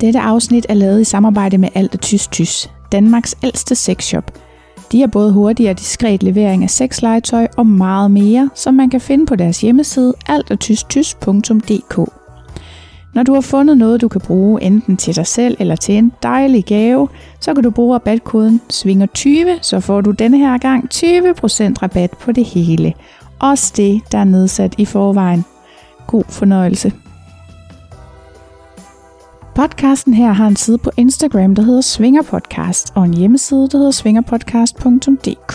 Dette afsnit er lavet i samarbejde med Alt Tys Tys, Danmarks ældste sexshop. De har både hurtig og diskret levering af sexlegetøj og meget mere, som man kan finde på deres hjemmeside altatystys.dk. Når du har fundet noget, du kan bruge enten til dig selv eller til en dejlig gave, så kan du bruge rabatkoden SVINGER20, så får du denne her gang 20% rabat på det hele. Også det, der er nedsat i forvejen. God fornøjelse. Podcasten her har en side på Instagram, der hedder Svinger Podcast, og en hjemmeside, der hedder svingerpodcast.dk.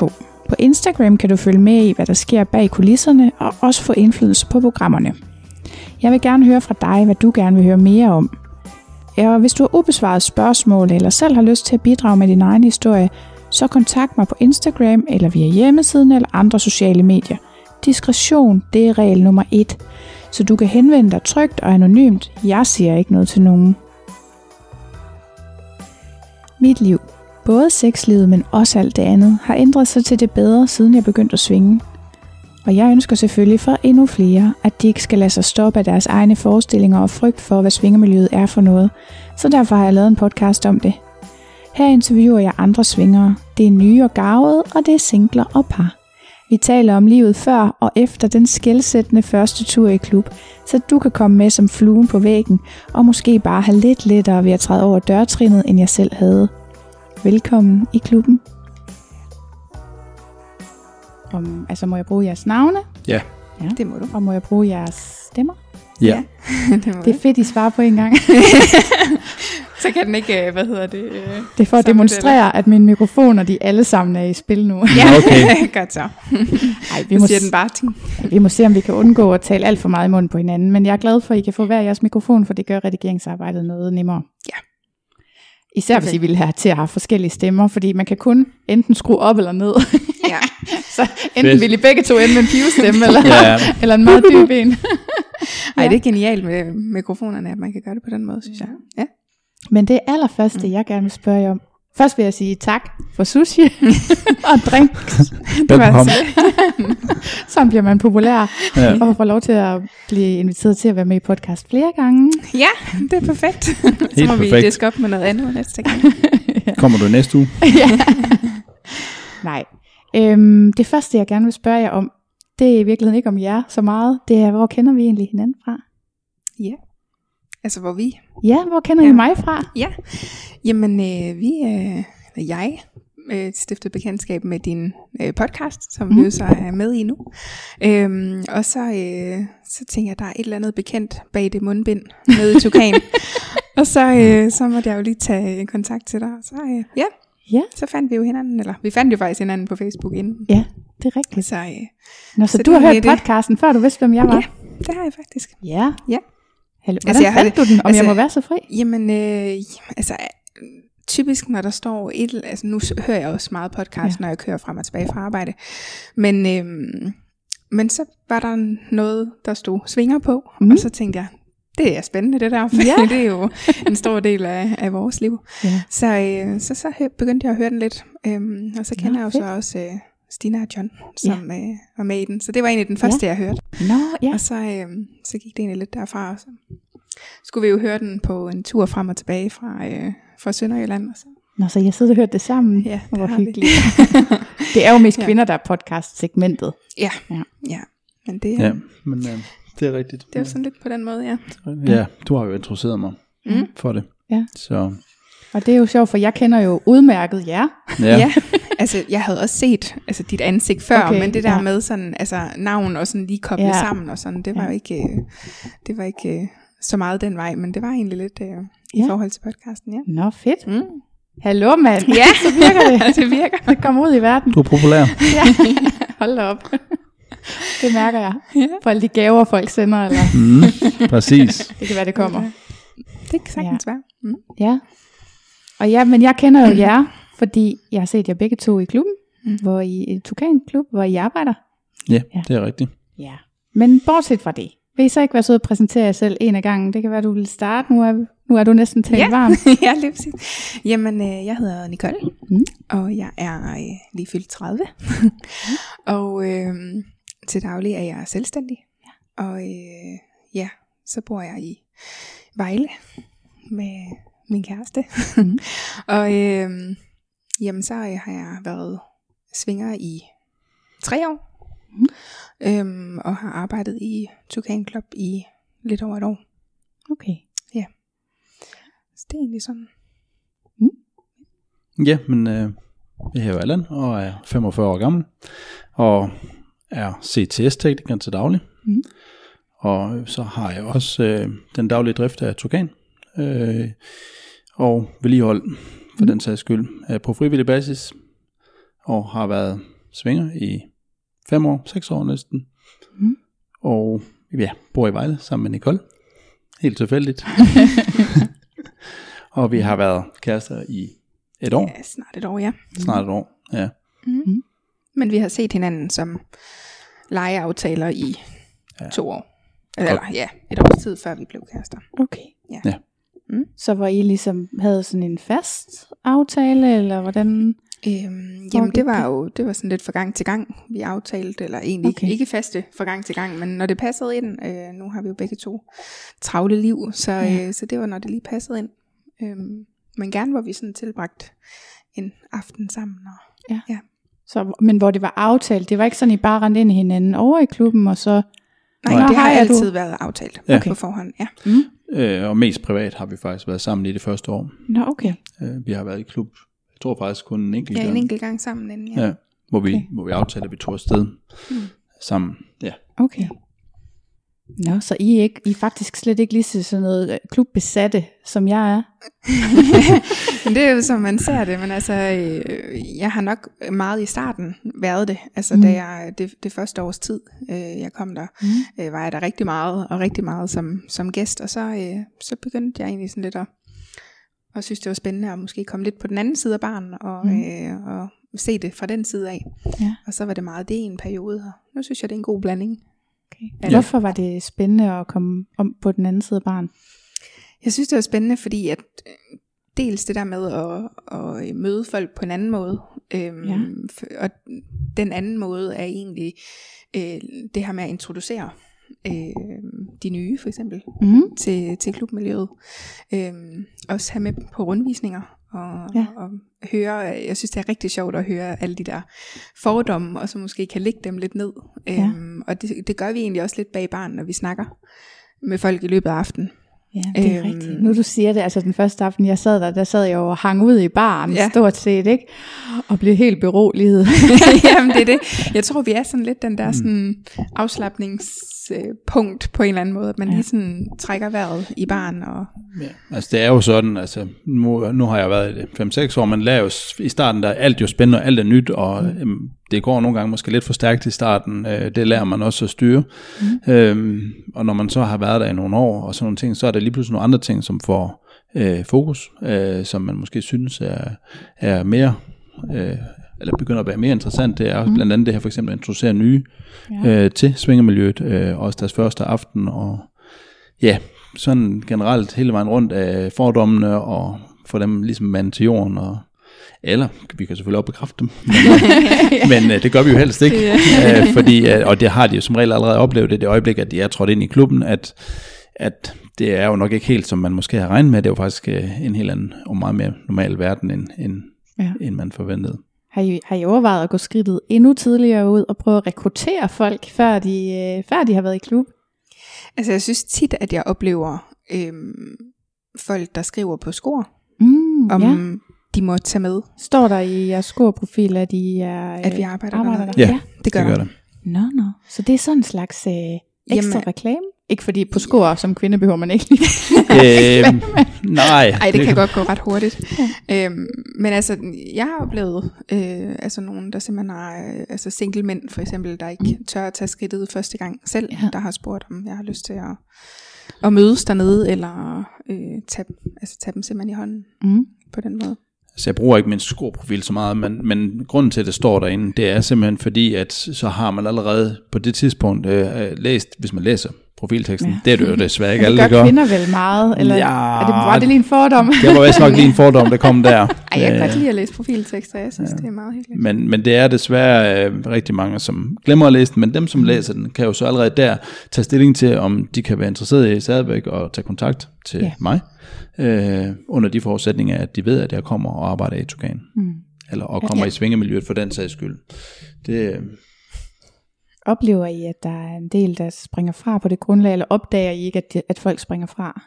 På Instagram kan du følge med i, hvad der sker bag kulisserne, og også få indflydelse på programmerne. Jeg vil gerne høre fra dig, hvad du gerne vil høre mere om. Og hvis du har ubesvaret spørgsmål, eller selv har lyst til at bidrage med din egen historie, så kontakt mig på Instagram, eller via hjemmesiden, eller andre sociale medier. Diskretion, det er regel nummer et, så du kan henvende dig trygt og anonymt. Jeg siger ikke noget til nogen. Mit liv, både sexlivet, men også alt det andet, har ændret sig til det bedre, siden jeg begyndte at svinge. Og jeg ønsker selvfølgelig for endnu flere, at de ikke skal lade sig stoppe af deres egne forestillinger og frygt for, hvad svingermiljøet er for noget. Så derfor har jeg lavet en podcast om det. Her interviewer jeg andre svingere. Det er nye og gavede, og det er singler og par. Vi taler om livet før og efter den skældsættende første tur i klub, så du kan komme med som fluen på væggen, og måske bare have lidt lettere ved at træde over dørtrinnet, end jeg selv havde. Velkommen i klubben. Om, altså må jeg bruge jeres navne? Ja. ja. Det må du. Og må jeg bruge jeres stemmer? Ja. det, må Det er fedt, I svarer på en gang. Så kan den ikke, øh, hvad hedder det? øh, Det er for at demonstrere, at mine mikrofoner, de alle sammen er i spil nu. Ja, Okay. godt så. Ej, vi, må, siger den bare ting. vi må se, om vi kan undgå at tale alt for meget i munden på hinanden. Men jeg er glad for, at I kan få hver jeres mikrofon, for det gør redigeringsarbejdet noget nemmere. Ja. Især hvis I ville have til at have forskellige stemmer, fordi man kan kun enten skrue op eller ned. Ja. Så enten vil I begge to ende med en pivestemme, eller, Ja. eller en meget dyb en. Ej, Ja. det er genialt med mikrofonerne, at man kan gøre det på den måde, synes jeg. Ja. Men det allerførste, jeg gerne vil spørge jer om. Først vil jeg sige tak for sushi og drink. Velkommen. Sådan bliver man populær. Ja. og får lov til at blive inviteret til at være med i podcast flere gange. ja, det er perfekt. Så Helt må vi perfekt. diske op med noget andet næste gang. Kommer du næste uge? ja. Nej. Øhm, det første, jeg gerne vil spørge jer om, det er i virkeligheden ikke om jer så meget. Det er, hvor kender vi egentlig hinanden fra? Ja. Altså, hvor vi... Ja, hvor kender I Ja. mig fra? Ja. Jamen, øh, vi... Øh, eller jeg øh, stiftede bekendtskab med din øh, podcast, som mm. vi jo så er med i nu. Øhm, og så, øh, så tænker jeg, der er et eller andet bekendt bag det mundbind nede i Tukan. og så, øh, så måtte jeg jo lige tage øh, kontakt til dig. Så, øh, ja, Ja, så fandt vi jo hinanden, eller vi fandt jo faktisk hinanden på Facebook inden. ja, det er rigtigt. Så øh, Nå, så, Så du det har hørt det. podcasten, før du vidste, hvem jeg var? ja, det har jeg faktisk. Ja. Ja. Hallo, Altså, hvordan jeg har fandt du den, om altså- jeg må være så fri? Jamen, øh, altså typisk når der står et, altså nu hører jeg også meget podcast, Ja. ja. når jeg kører frem og tilbage fra arbejde, men, øh, men så var der noget, der stod svinger på, mm. og så tænkte jeg, det er spændende det der, for Ja. det er jo en stor del af, af vores liv. Ja. Så, øh, så, så begyndte jeg at høre den lidt, øhm, og så kender jeg jo fedt. så også øh, Stina og John, som øh, var med i den. Så det var egentlig den første, jeg hørte. Nå, ja. Og så, øh, så gik det egentlig lidt derfra. Og så skulle vi jo høre den på en tur frem og tilbage fra, øh, fra Sønderjylland. Og så, Nå, så jeg sidder og hørt det sammen. ja, Hvor det vi. hyggeligt. det er jo mest Ja. kvinder, der er podcast-segmentet. Ja, Ja. ja. ja. Men det, Ja, ja. men øh, det er rigtigt. det er jo sådan lidt på den måde, ja. Ja, du har jo introduceret mig Mm. for det. Ja. Så Og det er jo sjovt, for jeg kender jo udmærket jer. ja, Ja. ja. altså jeg havde også set altså, dit ansigt før, Okay, men det der ja. ja. med sådan, altså navn og sådan lige koblet Ja. ja. sammen og sådan, det var Ja. jo ikke, øh, det var ikke øh, så meget den vej, men det var egentlig lidt øh, i Ja. forhold til podcasten, ja. Nå, fedt. Mm. Hallo, mand. Ja, så virker det. det virker. Det kommer ud i verden. du er populær. Ja. Hold da op. Det mærker jeg. Ja. For alle de gaver, folk sender. Eller Mm, præcis. det kan være, det kommer. Det kan sagtens ja. være. Mm. Ja. Og ja, men jeg kender jo jer, fordi jeg har set jer begge to i klubben, Mm. hvor I i Tukan Klub, hvor I arbejder. Ja, Ja. det er rigtigt. Ja. Men bortset fra det, vil I så ikke være sød at præsentere jer selv en af gangen? Det kan være, du vil starte. Nu er, nu er du næsten talt Ja. varm. ja, lige præcis. Jamen, øh, jeg hedder Nicole, Mm. mm. og jeg er øh, lige fyldt 30. og øh, til daglig er jeg selvstændig. Ja. Og øh, ja, så bor jeg i Vejle med min kæreste. Mhm. og øh, jamen, så øh, har jeg været svinger i tre år. Mhm. Øhm, og har arbejdet i Tukan Club i lidt over et år. Okay. Så det er egentlig sådan. Ja, men øh, jeg hedder Allan og er 45 år gammel, og er CTS-tekniker til daglig. Mhm. Og så har jeg også øh, den daglige drift af Tukan, øh, og vedligehold for den sags skyld er på frivillig basis, og har været svinger i fem år, seks år næsten. Mhm. Og ja, bor i Vejle sammen med Nicole. Helt tilfældigt. og vi har været kærester i et år, Ja, snart et år, ja. snart et år. Ja. Mm. Men vi har set hinanden som legeaftaler i Ja. to år. Eller ja, et års tid før vi blev kærester. Okay. Ja. Ja. Mm. Så hvor I ligesom havde sådan en fast aftale, eller hvordan? Øhm, jamen det var jo det var sådan lidt fra gang til gang, vi aftalte, eller egentlig Okay. ikke faste fra gang til gang, men når det passede ind, øh, nu har vi jo begge to travle liv, så, Ja. øh, så det var når det lige passede ind. Øhm, men gerne hvor vi sådan tilbragt en aften sammen. Og, Så, men hvor det var aftalt, det var ikke sådan, I bare rendte ind i hinanden over i klubben, og så... nej, det har er du- altid været aftalt Ja. ja. på forhånd. Ja. Mm. Øh, og mest privat har vi faktisk været sammen i det første år. Nå, okay. Øh, vi har været i klub, tror faktisk kun en enkelt ja, en gang. enkelt gang sammen inden. Ja. Ja, hvor vi, Okay. hvor vi aftalte, at vi tog afsted Mm. sammen. Ja. Okay. Nå, så I er, ikke, I er faktisk slet ikke lige så sådan noget øh, klubbesatte, som jeg er. Men det er jo som man ser det, men altså, øh, jeg har nok meget i starten været det. Altså, Mm. da jeg, det, det første års tid, øh, jeg kom der, Mm. var jeg der rigtig meget, og rigtig meget som, som gæst, og så, så begyndte jeg egentlig sådan lidt at, at synes, det var spændende at måske komme lidt på den anden side af barnen, og, Mm. øh, og se det fra den side af. Ja. Og så var det meget det i en periode, og nu synes jeg, det er en god blanding. Okay. Ja. Hvorfor var det spændende at komme om på den anden side af barn? Jeg synes, det var spændende, fordi at øh, dels det der med at, at møde folk på en anden måde, øhm, Ja. og den anden måde er egentlig øh, det her med at introducere øh, de nye for eksempel Mm. til, til klubmiljøet. Øhm, også have med på rundvisninger og, Ja. og høre, jeg synes det er rigtig sjovt at høre alle de der fordomme, og så måske kan lægge dem lidt ned. Ja. Øhm, og det, det gør vi egentlig også lidt bag barn, når vi snakker med folk i løbet af aftenen. Ja, det er Øhm. rigtigt. Nu du siger det, altså den første aften, jeg sad der, der sad jeg jo og hang ud i baren, ja. Stort set, ikke? Og blev helt beroliget. Jamen det er det. Jeg tror, vi er sådan lidt den der sådan afslappningspunkt på en eller anden måde, at man Ja. lige sådan trækker vejret i barn. Og, ja. Altså det er jo sådan, altså nu, nu har jeg været i det 5-6 år, man lærer jo i starten, der er alt jo spændende, og alt er nyt, og mm. Det går nogle gange måske lidt for stærkt i starten, øh, det lærer man også at styre. Mm. Øhm, og når man så har været der i nogle år, og sådan nogle ting, så er der lige pludselig nogle andre ting, som får øh, fokus, øh, som man måske synes er, er mere... Øh, eller begynder at være mere interessant, det er også blandt andet det her for eksempel at introducere nye Ja. øh, til svingermiljøet, øh, også deres første aften, og ja, sådan generelt hele vejen rundt af fordommene, og få dem ligesom mandet til jorden, og eller vi kan selvfølgelig også bekræfte dem, men, øh, det gør vi jo helst ikke, øh, fordi, øh, og det har de jo som regel allerede oplevet i det øjeblik, at de er trådt ind i klubben, at, at det er jo nok ikke helt, som man måske har regnet med, det er jo faktisk øh, en helt anden og meget mere normal verden, end, end, Ja. end man forventede. Har I, har I overvejet at gå skridtet endnu tidligere ud og prøve at rekruttere folk, før de, øh, før de har været i klub? altså jeg synes tit, at jeg oplever øhm, folk, der skriver på skor, Mm, om ja. De må tage med, Står der i jeres scoreprofil, at I er, at vi arbejder, arbejder dernede. der? Ja, Det gør, det gør der. det. Nå, nå. Så det er sådan en slags øh, ekstra Jamen- reklame? Ikke fordi på score som kvinde behøver man ikke lige. øh, nej. Ej, det kan godt gå ret hurtigt. øhm, men altså, jeg har oplevet øh, altså nogen, der simpelthen har, øh, altså single mænd for eksempel, der ikke tør at tage skridtet første gang selv, Ja. ja. der har spurgt, om jeg har lyst til at, at mødes dernede, eller øh, tage, altså, tage dem simpelthen i hånden Mm. på den måde. Altså jeg bruger ikke min skorprofil så meget, men, men grunden til, at det står derinde, det er simpelthen fordi, at så har man allerede på det tidspunkt øh, øh læst, hvis man læser profilteksten. Ja. Det er det jo desværre ikke alle, det der gør gør. kvinder vel meget, eller Ja, er det, var det lige en fordom? Det var vist nok lige en fordom, der kom der. Ej, jeg kan Øh, godt lide at læse profiltekster, jeg synes, ja. det er meget hyggeligt. Men, men det er desværre øh, rigtig mange, som glemmer at læse den, men dem, som læser den, kan jo så allerede der tage stilling til, om de kan være interesserede i stadigvæk og tage kontakt til Ja. mig, øh, under de forudsætninger, at de ved, at jeg kommer og arbejder i Tukan. Mm. Eller og kommer Ja. ja. i svingemiljøet for den sags skyld. Det, øh, Oplever I, at der er en del, der springer fra på det grundlag, eller opdager I ikke, at, de, at folk springer fra?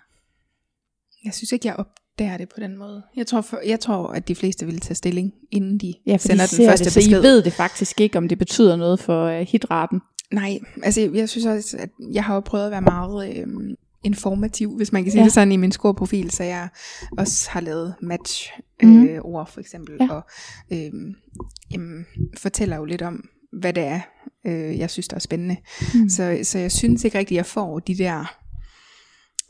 Jeg synes ikke, jeg opdager det på den måde. Jeg tror, for, jeg tror at de fleste vil tage stilling, inden de Ja, sender de den første det, så besked. I ved det faktisk ikke, om det betyder noget for uh, hitraten. Nej, altså jeg synes også, at jeg har jo prøvet at være meget øh, informativ, hvis man kan sige Ja. det sådan i min scoreprofil, så jeg også har lavet match Mhm. øh, ord for eksempel, ja. og øh, jamen, fortæller jo lidt om, hvad det er, øh, jeg synes, der er spændende. Mm. Så, så jeg synes ikke rigtigt, at jeg får de der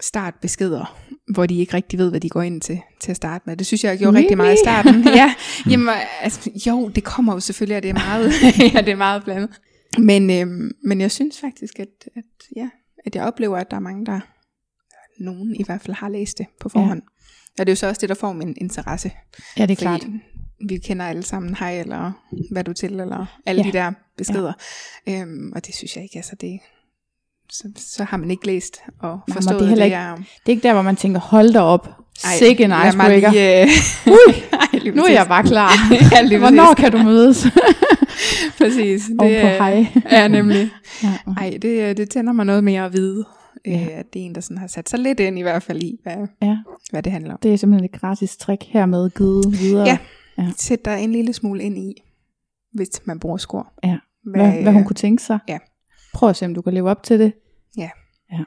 startbeskeder, hvor de ikke rigtig ved, hvad de går ind til, til at starte med. Det synes jeg, jeg gjorde Really? rigtig meget i starten. ja, jamen, altså, jo, det kommer jo selvfølgelig, og det er meget, ja, det er meget blandet. Men, øhm, men jeg synes faktisk, at, at, ja, at jeg oplever, at der er mange, der, nogen i hvert fald har læst det på forhånd. Ja. Og det er jo så også det, der får min interesse. Ja, det er klart. Vi kender alle sammen hej, eller hvad du til, eller alle Ja. de der beskeder. Ja. Øhm, og det synes jeg ikke, altså det, så, så har man ikke læst og forstået det er ikke- er. Det er ikke der, hvor man tænker, hold da op. Sikke en icebreaker. Lige, øh, Ej, Nu er jeg bare klar. ja, Hvornår kan du mødes? præcis. Og på er- hej. Ja, nemlig. Ja. Ej, det, øh, det tænder mig noget mere at vide. Ja. Ja. Øh, at det er en, der sådan har sat sig lidt ind i hvert fald i, hvad, ja, hvad det handler om. det er simpelthen et gratis trick hermed givet videre. Ja. Ja. Sæt dig en lille smule ind i, hvis man bruger score. Ja. Hvad, hvad hun kunne tænke sig. Ja. Prøv at se, om du kan leve op til det. Ja. ja.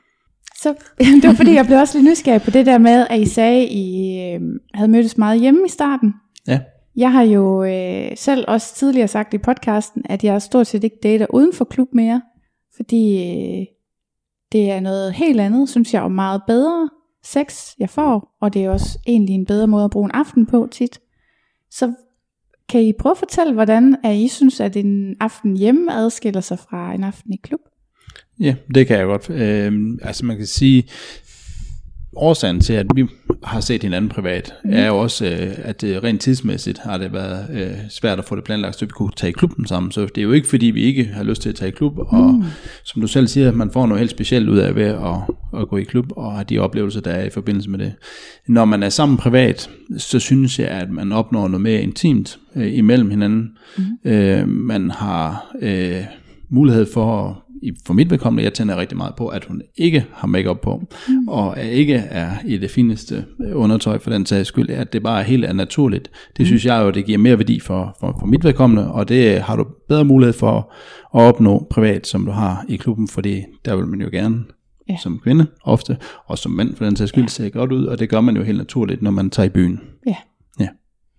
Så det var fordi, jeg blev også lidt nysgerrig på det der med, at I sagde, at I øh, havde mødtes meget hjemme i starten. ja. Jeg har jo øh, selv også tidligere sagt i podcasten, at jeg stort set ikke dater uden for klub mere, fordi øh, det er noget helt andet, synes jeg, og meget bedre sex, jeg får, og det er også egentlig en bedre måde at bruge en aften på tit. Så kan I prøve at fortælle, hvordan at I synes, at en aften hjemme adskiller sig fra en aften i klub? Ja, det kan jeg godt. Øh, altså man kan sige, årsagen til, at vi har set hinanden privat, mm. er jo også, øh, at øh, rent tidsmæssigt har det været øh, svært at få det planlagt, så vi kunne tage i klubben sammen. Så det er jo ikke, fordi vi ikke har lyst til at tage i klub, og Mm. som du selv siger, man får noget helt specielt ud af ved at, at gå i klub, og have de oplevelser, der er i forbindelse med det. Når man er sammen privat, så synes jeg, at man opnår noget mere intimt øh, imellem hinanden. Mm. Øh, man har øh, mulighed for i, for mit vedkommende, jeg tænder rigtig meget på, at hun ikke har makeup på, mm. og at ikke er i det fineste undertøj for den sags skyld, at det bare er helt er naturligt. Det synes jeg jo, det giver mere værdi for, for, for mit vedkommende, og det har du bedre mulighed for at opnå privat, som du har i klubben, fordi der vil man jo gerne Ja. ja. som kvinde ofte, og som mand for den sags skyld, se godt ud, og det gør man jo helt naturligt, når man tager i byen. Ja. Ja.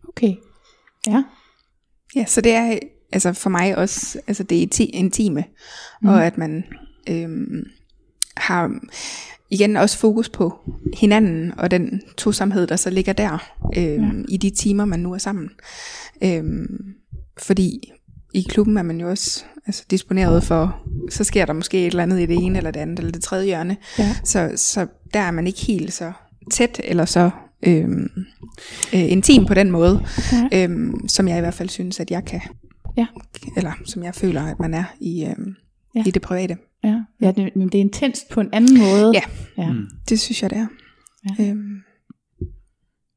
Okay. Ja. Ja, så det er altså for mig også, altså det er ti- intime, Mm. og at man øhm, har igen også fokus på hinanden, og den tosomhed, der så ligger der, øhm, ja. i de timer, man nu er sammen. Øhm, fordi i klubben er man jo også altså, disponeret for, så sker der måske et eller andet i det ene, eller det andet, eller det tredje hjørne. Ja. Så, så der er man ikke helt så tæt, eller så øhm, øh, intim på den måde, Ja. øhm, som jeg i hvert fald synes, at jeg kan. Ja. Eller som jeg føler, at man er i, øhm, Ja. i det private. Ja, ja det, men det er intenst på en anden måde. Ja. ja. Mm. Det synes jeg, det er. Ja. Øhm.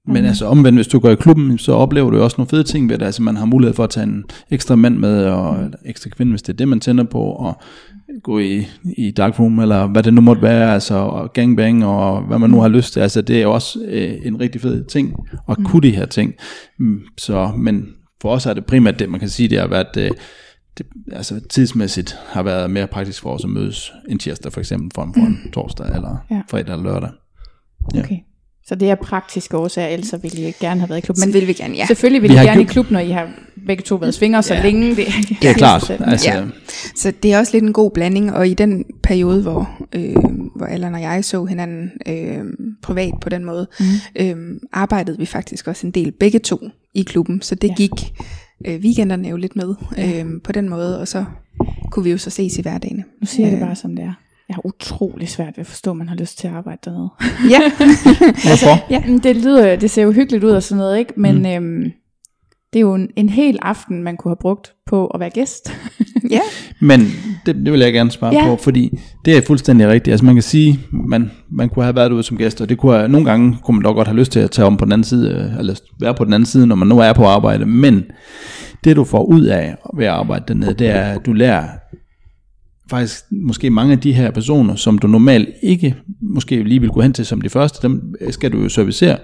Men altså omvendt, hvis du går i klubben, så oplever du jo også nogle fede ting ved det. Altså man har mulighed for at tage en ekstra mand med, og en ekstra kvinde, hvis det er det, man tænder på, og gå i, i darkroom, eller hvad det nu måtte være, altså og gangbang, og hvad man nu har lyst til. Altså det er jo også øh, en rigtig fed ting, at Mhm. kunne de her ting. Mm, Så, men for os er det primært det, man kan sige, det har været, øh, det, altså tidsmæssigt har været mere praktisk for os at mødes en tirsdag for eksempel, frem for en torsdag, eller Ja. fredag eller lørdag. Ja. Okay. Så det er praktiske årsager, ellers så ville I gerne have været i klub. så Men vil vi gerne, ja. selvfølgelig vil Vi I gerne i klub- når I har begge to været svinger, så Ja. længe det, Det er klart, altså, Ja. Så det er også lidt en god blanding, og i den periode, hvor, øh, hvor Allan og jeg så hinanden øh, privat på den måde, Mm. øh, arbejdede vi faktisk også en del begge to i klubben, så det Ja. ja. gik øh, weekenderne jo lidt med øh, på den måde, og så kunne vi jo så ses i hverdagene. Nu siger jeg det Øh, bare, som det er. Jeg har utrolig svært ved at forstå, at man har lyst til at arbejde dernede. Ja. Hvorfor? Ja, men det lyder, det ser jo hyggeligt ud og sådan noget, ikke? Men mm. øhm, det er jo en, en hel aften, man kunne have brugt på at være gæst. ja. Men det, det vil jeg gerne svare Ja. på, fordi det er fuldstændig rigtigt. Altså man kan sige, man, man kunne have været ude som gæst, og det kunne have, nogle gange kunne man dog godt have lyst til at tage om på den anden side, øh, eller være på den anden side, når man nu er på arbejde. Men det du får ud af ved at arbejde dernede, det er, at du lærer faktisk måske mange af de her personer, som du normalt ikke måske lige vil gå hen til som de første, dem skal du jo servicere,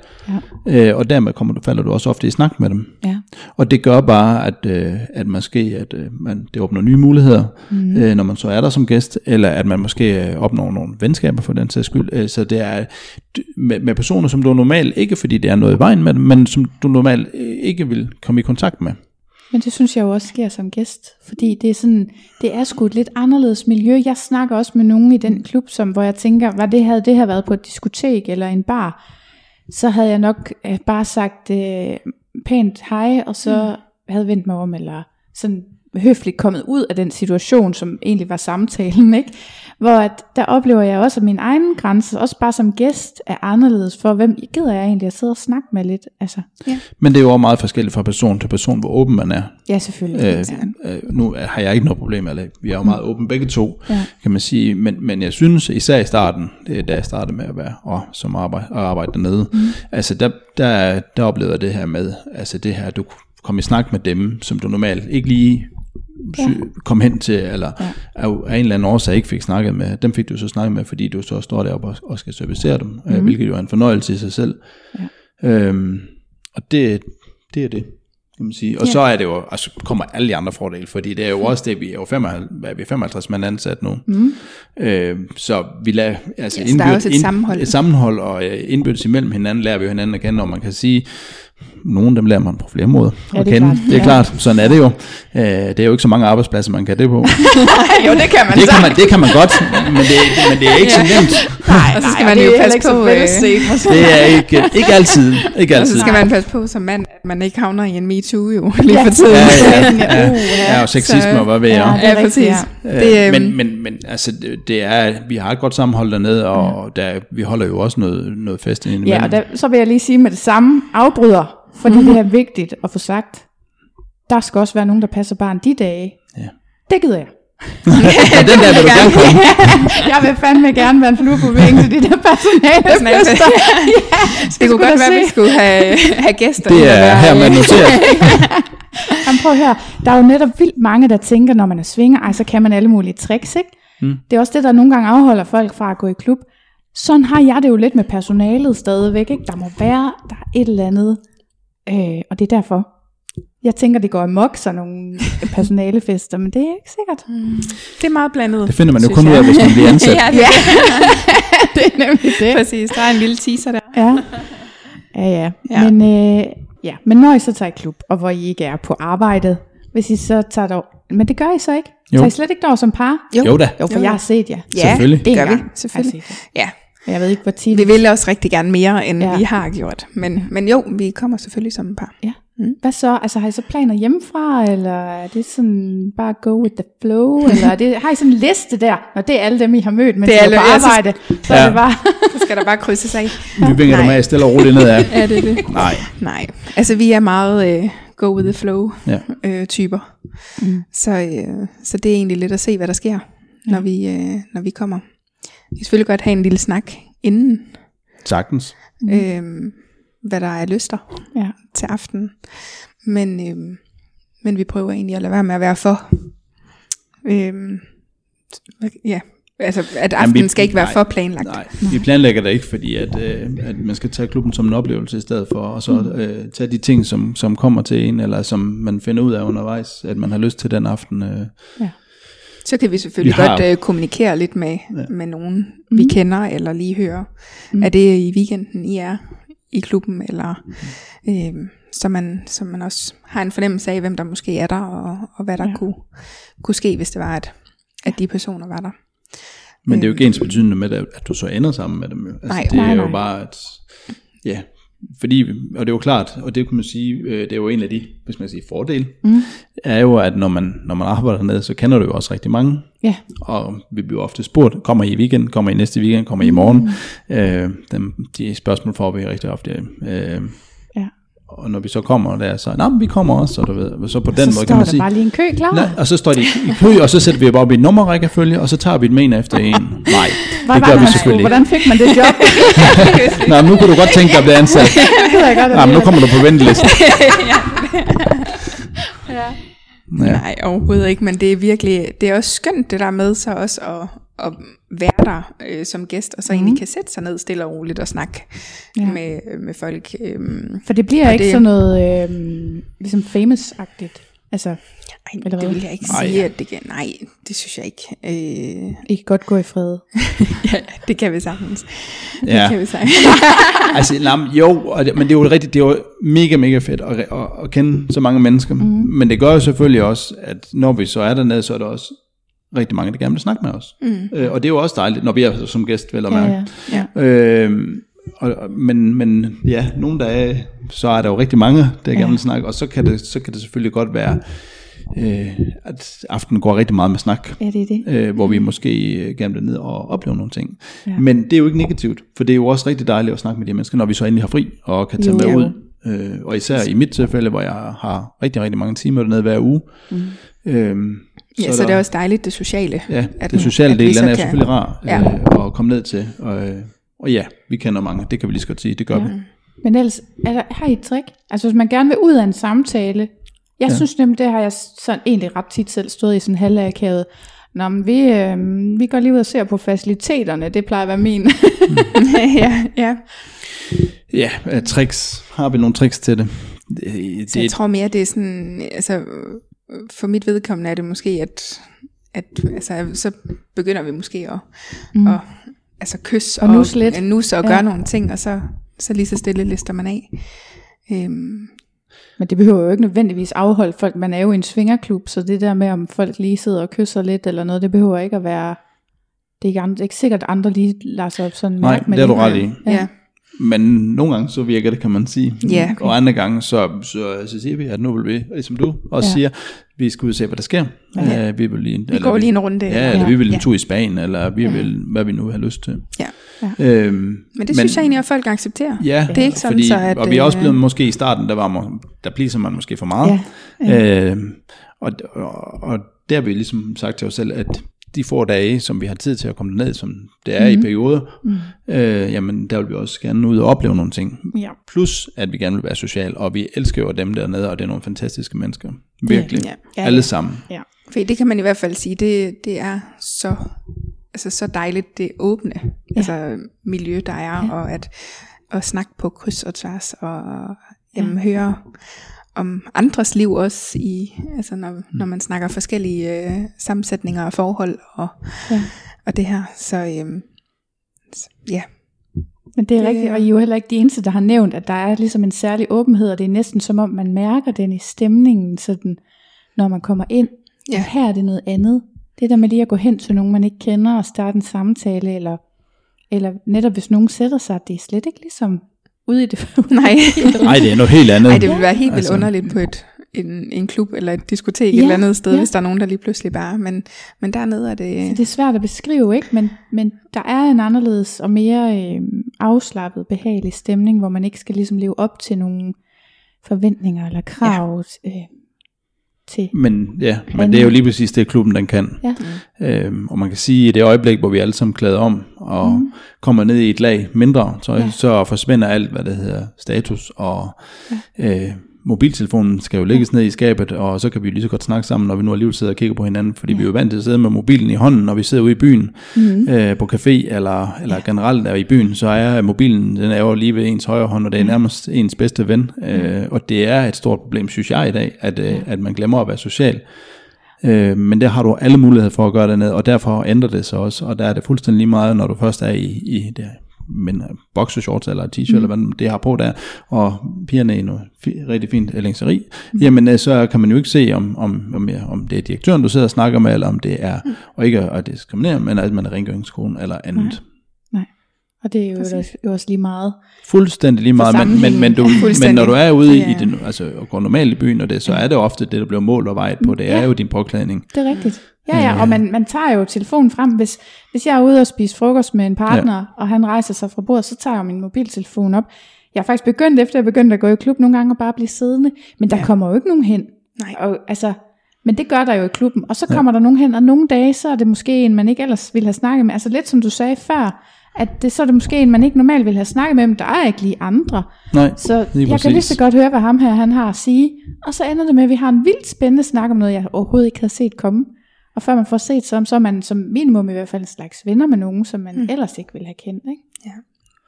Ja. øh, og dermed kommer du, falder du også ofte i snak med dem. Ja. Og det gør bare, at, øh, at måske at, øh, man, det åbner nye muligheder, mm. øh, når man så er der som gæst, eller at man måske øh, opnår nogle venskaber for den sags skyld. Øh, så det er med, med personer, som du normalt, ikke fordi det er noget i vejen med dem, men som du normalt øh, ikke vil komme i kontakt med. Men det synes jeg jo også sker som gæst, fordi det er sådan, det er sgu et lidt anderledes miljø. Jeg snakker også med nogen i den klub, som, hvor jeg tænker, var det havde det her været på et diskotek eller en bar, så havde jeg nok øh, bare sagt øh, pænt hej, og så mm. havde vendt mig om, eller sådan høfligt kommet ud af den situation, som egentlig var samtalen, ikke? Hvor at, der oplever jeg også, at min egen grænse, også bare som gæst, er anderledes for, hvem gider jeg egentlig at sidde og snakke med lidt. Altså, Men det er jo også meget forskelligt fra person til person, hvor åben man er. ja, selvfølgelig. Øh, øh, nu har jeg ikke noget problem med det. Vi er jo meget åbne begge to, Ja. kan man sige. Men, men jeg synes, især i starten, det er da jeg startede med at være og, som arbejde, og arbejde dernede, mm. altså der, der, der oplevede jeg det her med, altså det her, du kom i snak med dem, som du normalt ikke lige sy- kom hen til, eller ja. af, af en eller anden årsag ikke fik snakket med, dem fik du så snakket med, fordi du så står deroppe og, og skal servicere dem, mm. øh, hvilket jo er en fornøjelse i sig selv. Ja. Øhm, og det, det er det, kan man sige. Og Ja. så er det jo, altså kommer alle de andre fordele, fordi det er jo også det, vi er jo 55, hvad er vi, 55 mand ansat nu. Mm. Øh, så vi lader, altså Ja, der er også et sammenhold. Et sammenhold og øh, indbyrdes imellem hinanden, lærer vi jo hinanden at kende, og man kan sige, nogle af dem lærer man på flere måder Ja, at det kende. klart. Det er Ja. klart, sådan er det jo. Øh, det er jo ikke så mange arbejdspladser, man kan det på. jo, det kan man det, kan man, det kan man godt, men det, men det er ikke så nemt. Nej, og så skal man jo passe på, øh, Det er ikke, ikke altid. Ikke og altid. så skal man passe på som mand, at man ikke havner i en MeToo jo, lige Ja. for tiden. Ja, ja, Ja, ja, uh, ja. ja, og sexisme Så- og hvad ved Ja, jeg. det er Ja, rigtigt, præcis. ja. Det, Øh, øhm, men, men, men altså, det, er, vi har et godt sammenhold dernede, og der, vi holder jo også noget, noget fest ind Ja, og der, så vil jeg lige sige med det samme, afbryder, fordi det er vigtigt at få sagt, der skal også være nogen, der passer barn de dage. Ja. Det gider jeg. ja, den der vil du gerne komme. jeg vil fandme gerne være en flue på væggen til de der personalefester. det kunne sgu da godt være, at vi skulle have, have gæster. Det er her man noteret. Jamen prøv at høre, der er jo netop vildt mange, der tænker, når man er svinger, ej, så kan man alle mulige tricks, ikke? Mm. Det er også det, der nogle gange afholder folk fra at gå i klub. Sådan har jeg det jo lidt med personalet stadigvæk, ikke? Der må være, der er et eller andet, øh, og det er derfor. Jeg tænker, det går amok, sådan nogle personalefester, men det er ikke sikkert. Det er meget blandet. Det finder man jo kun ud jeg. af, hvis man bliver ansat. ja, det, Ja, det er nemlig det. præcis. Der er en lille teaser der. Ja, ja, ja. Ja. Men, øh, ja. men når I så tager i klub, og hvor I ikke er på arbejdet, hvis I så tager dog, men det gør I så ikke? Jo. Tager I slet ikke dog som par? Jo da. Jo, for Jo, jeg jo. har set jer. Ja, Selvfølgelig. det gør vi. Selvfølgelig. Ja. Jeg ved ikke, hvor tit. vi vil også rigtig gerne mere, end Ja. ja. vi har gjort. Men, men jo, vi kommer selvfølgelig som et par. Ja. Hvad så? Altså har I så planer hjemmefra, eller er det sådan bare go with the flow, eller er det, har I sådan en liste der, når det er alle dem, I har mødt, mens Det I er alle- på ja, så- arbejde, så Ja. er det bare... Så skal der bare krydses af. Vi vinger dem Nej. af stille og roligt nedad. Er det det? Nej. Nej, altså vi er meget øh, go with the flow Ja. øh, typer. Mm. Så, øh, så det er egentlig lidt at se, hvad der sker, når, vi, øh, når vi kommer. Vi kan selvfølgelig godt have en lille snak inden, Sagtens. mm. øh, hvad der er lyster Ja. til aftenen. Men, øh, men vi prøver egentlig at lade være med at være for... Øh, ja, altså at Jamen, aftenen vi- skal ikke være nej, for planlagt. Nej, vi planlægger det ikke, fordi at, øh, at man skal tage klubben som en oplevelse i stedet for, og så øh, tage de ting, som, som kommer til en, eller som man finder ud af undervejs, at man har lyst til den aften. Øh. Så kan vi selvfølgelig Vi har- godt øh, kommunikere lidt med, Ja. med nogen, mm. vi kender, eller lige høre, Mm. mm. er det i weekenden, I er i klubben, eller øh, så, man, så man også har en fornemmelse af, hvem der måske er der, og, og hvad der Ja. kunne, kunne ske, hvis det var, at, at de personer var der. Men det er jo ikke ens betydende med, at du så ender sammen med dem. jo. Altså, Nej, det er nej, jo nej. bare, at ja, fordi, og det er jo klart, og det kan man sige, øh, det er jo en af de, hvis man kan sige, fordele, mm. er jo, at når man, når man arbejder hernede, så kender du jo også rigtig mange. Ja. Og vi bliver ofte spurgt, kommer I i weekend, kommer I næste weekend, kommer I i morgen? Mm. Øh, dem, de spørgsmål får vi rigtig ofte. Øh. Og når vi så kommer der, så, nej, men vi kommer også, og du ved, så på den så måde kan man sige, bare lige en kø klar. Nej, og så står de i kø, og så sætter vi bare op i et nummerrækkefølge, og så tager vi dem en efter en. Nej, Hvad det gør vi selvfølgelig ikke. Hvordan fik man det job? Nå, men nu kunne du godt tænke dig at blive ansat. det ved jeg godt. Nej, men nu kommer du på ventelisten. ja. Ja. Nej, overhovedet ikke, men det er virkelig, det er også skønt det der med så også at, at være der øh, som gæst, og så mm. egentlig kan sætte sig ned stille og roligt og snakke Ja. med, med folk. Øhm, For det bliver ikke det- sådan noget øh, ligesom famous-agtigt. Altså, ej, Eller hvad? det vil jeg ikke Ej, sige, ja. at det kan, nej, det synes jeg ikke. Øh, I kan godt gå i fred. ja, det kan vi sagtens. Ja. Det kan vi sagtens. Altså, nej, jo, og det, men det er jo rigtigt, det er jo mega, mega fedt at, at, at kende så mange mennesker. Mm. Men det gør jo selvfølgelig også, at når vi så er dernede, så er der også rigtig mange, der gerne vil snakke med os. Mm. Øh, og det er jo også dejligt, når vi er som gæst, vel at Ja, mærke. ja. Ja. Øh, og, men, men ja, nogle dage, så er der jo rigtig mange, der gerne vil snakke, og så kan det, så kan det selvfølgelig godt være, øh, at aftenen går rigtig meget med snak, ja, det er det. øh, hvor vi måske øh, gerne vil ned og opleve nogle ting. Ja. Ja. Men det er jo ikke negativt, for det er jo også rigtig dejligt at snakke med de mennesker, når vi så endelig har fri og kan tage Jo. med ud. Øh, og især i mit tilfælde, hvor jeg har rigtig, rigtig mange timer dernede hver uge. Mm. Øhm, Ja, så, der- det er også dejligt, det sociale. Ja, at- det sociale del, så den er selvfølgelig rar Ja. øh, at komme ned til. Og, øh, og ja, vi kender mange, det kan vi lige så godt sige, det gør ja. vi. Men ellers, er der, har I et trick? Altså hvis man gerne vil ud af en samtale, jeg ja. synes nemlig, det har jeg sådan egentlig ret tit selv stået i sådan en halvakavet. Nå, men vi, øh, vi går lige ud og ser på faciliteterne, det plejer at være min. ja, ja. Ja, øh, tricks. Har vi nogle tricks til det? det, Så jeg det tror mere, det er sådan, altså for mit vedkommende er det måske, at, at altså, så begynder vi måske at, mm. at altså kysse Og nusse lidt. og, nusse og Ja. gøre nogle ting, og så, så lige så stille lister man af. Øhm, Men det behøver jo ikke nødvendigvis afholde folk. Man er jo i en svingerklub, så det der med, om folk lige sidder og kysser lidt eller noget, det behøver ikke at være... Det er ikke, andre, det er ikke sikkert, at andre lige lader sig op sådan Nej, mærke med det er du ret i. ja. ja. Men nogle gange så virker det, kan man sige. Ja, Og andre gange så, så, så siger vi, at nu vil vi, ligesom du også Ja. ja. siger, vi skal ud og se, hvad der sker. Ja. Ja. Uh, vi vil lige, Vi går lige en runde. Ja, eller Ja. vi vil en Ja. tur i Spanien, eller vi Ja. vil, hvad vi nu har lyst til. Ja. Ja. Øhm, Men det synes jeg egentlig, at folk accepterer. Ja, Det er ikke sådan, fordi, så at, og vi er også øh, blevet måske i starten, der var der pleaser man måske for meget. Ja, Øh, og, og, og der har vi ligesom sagt til os selv, at de få dage, som vi har tid til at komme ned, som det er mm. i perioder, mm. øh, jamen der vil vi også gerne ud og opleve nogle ting. Ja. Plus, at vi gerne vil være social, og vi elsker jo dem dernede, og det er nogle fantastiske mennesker. Virkelig. Ja. Ja, Alle ja. sammen. ja. For det kan man i hvert fald sige, det, det er så, altså så dejligt det åbne ja. altså miljø, der er, ja. og at, at snakke på kryds og tværs, og jamen, ja. høre om andres liv også, i, altså når, mm. når man snakker forskellige øh, sammensætninger og forhold, og, Ja. og det her, så øhm, så, ja, Men det er Det- rigtigt, og I er jo heller ikke de eneste, der har nævnt, at der er ligesom en særlig åbenhed, og det er næsten som om, man mærker den i stemningen, sådan, når man kommer ind. Ja. Her er det noget andet. Det der med lige at gå hen til nogen, man ikke kender, og starte en samtale, eller, eller netop hvis nogen sætter sig, det er slet ikke ligesom ude i det. nej, Nej, det er noget helt andet. nej, det vil være helt vildt Altså- underligt på et, en, en klub eller et diskotek Ja, et eller andet sted, ja. hvis der er nogen, der lige pludselig bare, men, men dernede er det, Så det er svært at beskrive, ikke? Men, men der er en anderledes og mere øh, afslappet, behagelig stemning, hvor man ikke skal ligesom leve op til nogle forventninger eller krav ja. øh, til. Men ja, men det er jo lige præcis det, klubben den kan. Ja. Øhm, og man kan sige, at i det øjeblik, hvor vi alle sammen klæder om, og mm. kommer ned i et lag mindre tøj, Ja. ja. så forsvinder alt, hvad det hedder status, og ja. øh, mobiltelefonen skal jo lægges ned i skabet, og så kan vi jo lige så godt snakke sammen, når vi nu alligevel sidder og kigger på hinanden, fordi ja. vi er jo vant til at sidde med mobilen i hånden, når vi sidder ude i byen, mm. øh, på café, eller, eller ja. generelt der i byen, så er mobilen, den er jo lige ved ens højre hånd, og det er nærmest ens bedste ven, øh, og det er et stort problem, synes jeg i dag, at, øh, at man glemmer at være social. Øh, men der har du alle muligheder for at gøre det ned, og derfor ændrer det sig også, og der er det fuldstændig lige meget, når du først er i, i det men boxershorts eller t-shirt, mm. eller hvad det har på der, og pigerne i noget fi, rigtig fint lingerie, mm. jamen øh, så kan man jo ikke se, om, om, om, om det er direktøren, du sidder og snakker med, eller om det er, mm. og ikke at diskriminere, men at man er rengøringskolen eller andet. Nej. Og det er jo Præcis. også, jo også lige meget. Fuldstændig lige meget, men, men, men, du, men når du er ude i, Ja. i den, altså, går normalt i byen, og det, så er det ofte det, der bliver mål og vejet på, det er Ja. jo din påklædning. Det er rigtigt. Ja, ja, og man, man tager jo telefonen frem. Hvis, hvis jeg er ude og spise frokost med en partner, ja. og han rejser sig fra bordet, så tager jeg min mobiltelefon op. Jeg har faktisk begyndt, efter jeg begyndte at gå i klub, nogle gange at bare blive siddende. Men der ja. Kommer jo ikke nogen hen. Nej. Og, altså, men det gør der jo i klubben. Og så kommer ja. der nogen hen, og nogle dage, så er det måske en, man ikke ellers ville have snakket med. Altså lidt som du sagde før, at det, så er det måske en, man ikke normalt ville have snakket med, men der er ikke lige andre. Nej, Så lige jeg kan lige præcis. så godt høre, hvad ham her han har at sige. Og så ender det med, at vi har en vildt spændende snak om noget, jeg overhovedet ikke havde set komme. Og før man får set så, så er man som minimum i hvert fald en slags venner med nogen, som man mm. ellers ikke ville have kendt. Ikke? Ja.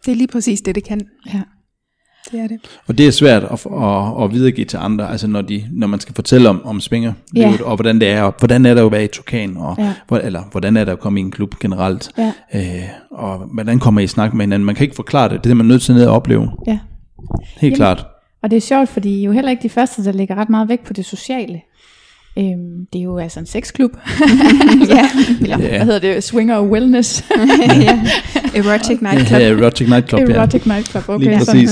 Det er lige præcis det, det kan. Ja. Det er det. Og det er svært at, at, at videregive til andre, altså når, de, når man skal fortælle om, om svinger, Ja. og hvordan det er, og hvordan er det at være i Tukan, og, Ja. hvor, eller hvordan er det at komme i en klub generelt, Ja. øh, og hvordan kommer I i snak med hinanden. Man kan ikke forklare det, det er man nødt til ned at opleve, ja. helt Jamen, klart. Og det er sjovt, fordi I er jo heller ikke de første, der lægger ret meget vægt på det sociale. Øhm, det er jo altså en sexklub. ja. Eller, Ja. hvad hedder det? Swinger wellness. ja. Erotic nightclub. Ja, erotic nightclub, ja. Erotic nightclub. Okay, Lige præcis.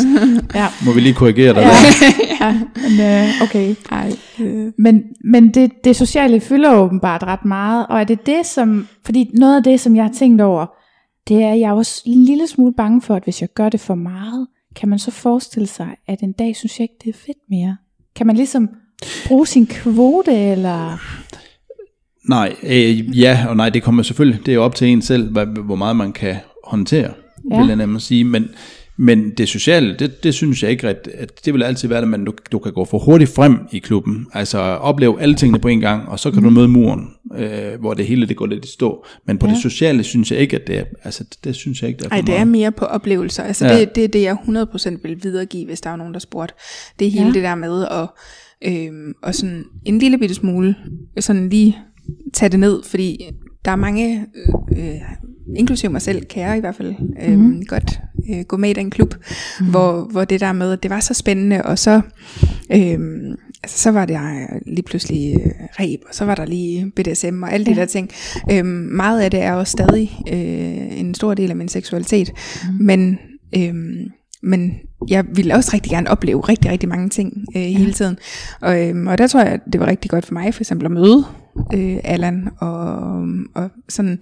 Ja. Må vi lige korrigere dig Ja, der? ja men, øh, okay. Ej, øh, Men, men det, det sociale fylder åbenbart ret meget, og er det det, som, fordi noget af det, som jeg har tænkt over, det er, at jeg er også en lille smule bange for, at hvis jeg gør det for meget, kan man så forestille sig, at en dag synes jeg ikke, det er fedt mere. Kan man ligesom bruge sin kvote, eller... Nej, øh, ja og nej, det kommer selvfølgelig, det er jo op til en selv, hvad, hvor meget man kan håndtere, Ja. vil jeg nemmere sige, men, men det sociale, det, det synes jeg ikke, at, at det vil altid være, at man, du, du kan gå for hurtigt frem i klubben, altså opleve alle tingene på en gang, og så kan mm. du møde muren, øh, hvor det hele det går lidt i stå, men på Ja. det sociale synes jeg ikke, at det er, altså det, det synes jeg ikke, det er for Ej, det er mere på oplevelser. Altså, Ja. det, det er det, jeg 100% vil videregive, hvis der er nogen, der spurgte. Det er hele ja. det der med at øhm, og sådan en lille bitte smule sådan lige tage det ned, fordi der er mange, øh, øh, inklusive mig selv, kan jeg i hvert fald øh, mm. godt øh, gå med i den klub, mm. hvor, hvor det der med, at det var så spændende, og så, øh, altså, så var der lige pludselig øh, reb, og så var der lige BDSM og alle de Ja. der ting. Øh, meget af det er også stadig øh, en stor del af min seksualitet, mm. men... Øh, men jeg ville også rigtig gerne opleve rigtig, rigtig mange ting øh, ja. hele tiden. Og, øhm, og der tror jeg, det var rigtig godt for mig, for eksempel at møde øh, Allan, og, og sådan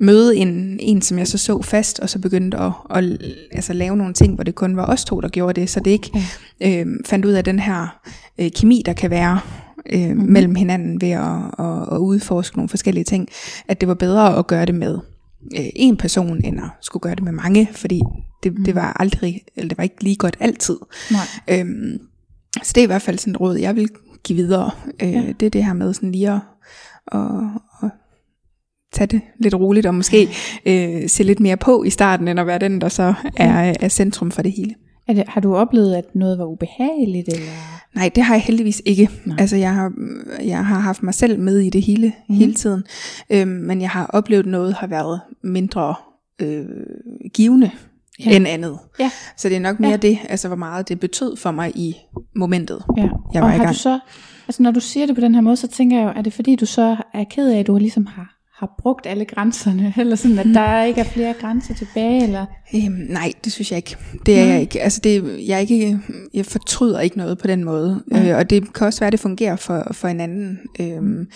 møde en, en, som jeg så så fast, og så begyndte at, at altså, lave nogle ting, hvor det kun var os to, der gjorde det, så det ikke øh, fandt ud af den her øh, kemi, der kan være øh, mellem hinanden ved at, at, at udforske nogle forskellige ting, at det var bedre at gøre det med øh, en person, end at skulle gøre det med mange, fordi det, mm. det var aldrig, eller det var ikke lige godt altid. Nej. Øhm, så det er i hvert fald sådan et råd, jeg vil give videre. Øh, Ja. ja. Det er det her med sådan lige at, at, at tage det lidt roligt, og måske øh, se lidt mere på i starten, end at være den, der så er, er centrum for det hele. Er det, har du oplevet, at noget var ubehageligt? Eller? Nej, det har jeg heldigvis ikke. Nej. Altså, jeg har, jeg har haft mig selv med i det hele, mm. hele tiden. Øhm, men jeg har oplevet, noget har været mindre øh, givende Ja. end andet. Ja. Så det er nok mere Ja. det, altså hvor meget det betød for mig i momentet. Ja. Jeg og var i har gang. du så, altså når du siger det på den her måde, så tænker jeg jo, er det fordi du så er ked af, at du ligesom har, har brugt alle grænserne, eller sådan, at der ikke er flere grænser tilbage, eller? Øhm, nej, det synes jeg ikke. Det er Nej. jeg ikke. Altså det, jeg, ikke, jeg fortryder ikke noget på den måde. Nej. Øh, og det kan også være, at det fungerer for, for en anden. Øhm,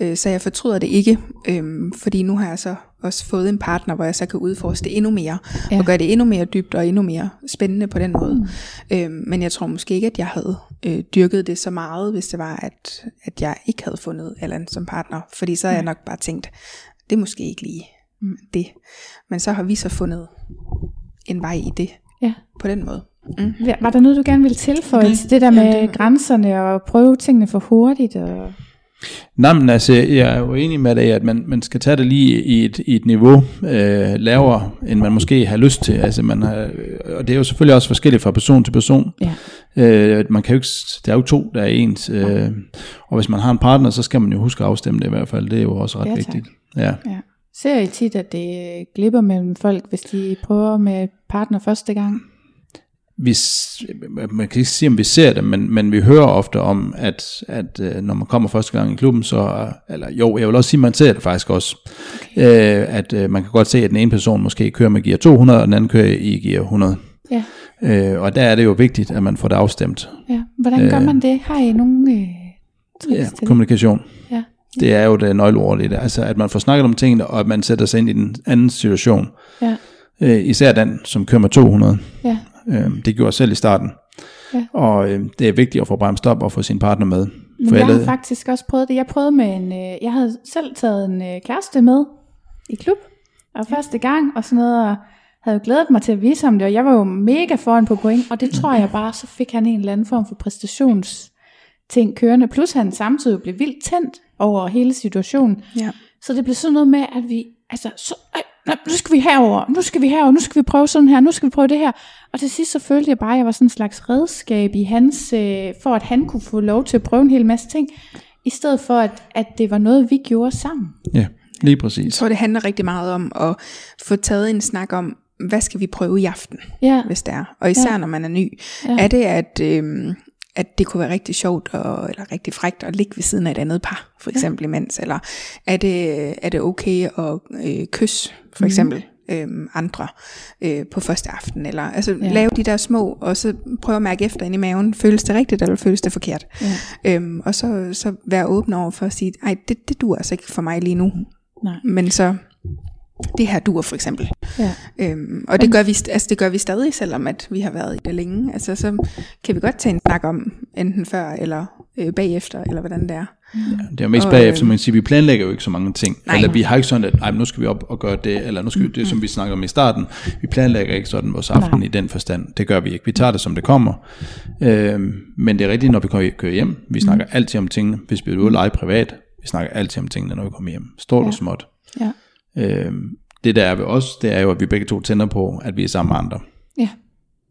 øh, så jeg fortryder det ikke. Øhm, fordi nu har jeg så også fået en partner, hvor jeg så kan udforske det endnu mere. Ja. Og gøre det endnu mere dybt og endnu mere spændende på den måde. Mm. Øhm, men jeg tror måske ikke, at jeg havde øh, dyrket det så meget, hvis det var, at, at jeg ikke havde fundet Allan som partner. Fordi så har jeg nok bare tænkt, det er måske ikke lige Mm. det. Men så har vi så fundet en vej i det Ja. på den måde. Mm. Var- der noget, du gerne ville tilføje Nej. til det der med Ja, det- grænserne og prøve tingene for hurtigt? Og... Nej, men altså, jeg er jo enig med dig, at man, man skal tage det lige i et, i et niveau øh, lavere, end man måske har lyst til. Altså, man har, og det er jo selvfølgelig også forskelligt fra person til person. Ja. Øh, man kan jo ikke, der er jo to, der er ens. Øh, og hvis man har en partner, så skal man jo huske at afstemme det i hvert fald. Det er jo også ret Ja, tak. vigtigt. Ja. Ja. Ser I tit, at det glipper mellem folk, hvis de prøver med partner første gang? Vi, man kan ikke sige, om vi ser det, men, men vi hører ofte om, at, at øh, når man kommer første gang i klubben, så, eller jo, jeg vil også sige, at man ser det faktisk også, okay. øh, at øh, man kan godt se, at den ene person måske kører med gear 200, og den anden kører i gear 100. Ja. Øh, og der er det jo vigtigt, at man får det afstemt. ja. Hvordan gør Øh. man det? Har I nogle øh, Ja, kommunikation. Ja. Det er jo det nøgleord i det. Altså, at man får snakket om tingene, og at man sætter sig ind i den anden situation. Ja. Øh, især den, som kører med 200. Ja. Øh, det gjorde jeg selv i starten. Ja. Og øh, det er vigtigt at få bremst op og få sin partner med. Men jeg har faktisk også prøvet det. Jeg prøvede med en, øh, jeg havde selv taget en øh, kæreste med i klub, og første gang, og sådan noget, og havde jo glædet mig til at vise ham det, og jeg var jo mega foran på point, og det tror jeg bare, så fik han en eller anden form for præstationsting kørende, plus han samtidig blev vildt tændt over hele situationen, Ja. så det blev sådan noget med, at vi, altså, så, ej, nej, nu skal vi herover, nu skal vi herover, nu skal vi prøve sådan her, nu skal vi prøve det her. Og til sidst så følte jeg bare, at jeg var sådan en slags redskab i hans, øh, for at han kunne få lov til at prøve en hel masse ting, i stedet for at, at det var noget, vi gjorde sammen. Ja, lige Jeg præcis. tror, det handler rigtig meget om at få taget en snak om, hvad skal vi prøve i aften, Ja, hvis det er. Og især Ja. når man er ny. Ja. Er det, at, øhm, at det kunne være rigtig sjovt og, eller rigtig frægt at ligge ved siden af et andet par, for eksempel imens? Eller er det, er det okay at øh, kysse, for eksempel, øhm, andre øh, på første aften? Eller altså Ja. ja. lave de der små, og så prøve at mærke efter ind i maven. Føles det rigtigt, eller føles det forkert? ja, Øhm, og så, så være åben over for at sige, ej, det, det duer altså ikke for mig lige nu. nej, Men så, det her duer for eksempel. ja. Øhm, og det gør, vi, altså det gør vi stadig, selvom at vi har været i det længe. Altså så kan vi godt tage en snak om, enten før eller øh, bagefter, eller hvordan det er. Det er jo mest Og, bagefter, øh, man siger, vi planlægger jo ikke så mange ting. Nej. Eller vi har ikke sådan, at Ej, men nu skal vi op og gøre det, eller nu skal vi, det, som vi snakker om i starten. Vi planlægger ikke sådan vores aften Nej. i den forstand. Det gør vi ikke. Vi tager det, som det kommer. Øhm, men det er rigtigt, når vi kører- hjem. Vi snakker altid om tingene. Hvis vi er ude at lege privat, vi snakker altid om tingene, når vi kommer hjem. Stort og Ja. småt. Ja. Øhm, det der er ved os, det er jo, at vi begge to tænder på, at vi er sammen med andre. Ja.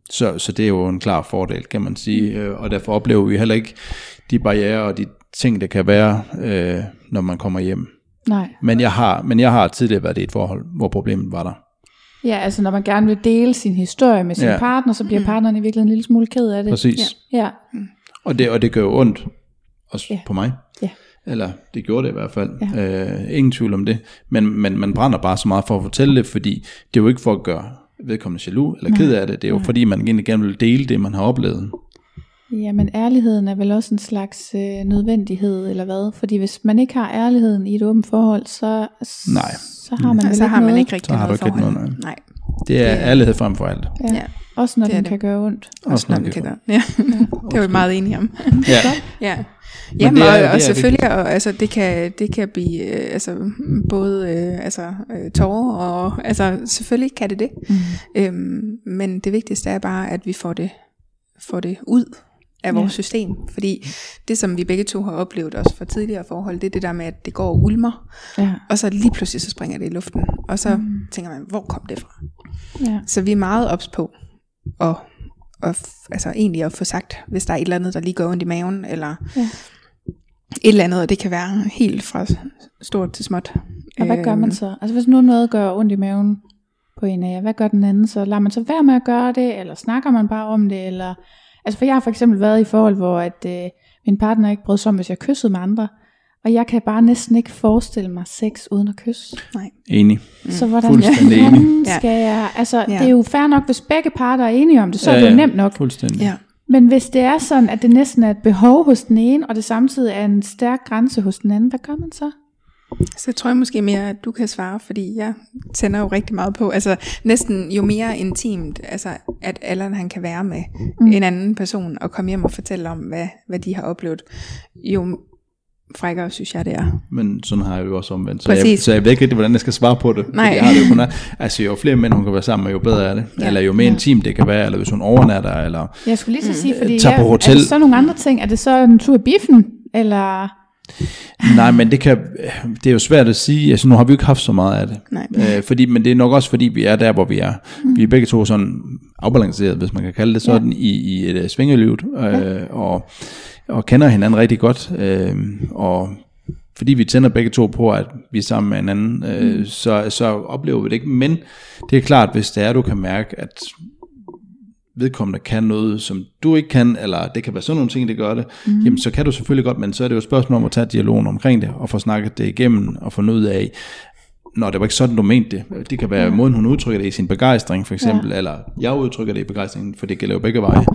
Så, så det er jo en klar fordel, kan man sige. Øh, Og derfor oplever vi heller ikke de barriere og de ting, der kan være, øh, når man kommer hjem. Nej. Men jeg har, men jeg har tidligere været i et forhold, hvor problemet var der. Ja, altså når man gerne vil dele sin historie med sin Ja. ja. partner, så bliver partneren i virkeligheden en lille smule ked af det. Præcis. Ja, Og, det, og det gør jo ondt, også Ja. på mig. Ja. Eller det gjorde det i hvert fald. Ja. Øh, ingen tvivl om det. Men, men man brænder bare så meget for at fortælle det, fordi det er jo ikke for at gøre vedkommende jaloux eller ked af det. Det er jo fordi, man egentlig gerne vil dele det, man har oplevet. ja, men ærligheden er vel også en slags øh, nødvendighed, eller hvad? Fordi hvis man ikke har ærligheden i et åbent forhold, så, Nej. så har man vel så ikke har man noget. ikke rigtig Så har du ikke rigtig forhold. noget, nej. Det er Det ærlighed frem for alt. Ja. Ja. Også når Det den det. kan gøre ondt. Også når den kan gøre. Ja. det er vi meget enige om. Ja. Ja. Jamen, det er- og, det er og selvfølgelig, og, altså, det kan, det kan blive øh, altså, både øh, altså, øh, tårer, og altså, selvfølgelig kan det det. Mm. Øhm, men det vigtigste er bare, at vi får det, får det ud af vores Ja. system. Fordi det, som vi begge to har oplevet også fra tidligere forhold, det er det der med, at det går og ulmer, Ja. og så lige pludselig så springer det i luften. Og så mm. tænker man, hvor kom det fra? ja. Så vi er meget ops på at, at, f- altså egentlig at få sagt, hvis der er et eller andet, der lige går ondt i maven, eller Ja. Et eller andet, og det kan være helt fra stort til småt. Og hvad gør man Øhm, så? Altså hvis nu noget gør ondt i maven på en af jer, hvad gør den anden så? Lader man så være med at gøre det, eller snakker man bare om det? Eller... Altså for jeg har for eksempel været i forhold, hvor at, øh, min partner ikke brød sig om, hvis jeg kyssede med andre. Og jeg kan bare næsten ikke forestille mig sex uden at kysse. Nej. Enig. Mm. Så hvordan, Fuldstændig enig. Ja. skal jeg... Altså Ja. det er jo fair nok, hvis begge parter er enige om det, så er det jo nemt nok. Fuldstændig. Ja. Men hvis det er sådan, at det næsten er et behov hos den ene, og det samtidig er en stærk grænse hos den anden, hvad gør man så? Så tror jeg måske mere, at du kan svare, fordi jeg tænder jo rigtig meget på, altså næsten jo mere intimt, altså at Allan han kan være med mm. en anden person, og komme hjem og fortælle om, hvad, hvad de har oplevet, jo frækkere synes jeg det er. Men sådan har jeg jo også omvendt. Så jeg, Præcis. så jeg ved ikke rigtig, hvordan jeg skal svare på det. Nej. Jeg har det jo kun af, altså jo flere mænd hun kan være sammen med, jo bedre er det. Ja. Eller jo mere Ja. intimt det kan være, eller hvis hun overnatter, eller... Jeg skulle lige så sige, fordi Tag på hotel. er det så nogle andre ting? Er det så en tur i biffen? Eller... Nej, men det kan, det er jo svært at sige. Altså nu har vi jo ikke haft så meget af det. Nej. Øh, fordi, men det er nok også fordi, vi er der, hvor vi er. Mm. Vi er begge to sådan afbalanceret, hvis man kan kalde det sådan, ja. i, i et uh, svingerlivet. Øh, ja. og, og kender hinanden rigtig godt. Øh, og fordi vi tænder begge to på, at vi er sammen med hinanden, øh, mm. så, så oplever vi det ikke. Men det er klart, hvis det er, du kan mærke, at vedkommende kan noget, som du ikke kan, eller det kan være sådan nogle ting, det gør det, mm. jamen så kan du selvfølgelig godt, men så er det jo et spørgsmål om at tage dialogen omkring det, og få snakket det igennem, og få ud af, Nå, det var ikke sådan, du mente det. Det kan være ja. måden, hun udtrykker det i sin begejstring, for eksempel, ja. eller jeg udtrykker det i begejstring, for det gælder jo begge veje.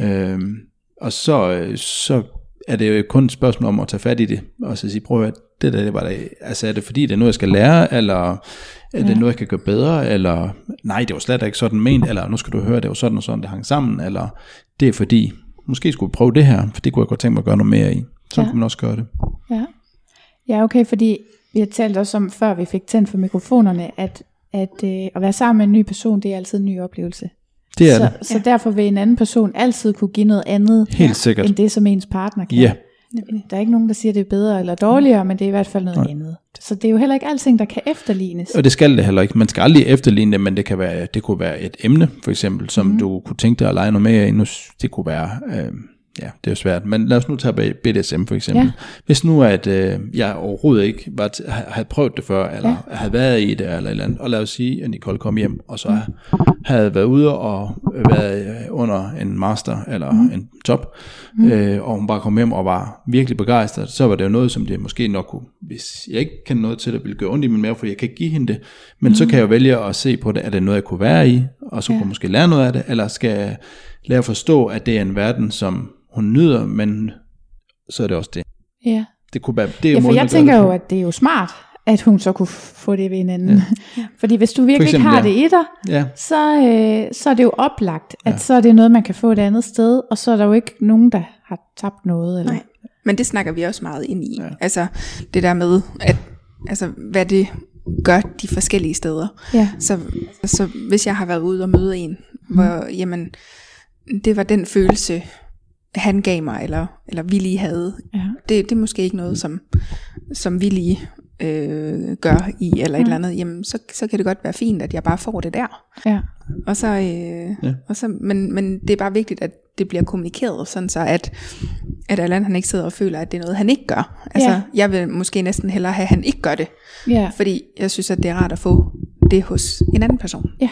Ja. Øhm, og så, så er det jo kun et spørgsmål om at tage fat i det, og så sige, prøv at det der, det var det, altså er det fordi, det er noget, jeg skal lære, eller er ja. det noget, jeg kan gøre bedre, eller nej, det var slet ikke sådan ment, eller nu skal du høre, det var sådan og sådan, det hang sammen, eller det er fordi, måske skulle vi prøve det her, for det kunne jeg godt tænke mig at gøre noget mere i. Så ja. kunne man også gøre det. Ja. ja, okay, fordi vi har talt også om, før vi fik tændt for mikrofonerne, at, at øh, at være sammen med en ny person, det er altid en ny oplevelse. Det er så, det. Så derfor vil en anden person altid kunne give noget andet, Helt sikkert. end det, som ens partner kan. Ja. Der er ikke nogen, der siger, det er bedre eller dårligere, men det er i hvert fald noget Nej. andet. Så det er jo heller ikke alting, der kan efterlignes. Og det skal det heller ikke. Man skal aldrig efterligne det, men det, kan være, det kunne være et emne, for eksempel, som mm. du kunne tænke dig at lege noget i. Det kunne være... Øh, ja, det er jo svært, men lad os nu tage BDSM for eksempel. Ja. Hvis nu at øh, jeg overhovedet ikke var t- havde prøvet det før, eller ja. havde været i det, eller, eller andet, og lad os sige, at Nicole kom hjem, og så havde været ude og været under en master, eller mm. en top, mm. øh, og hun bare kom hjem og var virkelig begejstret, så var det jo noget, som det måske nok kunne, hvis jeg ikke kan noget til det, ville gøre ondt i min mave, fordi jeg kan ikke give hende det, men mm. så kan jeg jo vælge at se på det, er det noget, jeg kunne være i, og så ja. kunne jeg måske lære noget af det, eller skal jeg lære at forstå, at det er en verden, som hun nyder, men så er det også det. Ja. Det kunne være, det er ja, for jeg tænker jo, at det er jo smart, at hun så kunne få det ved en anden. Ja. Fordi hvis du virkelig eksempel, ikke har ja. det i dig, ja. så, øh, så er det jo oplagt, at ja. så er det noget, man kan få et andet sted, og så er der jo ikke nogen, der har tabt noget. Eller? Nej, men det snakker vi også meget ind i. Ja. Altså det der med, at altså, hvad det gør de forskellige steder. Ja. Så, så hvis jeg har været ude og møde en, mm. hvor jamen, det var den følelse, han gav mig, eller, eller vi lige havde. Ja. Det, det er måske ikke noget, som, som vi lige øh, gør i, eller ja. et eller andet. Jamen, så, så kan det godt være fint, at jeg bare får det der. Ja. Og så, øh, ja. og så, men, men det er bare vigtigt, at det bliver kommunikeret, sådan så at, at Allan han ikke sidder og føler, at det er noget, han ikke gør. Altså, ja. jeg vil måske næsten hellere have, at han ikke gør det. Ja. Fordi jeg synes, at det er rart at få det hos en anden person. Ja.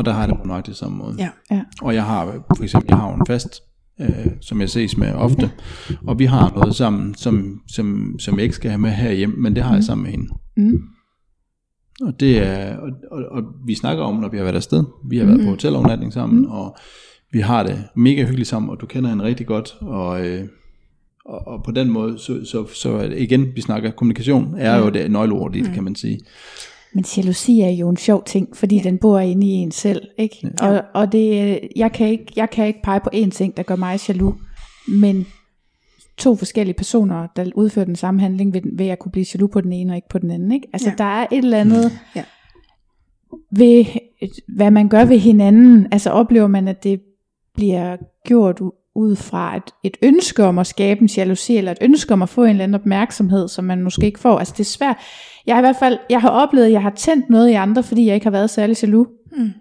Og der har jeg det på nøjagtigt samme måde. Ja. ja. Og jeg har, for eksempel, jeg har en fast øh, som jeg ses med ofte. Og vi har noget sammen, som, som, som jeg ikke skal have med herhjemme, men det har jeg mm. sammen med hende. Mm. Og det er, og, og, og vi snakker om, når vi har været afsted. Vi har været mm. på hotelovernatning sammen, mm. og vi har det mega hyggeligt sammen, og du kender hende rigtig godt, og, øh, og, og på den måde, så, så, så igen, vi snakker kommunikation, er jo det nøgleord i det, mm. kan man sige. Men jalousi er jo en sjov ting, fordi ja. den bor inde i en selv, ikke? Ja. Og, og det, jeg, kan ikke, jeg kan ikke pege på én ting, der gør mig jaloux, men to forskellige personer, der udfører den samme handling, vil, vil jeg kunne blive jaloux på den ene og ikke på den anden, ikke? Altså ja. der er et eller andet mm. ja. ved, hvad man gør ved hinanden, altså oplever man, at det bliver gjort ud fra et, et ønske om at skabe en jalousi, eller et ønske om at få en eller anden opmærksomhed, som man måske ikke får. Altså det er svært. Jeg har i hvert fald, jeg har oplevet, at jeg har tændt noget i andre, fordi jeg ikke har været særlig jaloux. Mm.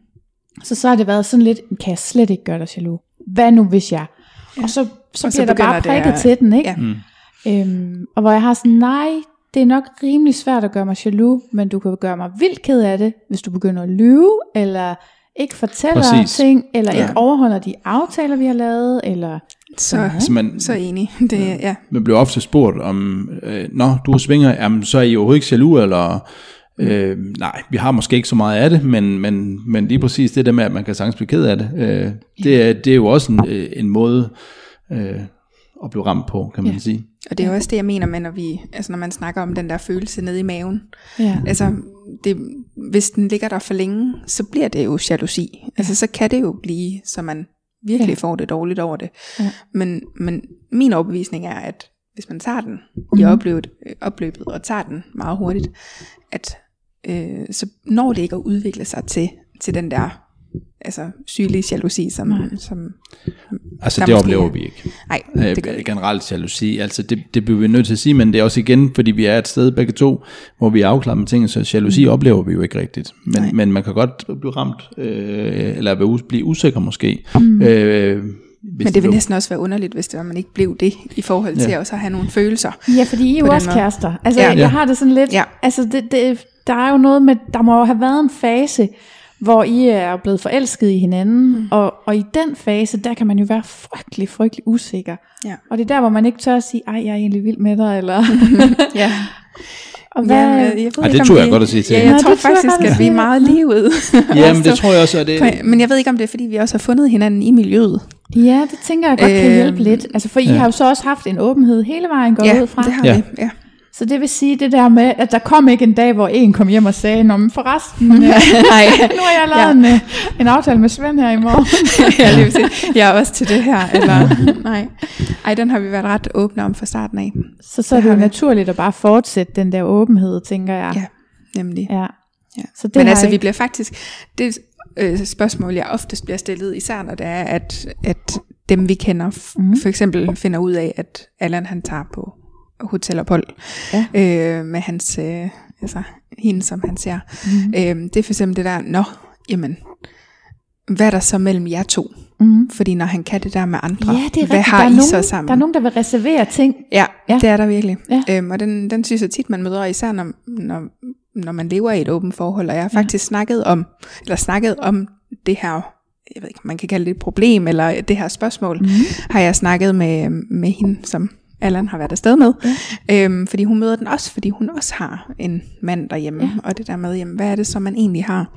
Så så har det været sådan lidt, kan jeg slet ikke gøre dig jaloux? Hvad nu hvis jeg? Ja. Og så, så og bliver så der bare prikket det, til den, ikke? Ja. Mm. Øhm, og hvor jeg har sådan, nej, det er nok rimelig svært at gøre mig jaloux, men du kan gøre mig vildt ked af det, hvis du begynder at lyve, eller ikke fortæller Præcis. ting, eller ja. ikke overholder de aftaler, vi har lavet, eller... Så, så, man, så enig. Det, ja. ja. Man bliver ofte spurgt om, øh, nå, du svinger, jamen, så er I overhovedet ikke jaloux, eller... Øh, nej, vi har måske ikke så meget af det, men, men, men lige præcis det der med, at man kan sagtens blive ked af det, øh, det, er, det er jo også en, øh, en måde øh, at blive ramt på, kan man ja. sige. Og det er også det, jeg mener med, når, vi, altså når man snakker om den der følelse nede i maven. Ja. Altså, det, hvis den ligger der for længe, så bliver det jo jalousi. Ja. Altså, så kan det jo blive, så man virkelig ja. får det dårligt over det. Ja. Men, men min overbevisning er, at hvis man tager den i mhm. opløbet, opløbet og tager den meget hurtigt, at øh, så når det ikke at udvikle sig til, til den der altså sygelig jalousi, som, Nej. som Altså det oplever er. vi ikke. Nej, det gør det Generelt jalousi, altså det, det bliver vi nødt til at sige, men det er også igen, fordi vi er et sted begge to, hvor vi afklarer med ting, så jalousi mm. oplever vi jo ikke rigtigt. Men, men man kan godt blive ramt, øh, eller blive usikker måske. Mm. Øh, hvis Men det vil næsten også være underligt, hvis det var, man ikke blev det, i forhold til ja. også at have nogle følelser. Ja, fordi I er jo også måde. kærester. Altså, ja. jeg har det sådan lidt, ja. altså det, det, der er jo noget med, der må jo have været en fase, hvor I er blevet forelsket i hinanden, mm. og, og i den fase, der kan man jo være frygtelig, frygtelig usikker. Ja. Og det er der, hvor man ikke tør at sige, ej, jeg er egentlig vild med dig, eller... ja. og hvad, Jamen, jeg ved Ej, ikke, det om tror jeg vi- godt at sige til Ja, jeg tror det tror jeg faktisk, at at vi er meget livet. Jamen, det tror jeg også, at det... Men jeg ved ikke, om det er, fordi vi også har fundet hinanden i miljøet. Ja, det tænker jeg godt kan Øhm, hjælpe lidt. Altså, for I ja. har jo så også haft en åbenhed hele vejen gået Ja, ud fra. det har Ja. vi. Ja. Så det vil sige det der med, at der kom ikke en dag, hvor en kom hjem og sagde, Nå, men forresten, ja, Nej, nu har jeg lavet Ja. en, øh, en aftale med Svend her i morgen. lige vil sige, jeg er også til det her. Eller, nej. Ej, den har vi været ret åbne om fra starten af. Så, så er Det det jo vi. naturligt at bare fortsætte den der åbenhed, tænker jeg. Ja, nemlig. ja. Ja. Så det Men altså, vi ikke- bliver faktisk... Det øh, spørgsmål, jeg oftest bliver stillet, især når det er, at, at dem vi kender, Mhm. for eksempel finder ud af, at Allan han tager på hotelophold Ja. øh, med hans, øh, altså hende, som han ser. Mhm. Øh, det er for eksempel det der, nå, jamen, hvad er der så mellem jer to? Mhm. Fordi når han kan det der med andre, Ja, det er hvad har I nogen, så sammen? Der er nogen, der vil reservere ting. Ja, Ja. ja, det er der virkelig. Ja. Øhm, og den, den synes jeg tit, man møder, især når, når, når man lever i et åbent forhold. Og jeg har faktisk snakket om, eller snakket om det her, jeg ved ikke, man kan kalde det et problem, eller det her spørgsmål, Mhm. mm. har jeg snakket med, med hende, som Allan har været afsted med. Ja. Øhm, fordi hun møder den også, fordi hun også har en mand derhjemme. Ja. Og det der med, jamen, hvad er det så, man egentlig har?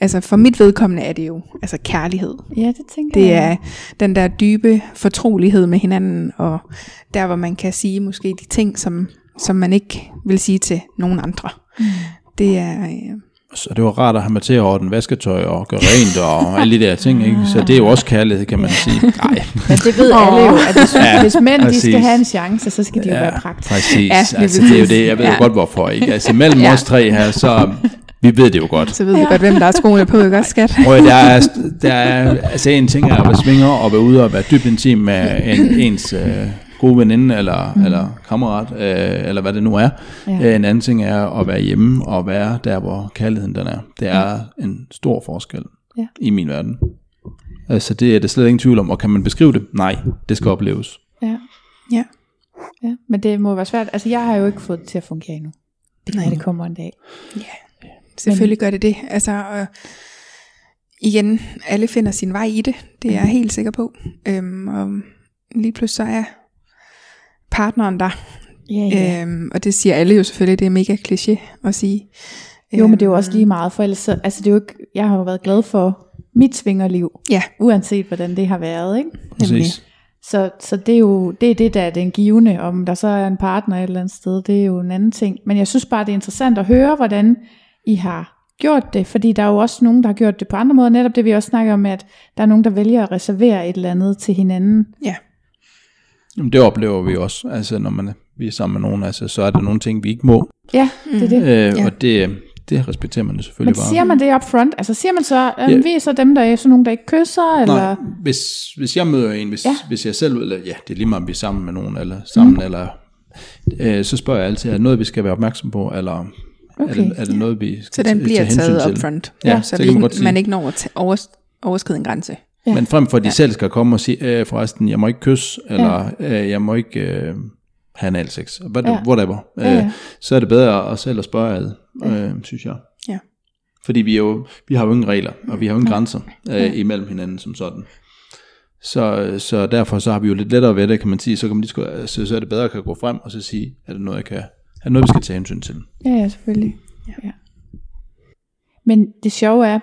Altså for mit vedkommende er det jo altså kærlighed. Ja, det tænker Det jeg. er den der dybe fortrolighed med hinanden, og der hvor man kan sige måske de ting, som, som man ikke vil sige til nogen andre. Mm. Det er, øh, Så det var rart at have med til at ordne vasketøj og gøre rent og alle de der ting, ikke? Så det er jo også kærlighed, kan man sige. Nej, Men det ved alle jo, at hvis, Ja, hvis mænd de skal have en chance, så skal de jo være praktiske. præcis. Ja, Ja, altså, det er jo det, jeg ved ja. Ja. godt hvorfor, ikke? Altså mellem ja. Ja. os tre her, så vi ved det jo godt. så ved vi godt, hvem der er skoene på, ikke også, skat? Prøv, at- der er, der er, altså en ting er at være svinger og være ude og være dybt intim med en, ens øh, gode veninde eller, mm. eller kammerat, øh, eller hvad det nu er. Ja. Ja. En anden ting er at være hjemme og være der, hvor kærligheden den er. Det er en stor forskel Ja. i min verden. Altså det er der slet ingen tvivl om, og kan man beskrive det? Nej, det skal opleves. Ja. Ja. ja. Men det må være svært. Altså, jeg har jo ikke fået det til at fungere endnu. Det Nej. det kommer en dag. Selvfølgelig gør det det. Altså, øh, igen, alle finder sin vej i det. Det er jeg helt sikker på. Øhm, og lige pludselig så er partneren der. Ja, ja. Øhm, og det siger alle jo selvfølgelig, det er mega kliché at sige. Jo, men det er jo Øhm, også lige meget, for ellers så, altså det er jo ikke, jeg har jo været glad for mit svingerliv, Ja, uanset hvordan det har været, ikke? Nemlig. Så, så det er jo det, er det, der er den givende, om der så er en partner et eller andet sted, det er jo en anden ting. Men jeg synes bare, det er interessant at høre, hvordan I har gjort det, fordi der er jo også nogen, der har gjort det på andre måder, netop det vi også snakker om, at der er nogen, der vælger at reservere et eller andet til hinanden. Ja, Jamen, det oplever vi også, altså når man, vi er sammen med nogen, altså, så er der nogle ting, vi ikke må, Ja, det er det. øh, Ja. og det, det respekterer man jo Men selvfølgelig bare. siger man det up front? Altså siger man så, Ja. øh, vi er så dem, der er sådan nogen, der ikke kysser, eller? Nej, hvis, hvis jeg møder en, hvis, Ja. ja. hvis jeg selv, eller ja, det er lige meget, om vi er sammen med nogen, eller sammen, Mhm. mm. eller, øh, så spørger jeg altid, er det noget, vi skal være opmærksom på, eller okay. er, det, er det noget, vi så skal den tage- bliver taget til? up front. Ja, så det vi kan man ikke, godt sige. man ikke når at overskride en grænse. Ja. Ja. Men frem for, at de Ja. ja. selv skal komme og sige, øh, forresten, jeg må ikke kysse, eller øh, jeg må ikke øh, have analsex, what, Ja. ja. whatever, Ja, ja. Øh, så er det bedre at selv at spørge ad, øh, synes jeg. Ja. Fordi vi, er jo, vi har jo ingen regler, og vi har jo ingen Nej. grænser øh, imellem hinanden som sådan. Så, så derfor så har vi jo lidt lettere ved det, kan man sige. Så, kan man lige, så, så er det bedre at kan gå frem og så sige, er det noget, jeg kan, er det noget vi skal tage hensyn til? Ja, ja, selvfølgelig. Ja. ja. Men det sjove er,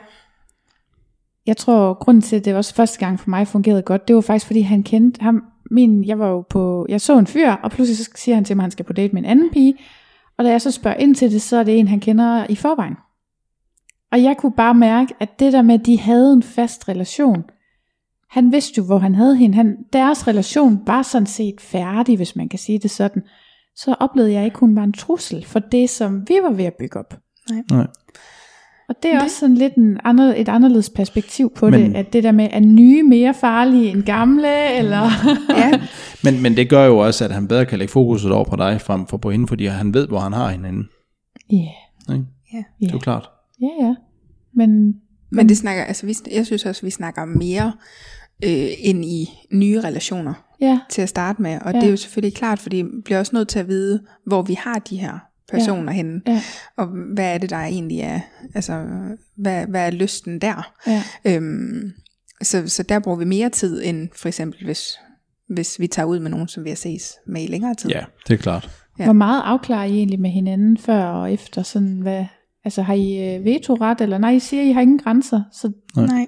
jeg tror, grunden til, at det også første gang for mig fungerede godt, det var faktisk, fordi han kendte ham. Min, jeg var jo på, jeg så en fyr, og pludselig så siger han til mig, at han skal på date med en anden pige. Og da jeg så spørger ind til det, så er det en, han kender i forvejen. Og jeg kunne bare mærke, at det der med, at de havde en fast relation, han vidste jo, hvor han havde hende. Han, deres relation var sådan set færdig, hvis man kan sige det sådan. Så oplevede jeg ikke, hun var en trussel for det, som vi var ved at bygge op. Nej. Og det er også sådan lidt en andre, et anderledes perspektiv på Men- det, at det der med, er nye mere farlige end gamle, eller... Ja, Men, men det gør jo også, at han bedre kan lægge fokuset over på dig, frem for på hende, fordi han ved, hvor han har hende henne. Ja, Ikke? ja. Det er jo klart. ja, ja. Men, Men det snakker, altså vi, jeg synes også, vi snakker mere øh, ind i nye relationer ja, til at starte med. Og Ja. det er jo selvfølgelig klart, fordi vi bliver også nødt til at vide, hvor vi har de her personer ja. henne. Ja. Og hvad er det, der egentlig er, altså, hvad, hvad er lysten der? Ja. Øhm, så, så der bruger vi mere tid, end for eksempel, hvis, hvis vi tager ud med nogen, som vi har ses med i længere tid. Ja, det er klart. Ja. Hvor meget afklarer I egentlig med hinanden før og efter? Sådan, hvad, altså har I øh, vetoret, eller nej, I siger, I har ingen grænser. Så, Nej. Nej,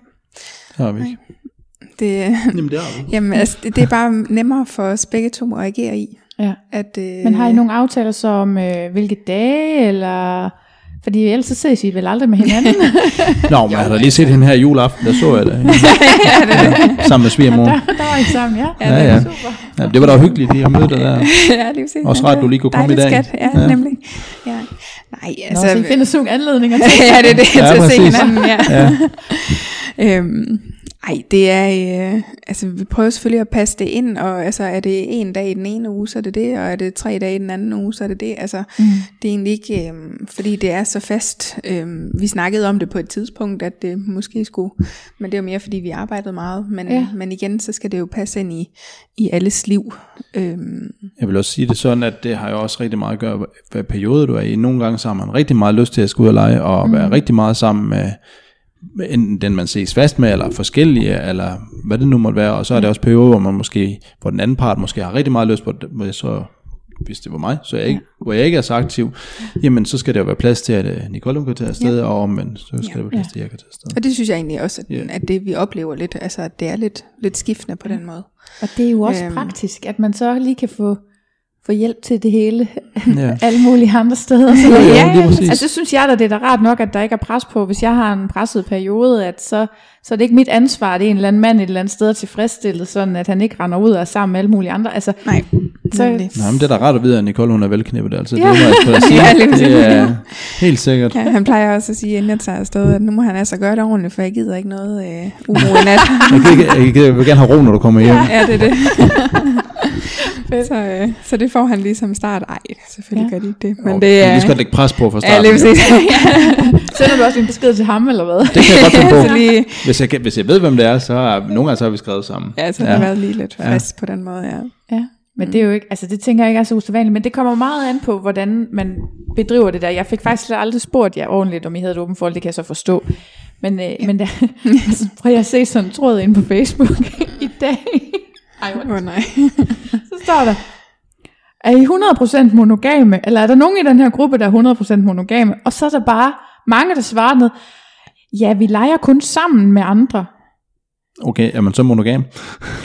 Det har vi ikke. det, Jamen, det har vi. jamen, altså, det, det er bare nemmere for os begge to at agere i. ja. At, øh, Men har I nogle aftaler så om, øh, hvilke dage, eller... Fordi ellers så ses I vel aldrig med hinanden. Nå, men jeg har da lige set hende her juleaften, der så jeg det. ja, sammen med svigermor. der, der var I sammen, ja. Ja, ja. Super. Ja, det var da hyggeligt lige at møde dig der. ja, lige præcis. Også rart, du lige kunne komme i dag. Skat. Ja, Ja. ja, nemlig. Ja. Nej, Altså. Nå, så I finder sådan nogle anledninger til. ja, det er det, Ja, ja, til at se præcis. hinanden, ja. Ja. øhm, ej, det er, øh, altså vi prøver selvfølgelig at passe det ind, og altså er det en dag i den ene uge, så er det det, og er det tre dage i den anden uge, så er det det. Altså, Mm. det er egentlig ikke, øh, fordi det er så fast. Øh, vi snakkede om det på et tidspunkt, at det måske skulle, men det var mere, fordi vi arbejdede meget. Men, Ja. men igen, så skal det jo passe ind i, i alles liv. Øh, Jeg vil også sige det sådan, at det har jo også rigtig meget at gøre, hvad periode du er i. Nogle gange så har man rigtig meget lyst til at skulle ud og lege, og mm. være rigtig meget sammen med, med enten den man ses fast med, eller forskellige, eller hvad det nu måtte være. Og så er der også perioder, hvor man måske, hvor den anden part måske har rigtig meget lyst på, det, hvor jeg så hvis det var mig, så jeg ikke, hvor jeg ikke er så aktiv, jamen så skal der jo være plads til, at øh, Nicole kan tage afsted, Ja. og omvendt, så skal Ja. der være plads til, at jeg kan tage afsted. og det synes jeg egentlig også, at, Ja. at det vi oplever lidt, altså at det er lidt, lidt skiftende på den måde. Og det er jo også Øhm. praktisk, at man så lige kan få, få hjælp til det hele, Ja. alle mulige andre steder. Så Ja, ja, ja, altså det synes jeg da, det er da rart nok, at der ikke er pres på, hvis jeg har en presset periode, at så, så er det ikke mit ansvar, at det er en eller anden mand et eller andet sted at tilfredsstille, sådan at han ikke render ud og er sammen med alle mulige andre. Altså, Nej, Så-. Nej, men det er da rart at vide, at Nicole hun er velknippet, altså Ja. det må jeg da sige. Ja, det er helt sikkert. Ja, han plejer også at sige, inden jeg tager afsted, at nu må han altså gøre det ordentligt, for jeg gider ikke noget øh, uro i nat. Jeg, ikke, jeg, kan- jeg vil gerne have ro, når du kommer hjem. ja, det er det. så, øh, så det får han ligesom start. Ej, selvfølgelig Ja. ja. gør de ikke det. Men Og det er... lige skal lægge pres på fra Ja, starten. lige præcis. sender du også en besked til ham, eller hvad? Det kan jeg godt finde på. så lige, Hvis jeg, hvis jeg ved, hvem det er, så har nogle gange så har vi skrevet sammen. ja, så har Ja. det været lige lidt Ja. frisk på den måde, ja. Ja, men det er jo ikke, altså det tænker jeg ikke er så usædvanligt, men det kommer meget an på, hvordan man bedriver det der. Jeg fik faktisk aldrig spurgt jer ordentligt, om I havde et åbent forhold, det kan jeg så forstå. Men, øh, ja. men der, altså, prøv at se sådan en tråd ind på Facebook i dag. Ej, hvor oh, nej. Så står der, er I 100% monogame? Eller er der nogen i den her gruppe, der er 100% monogame? Og så er der bare mange, der svarer noget, ja, vi leger kun sammen med andre. Okay, er man så monogam?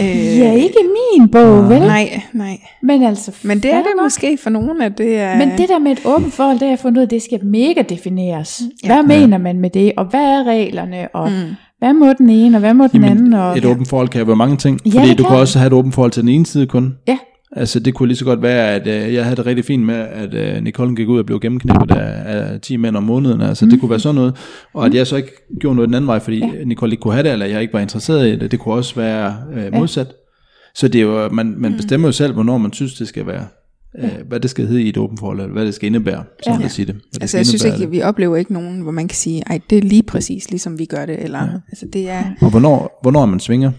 Øh, Ja, ikke i min bog, Nej. vel? Nej, nej. Men altså, Men det er det nok. måske for nogen, at det er... Men det der med et åbent forhold, det har jeg fundet ud af, det skal mega defineres. Ja. Hvad mener man med det, og hvad er reglerne, og Mm. Hvad må den ene, og hvad må den anden? Og, et åbent forhold kan jo være mange ting. Ja, fordi du kan kan også have et åbent forhold til den ene side kun. Ja. Altså det kunne lige så godt være, at øh, jeg havde det rigtig fint med, at øh, Nicole gik ud og blev gennemknippet af, af 10 mænd om måneden. Altså mm. det kunne være sådan noget. Og at jeg så ikke gjorde noget den anden vej, fordi Ja. ja. Nicole ikke kunne have det, eller jeg ikke var interesseret i det. Det kunne også være øh, modsat. Så det er jo, man, man Mm. bestemmer jo selv, hvornår man synes, det skal være. Øh, hvad det skal hedde i et åbent forhold, eller hvad det skal indebære, sådan Ja. at sige det. Hvad det Altså skal jeg synes ikke, det. at vi oplever ikke nogen, hvor man kan sige, ej, det er lige præcis ligesom vi gør det, eller, ja. altså det er, Og hvornår, hvornår er man svinger?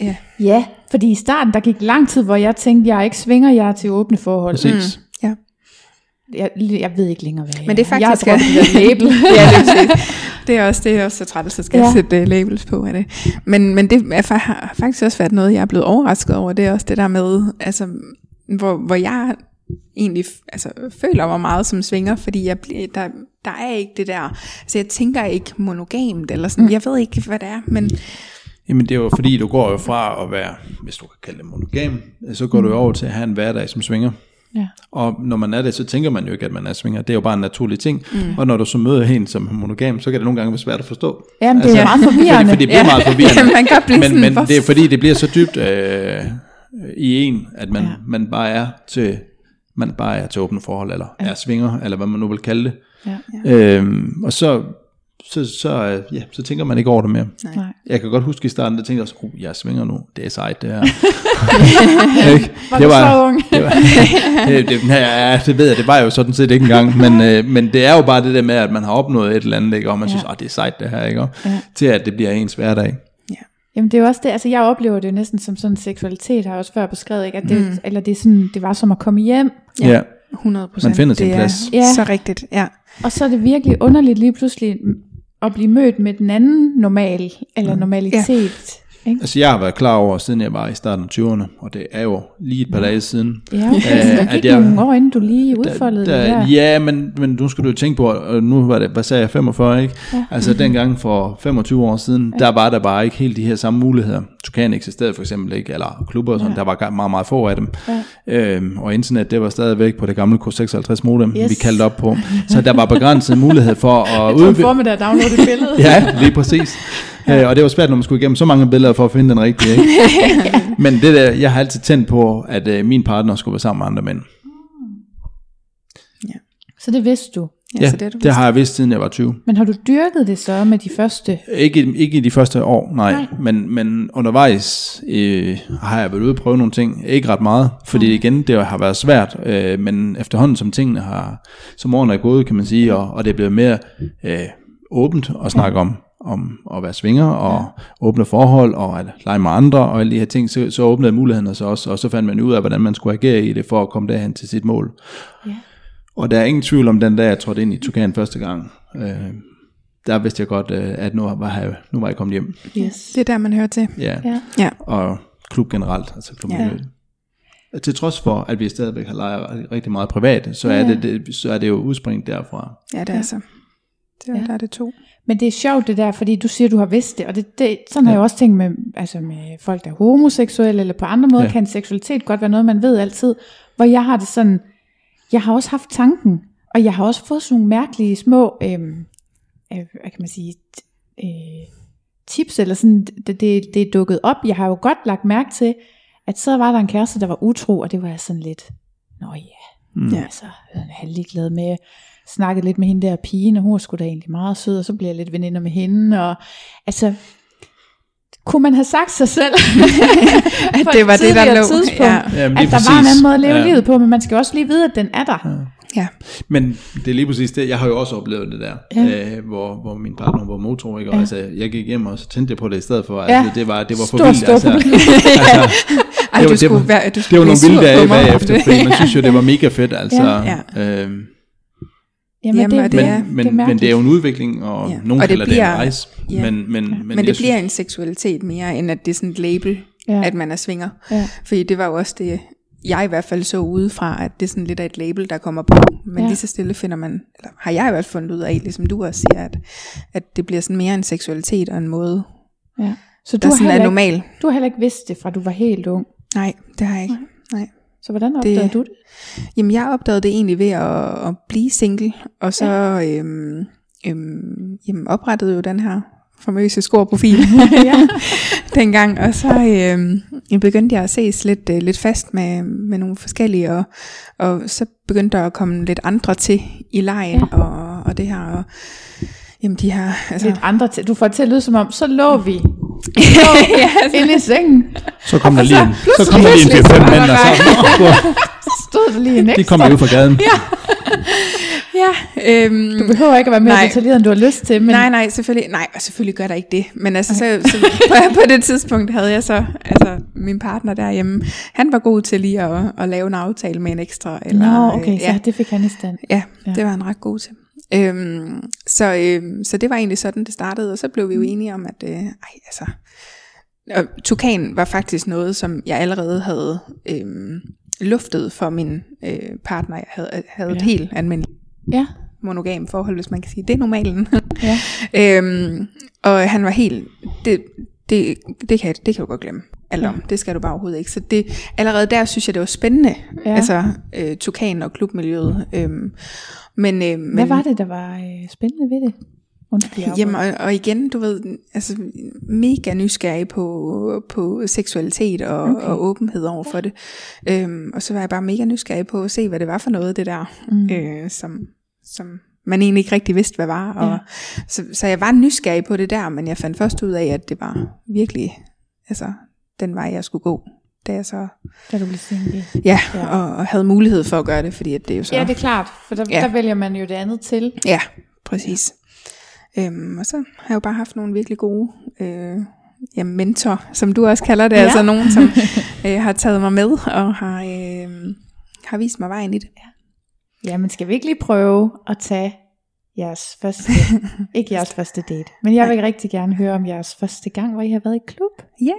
ja, Ja, fordi i starten, der gik lang tid, hvor jeg tænkte, jeg er ikke svinger, jeg er til åbne forhold. Præcis. Mm. ja. Jeg, jeg ved ikke længere, hvad jeg Men det er faktisk... Jeg er det der label. ja, det er, det er også, det er også så træt, så skal Ja. sætte uh, labels på af det. Men, men det er, fa- har faktisk også været noget, jeg er blevet overrasket over, det er også det der med, altså, hvor, hvor jeg egentlig altså, føler mig meget som svinger, fordi jeg, bliver- der, der er ikke det der, altså jeg tænker ikke monogamt, eller sådan, mm. jeg ved ikke, hvad det er, men Jamen det er jo fordi, du går jo fra at være, hvis du kan kalde det monogam, så går du jo over til at have en hverdag som svinger. Ja. Og når man er det, så tænker man jo ikke, at man er svinger. Det er jo bare en naturlig ting. Mm. Og når du så møder en som er monogam, så kan det nogle gange være svært at forstå. Jamen, det er jo meget forvirrende. Fordi, fordi det bliver Ja. meget forvirrende. Ja, man kan blive men, men hvor- det er fordi, det bliver så dybt øh, i en, at man, ja. man bare er til man bare er til åbne forhold, eller ja. er svinger, eller hvad man nu vil kalde det. Ja. Øhm, og så, så, så, ja, så tænker man ikke over det mere. Nej. Jeg kan godt huske i starten, der tænkte jeg også, oh, jeg svinger nu, det er sejt det her. Var du så ung? det, var, det, det, ja, det ved jeg, det var jo sådan set ikke engang, men, øh, men det er jo bare det der med, at man har opnået et eller andet, ikke? og man Ja. ja. synes, oh, det er sejt det her, ikke? Og Ja. til at det bliver ens hverdag. Jamen det er jo også det, altså jeg oplever det jo næsten som sådan seksualitet, har jeg også før beskrevet, ikke? At det, mm. eller det, er sådan, det var som at komme hjem, Ja. ja. 100% Man finder sin det er plads. Ja. så rigtigt, ja. Og så er det virkelig underligt lige pludselig at blive mødt med den anden normal, eller normalitet. Ikke? Altså jeg har været klar over, siden jeg var i starten af 20'erne, og det er jo lige et par dage siden. Ja, okay. Øh, så der at jeg- nogle år, inden du lige udfoldede der, det der. Ja, men, men nu skal du jo tænke på, og nu var det, hvad sagde jeg, 45, ikke? Ja. Altså dengang for 25 år siden, der var der bare ikke helt de her samme muligheder. Tukan eksisterede for eksempel ikke, eller klubber og sådan, Ja. der var meget, meget få af dem. Ja. Øhm, og internet, det var stadigvæk på det gamle K56 modem, Yes. vi kaldte op på. Så der var begrænset mulighed for at Jeg tog en udvikle... formiddag downloade et billede. Ja, lige præcis. Ja. og det var svært, når man skulle igennem så mange billeder for at finde den rigtige. Ikke? Men det der, jeg har altid tændt på, at øh, min partner skulle være sammen med andre mænd. Så det vidste du. Ja, så det, du det har jeg vidst, siden jeg var 20. Men har du dyrket det så med de første? Ikke, ikke i de første år, nej. Nej. Men, men undervejs øh, har jeg været ude og prøve nogle ting. Ikke ret meget, fordi igen, det har været svært. Øh, men efterhånden, som tingene har, som årene er gået, kan man sige, og, og det er blevet mere øh, åbent at snakke om, om at være svinger, og ja. åbne forhold, og at lege med andre, og alle de her ting, så, så åbnede mulighederne sig også, og så fandt man ud af, hvordan man skulle agere i det, for at komme derhen til sit mål. Ja. Og der er ingen tvivl om den dag, jeg trådte ind i Tukan første gang. Øh, der vidste jeg godt, øh, at nu var, jeg, nu var jeg kommet hjem. Yes. Det er der, man hører til. Ja. Ja. Ja. Og klub generelt, altså klub Ja. ja. Til trods for, at vi stadigvæk har lejet rigtig meget privat, så, Ja. er det, det, så er det jo udspring derfra. Ja, det er Ja. så. Det er, Ja. der er det to. Men det er sjovt det der, fordi du siger, du har vidst det, og det, det sådan har jeg også tænkt med, altså med folk, der er homoseksuelle, eller på andre måder, ja. Ja. kan seksualitet godt være noget, man ved altid, hvor jeg har det sådan, jeg har også haft tanken, og jeg har også fået sådan nogle mærkelige små, øhm, øh, hvad kan man sige, øh, tips, eller sådan, det, det, det er dukket op. Jeg har jo godt lagt mærke til, at så var der en kæreste, der var utro, og det var jeg sådan lidt, nå ja, Mm. Ja. altså, jeg er halvlig glad med, snakkede lidt med hende der pigen, og hun var sgu da egentlig meget sød, og så blev jeg lidt veninder med hende, og altså, kunne man have sagt sig selv, At det et var det, der lå. tidspunkt, Ja. Jamen, at der var en anden måde at leve ja. livet på, men man skal også lige vide, at den er der. Ja. Men det er lige præcis det, jeg har jo også oplevet det der, Ja. ja. øh, hvor, hvor min partner var motor, ikke? Og Ja. ja. altså, jeg gik hjem og så tændte jeg på det i stedet for, Ja. altså, det var, det var for Stort, vildt. stort Altså, altså, Ej, Det du var- skulle det var- være, du det skulle var nogle vilde dage bagefter, det. fordi man synes jo, det var mega fedt, altså. Ja. Øhm, Jamen, Jamen, det, det, det er- det, men, men det er jo en udvikling, og Ja. ja. nogen Og det kalder det bliver- en rejse. ja. Men, men, men, Men det bliver en seksualitet mere, end at det er sådan et label, Ja. at man er svinger. Ja. Fordi det var jo også det, jeg i hvert fald så udefra, at det er sådan lidt af et label, der kommer på. Men Ja. ja. lige så stille finder man, eller har jeg i hvert fald fundet ud af, ligesom du også siger, at, at det bliver sådan mere en seksualitet og en måde, ja. Så du der har, sådan er heller ikke, normal. du har heller ikke vidst det, fra du var helt ung. Nej, det har jeg ikke. Nej. Så hvordan opdagede Det- du det? Jamen, jeg opdagede det egentlig ved at, at blive single, og så ja. øhm, øhm, jamen, oprettede jo den her famøse score-profil ja. dengang, og så øhm, begyndte jeg at ses lidt, øh, lidt fast med, med nogle forskellige, og, og så begyndte der at komme lidt andre til i lejen, Ja. og, og det her, og, jamen de her, altså, Lidt andre til. Du får til at lyde som om, så lå vi ja, altså, inde i sengen. Så kom der lige så en, så pludselig- kom der lige en pludselig så 4-5 var mænd, og så, Stod der lige en de ekstra. kom jo ud fra gaden. ja, øhm, Du behøver ikke at være mere Nej. detaljeret, end du har lyst til. Men. Nej, nej, selvfølgelig, nej, og selvfølgelig gør der ikke det. Men altså, så, så på, på det tidspunkt havde jeg så, altså min partner derhjemme, han var god til lige at, at lave en aftale med en ekstra. Eller, Nå, okay, øh, så ja, det fik han i stand. ja, Ja. det var han ret god til. Øhm, så, øhm, så det var egentlig sådan, det startede, og så blev vi jo enige om, at øh, ej, altså, og Tukan var faktisk noget, som jeg allerede havde øhm, luftet for min øh, partner. Jeg havde, havde ja. et Ja. helt almindeligt Ja, monogam forhold, hvis man kan sige. Det er normalen. ja. Øhm, og han var helt, det, det, det, kan, det kan du godt glemme. Alt om. Det skal du bare overhovedet ikke. Så det, allerede der synes jeg, det var spændende. Ja. Ja. Altså, øh, Tukan og klubmiljøet. Øhm, men, øh, men, Hvad var det, der var øh, spændende ved det? Undskyld, Jamen, og, og igen, du ved, altså mega nysgerrig på, på seksualitet og, Okay. og åbenhed over for det. Øhm, og så var jeg bare mega nysgerrig på at se, hvad det var for noget, det der, mm. øh, som, som man egentlig ikke rigtig vidste, hvad var. Og, Ja. så, så jeg var nysgerrig på det der, men jeg fandt først ud af, at det var virkelig altså, den vej, jeg skulle gå. Da jeg så, Da du blev single. ja, Ja. ja. Og, og havde mulighed for at gøre det, fordi at det er jo så... Ja, det er klart, for der, ja. Ja. der vælger man jo det andet til. Ja, præcis. Øhm, og så har jeg jo bare haft nogle virkelig gode øh, ja, mentor, som du også kalder det, Ja. ja. altså nogen, som øh, har taget mig med og har, øh, har vist mig vejen i det. Ja, men skal vi ikke lige prøve at tage jeres første, ikke jeres første date, men jeg vil rigtig gerne høre om jeres første gang, hvor I har været i klub. Ja.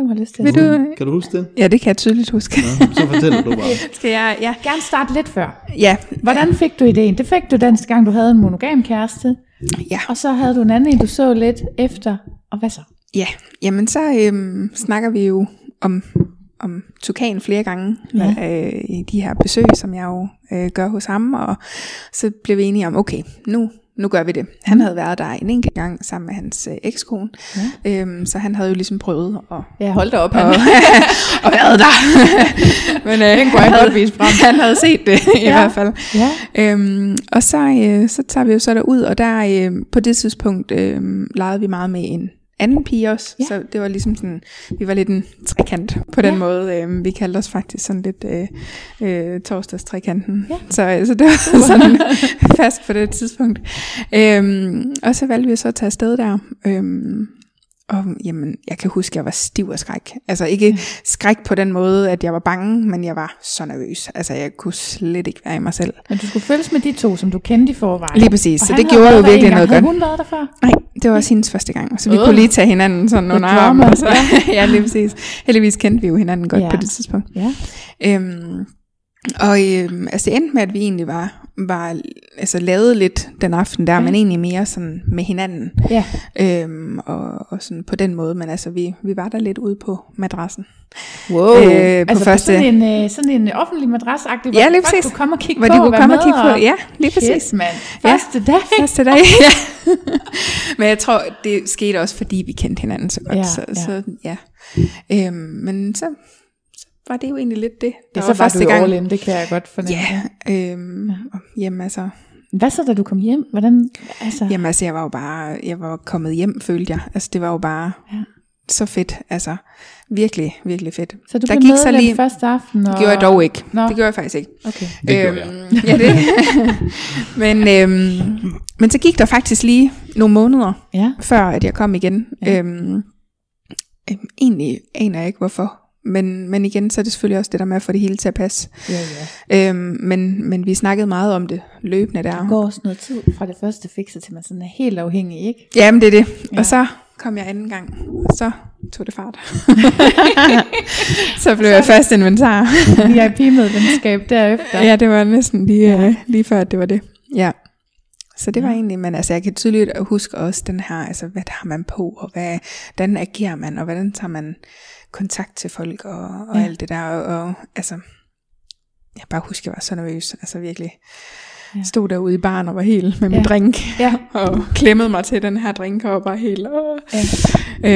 Hvem har lyst til Vil det? du? Kan du huske det? Ja, det kan jeg tydeligt huske. Ja, så fortæller du bare. Skal jeg? Ja. Gerne starte lidt før. Ja. Hvordan fik du ideen? Det fik du den gang, du havde en monogam kæreste, Ja. og så havde du en anden, en, du så lidt efter, og hvad så? Ja, jamen så øhm, snakker vi jo om, om Tukan flere gange Ja. øh, i de her besøg, som jeg jo øh, gør hos ham, og så blev vi enige om, okay, nu, nu gør vi det. Han havde været der en enkelt gang sammen med hans øh, ekskone, ja. øhm, så han havde jo ligesom prøvet at Ja, hold da op. og, og været der. Men øh, Den kunne han godt vise frem. Han havde set det i Ja. hvert fald. Ja. Øhm, og så, øh, så tager vi jo så derud, og der øh, på det tidspunkt øh, legede vi meget med en anden pige også, Ja. så det var ligesom sådan, vi var lidt en trekant på den Ja. måde. Øh, vi kaldte os faktisk sådan lidt øh, øh, torsdags trekanten. Ja. Så, øh, så det var sådan fast på det tidspunkt. Øhm, og så valgte vi så at tage afsted der. Øhm, og jamen, jeg kan huske, at jeg var stiv af skræk. Altså ikke skræk på den måde, at jeg var bange, men jeg var så nervøs. Altså jeg kunne slet ikke være i mig selv. Men du skulle følges med de to, som du kendte i forvejen. Lige præcis, Og så det havde gjorde jo virkelig noget Havde godt. hun været der før? Nej, det var også hendes første gang, så vi Øh. kunne lige tage hinanden sådan under armen. Og så, ja. ja, lige præcis. Heldigvis kendte vi jo hinanden godt Ja. på det tidspunkt. Ja. Øhm, og øhm, altså det endte med, at vi egentlig var, var altså, lavet lidt den aften der, Ja. ja. men egentlig mere sådan med hinanden. Ja. Øhm, og, og sådan på den måde, men altså vi, vi var der lidt ude på madrassen. Wow. Øh, på altså første- på sådan en, øh, sådan en offentlig madrasagtig, hvor Ja, lige præcis. kunne komme og kigge Hvor på de og kunne komme og kigge på, ja, lige præcis. Shit, mand. Ja. Første dag. Første dag, ja. men jeg tror, det skete også, fordi vi kendte hinanden så godt. Ja, så, ja. så ja. Øhm, men så var det jo egentlig lidt det. Ja, der så var du all in, det kan jeg godt fornemme. Ja, øhm, ja. Jamen altså, Hvad så, da du kom hjem? Hvordan, altså, jamen altså, jeg var jo bare, jeg var kommet hjem, følte jeg. Altså, det var jo bare Ja. ja. så fedt. Altså, virkelig, virkelig fedt. så du der blev gik medlem så lige- første aften? Og... Det gjorde jeg dog ikke. Nå. Det gjorde jeg faktisk ikke. Okay. Det gjorde jeg. Øhm, Ja, det. men, øhm, men så gik der faktisk lige nogle måneder, Ja. før at jeg kom igen. Ja. Ja. Øhm, øhm, egentlig aner jeg ikke hvorfor. Men, men igen, så er det selvfølgelig også det der med at få det hele til at passe. Ja, ja. Øhm, men, men vi snakkede meget om det løbende der. Der går også noget tid fra det første fikse til man sådan er helt afhængig, ikke? Jamen det er det. Ja. Ja. Og så kom jeg anden gang, og så tog det fart. så blev jeg fast inventar. VIP-medlemskab derefter. ja, det var næsten lige, ja. lige før, at det var det. Ja. Så det var egentlig, men altså jeg kan tydeligt huske også den her, altså hvad har man på, og hvad, hvordan agerer man, og hvordan tager man kontakt til folk, og, og Ja. alt det der, og, og altså, jeg bare husker, jeg var så nervøs, altså virkelig. Ja. Stod derude i baren og var helt med min Ja. drink, Ja. og klemmede mig til den her drink, og var bare helt, åh. Ja.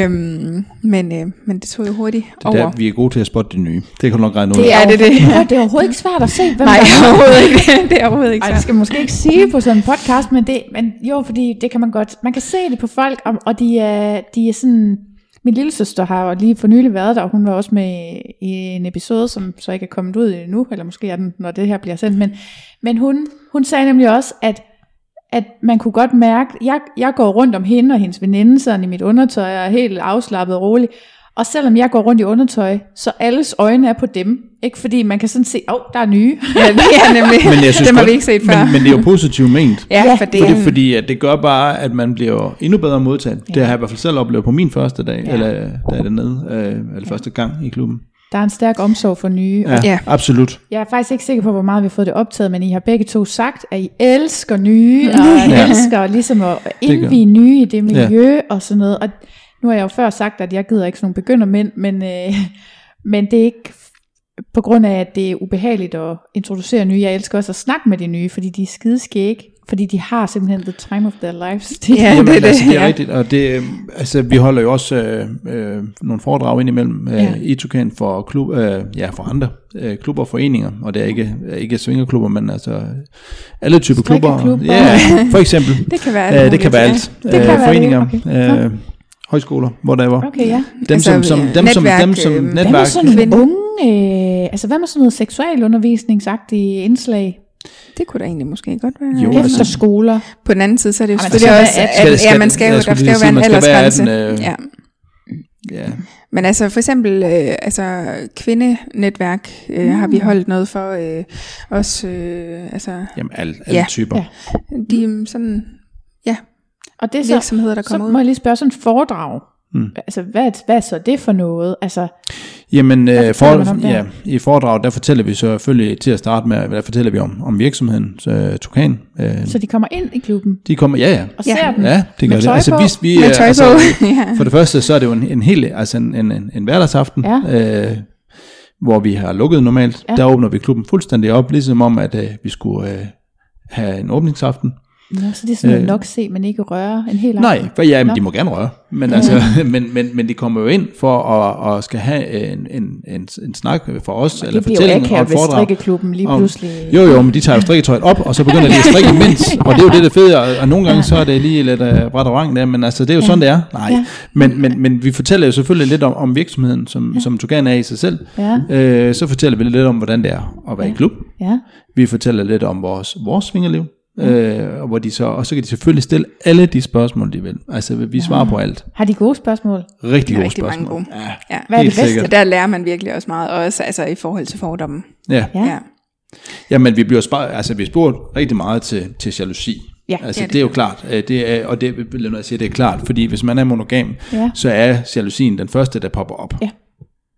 Øhm, men, øh, men det tog jo hurtigt Det er over. der, vi er gode til at spotte de nye. Det kan nok regne ud. Det er det, det. Ja, det er overhovedet ikke svært at se, hvem Nej, der er. overhovedet ikke. det er overhovedet ikke Ej, så. det skal man måske ikke sige på sådan en podcast, men, det, men jo, fordi det kan man godt. Man kan se det på folk, og, og de, er, de er sådan... Min lille søster har jo lige for nylig været der, og hun var også med i en episode, som så ikke er kommet ud endnu, eller måske er den, når det her bliver sendt, men, men hun, hun sagde nemlig også, at, at man kunne godt mærke, jeg, jeg går rundt om hende og hendes veninde, sådan i mit undertøj, og er helt afslappet og rolig, og selvom jeg går rundt i undertøj, så alles øjne er på dem, ikke fordi man kan sådan se, åh, oh, der er nye. Ja, det er nemlig. Men jeg synes Dem har vi ikke set før. Men, men det er jo positivt ment. ja, Ja, for det For er det, fordi at det gør bare, at man bliver endnu bedre modtaget. Ja. Det har jeg i hvert fald selv oplevet på min første dag, Ja. ja. eller da jeg er dernede, øh, eller første gang i klubben. Der er en stærk omsorg for nye, Ja, Ja. ja. absolut. Jeg er faktisk ikke sikker på, hvor meget vi har fået det optaget, men I har begge to sagt, at I elsker nye, og I Ja. elsker ligesom at indvige nye i det miljø ja. og sådan noget. Og nu har jeg jo før sagt, at jeg gider ikke sådan nogle begyndermænd, men, øh, men det er ikke på grund af, at det er ubehageligt at introducere nye. Jeg elsker også at snakke med de nye, fordi de er skideskæg, fordi de har simpelthen the time of their lives. Det, Ja, Jamen, det er det, altså, det er ja. rigtigt, og det, øh, altså, vi holder jo også øh, øh, nogle foredrag indimellem øh, Ja. i Tukan for, klub, øh, ja, for andre øh, klubber og foreninger, og det er ikke, ikke svingerklubber, men altså alle typer klubber. Ja, for eksempel. Det kan være alt Øh, det kan være alt. Det kan Øh, være det, foreninger, okay. øh, højskoler, whatever. Okay, ja. Dem, Altså, som, som, ja, dem, som, netværk, dem som øh, Hvad netværk. med sådan nogle unge, øh, altså hvad med sådan noget seksualundervisningsagtige indslag? Det kunne da egentlig måske godt være. Jo, Ja. altså- Efterskoler. På den anden side, så er det jo selvfølgelig der også, skal være at, Skal- skal- ja, man skal jo, der skal jo være en være aldersgrænse. 18, øh, Ja. ja, Men altså for eksempel øh, altså kvindenetværk øh, har vi holdt noget for øh, også øh, altså jamen alle, alle Ja. typer. Ja. de er sådan ja Og det er så, virksomheder der så kommer må ud. jeg lige spørge sådan et foredrag. Mm. Altså, hvad, hvad er så det for noget? Altså, Jamen, Hvad øh, for, ja, i foredraget, der fortæller vi selvfølgelig til at starte med, der fortæller vi om, om virksomheden, øh, Tukan. Øh, så de kommer ind i klubben de kommer, ja, ja. og Ja. ser den? Ja, det gør Med det. tøj Altså, på? hvis vi, Med øh, tøj altså, på. ja. For det første, så er det jo en, en hel, altså en, en, en, en hverdagsaften, Ja. øh, hvor vi har lukket normalt. Ja. Ja. Der åbner vi klubben fuldstændig op, ligesom om, at øh, vi skulle øh, have en åbningsaften. Nå, så det er sådan Øh. nok se, men ikke røre en hel Nej, for ja, men de må gerne røre. Men, altså, men, men, men de kommer jo ind for at, at skal have en, en, en, en snak for os, eller det bliver jo fortælling og et foredrag. strikkeklubben lige pludselig... Jo, jo, men de tager jo strikketøjet op, og så begynder de at strikke imens. Og det er jo det, der er fedt, og, og nogle gange så er det lige lidt uh, bræt og rang der, men altså, det er jo Ja. sådan, det er. Nej, Ja. men, men, men vi fortæller jo selvfølgelig lidt om, om virksomheden, som, ja. som Tugan er i sig selv. Ja, Øh, så fortæller vi lidt om, hvordan det er at være Ja. i klub. ja. Vi fortæller lidt om vores, vores svingerliv. Øh, og, hvor de så, og så kan de selvfølgelig stille alle de spørgsmål, de vil. Altså, vi svarer på alt. Har de gode spørgsmål? Rigtig gode Rigtig mange spørgsmål. gode. Ja, Ja. Hvad er det bedste? sikkert. Der lærer man virkelig også meget, også altså i forhold til fordommen. Ja. Ja. Ja. ja, men vi bliver spurgt, altså, vi spurgt rigtig meget til, til jalousi. Ja. Altså, Ja, det, det det er jo klart, øh, det er, og det vil jeg sige, det er klart, fordi hvis man er monogam, Ja. så er jalousien den første, der popper op. Ja.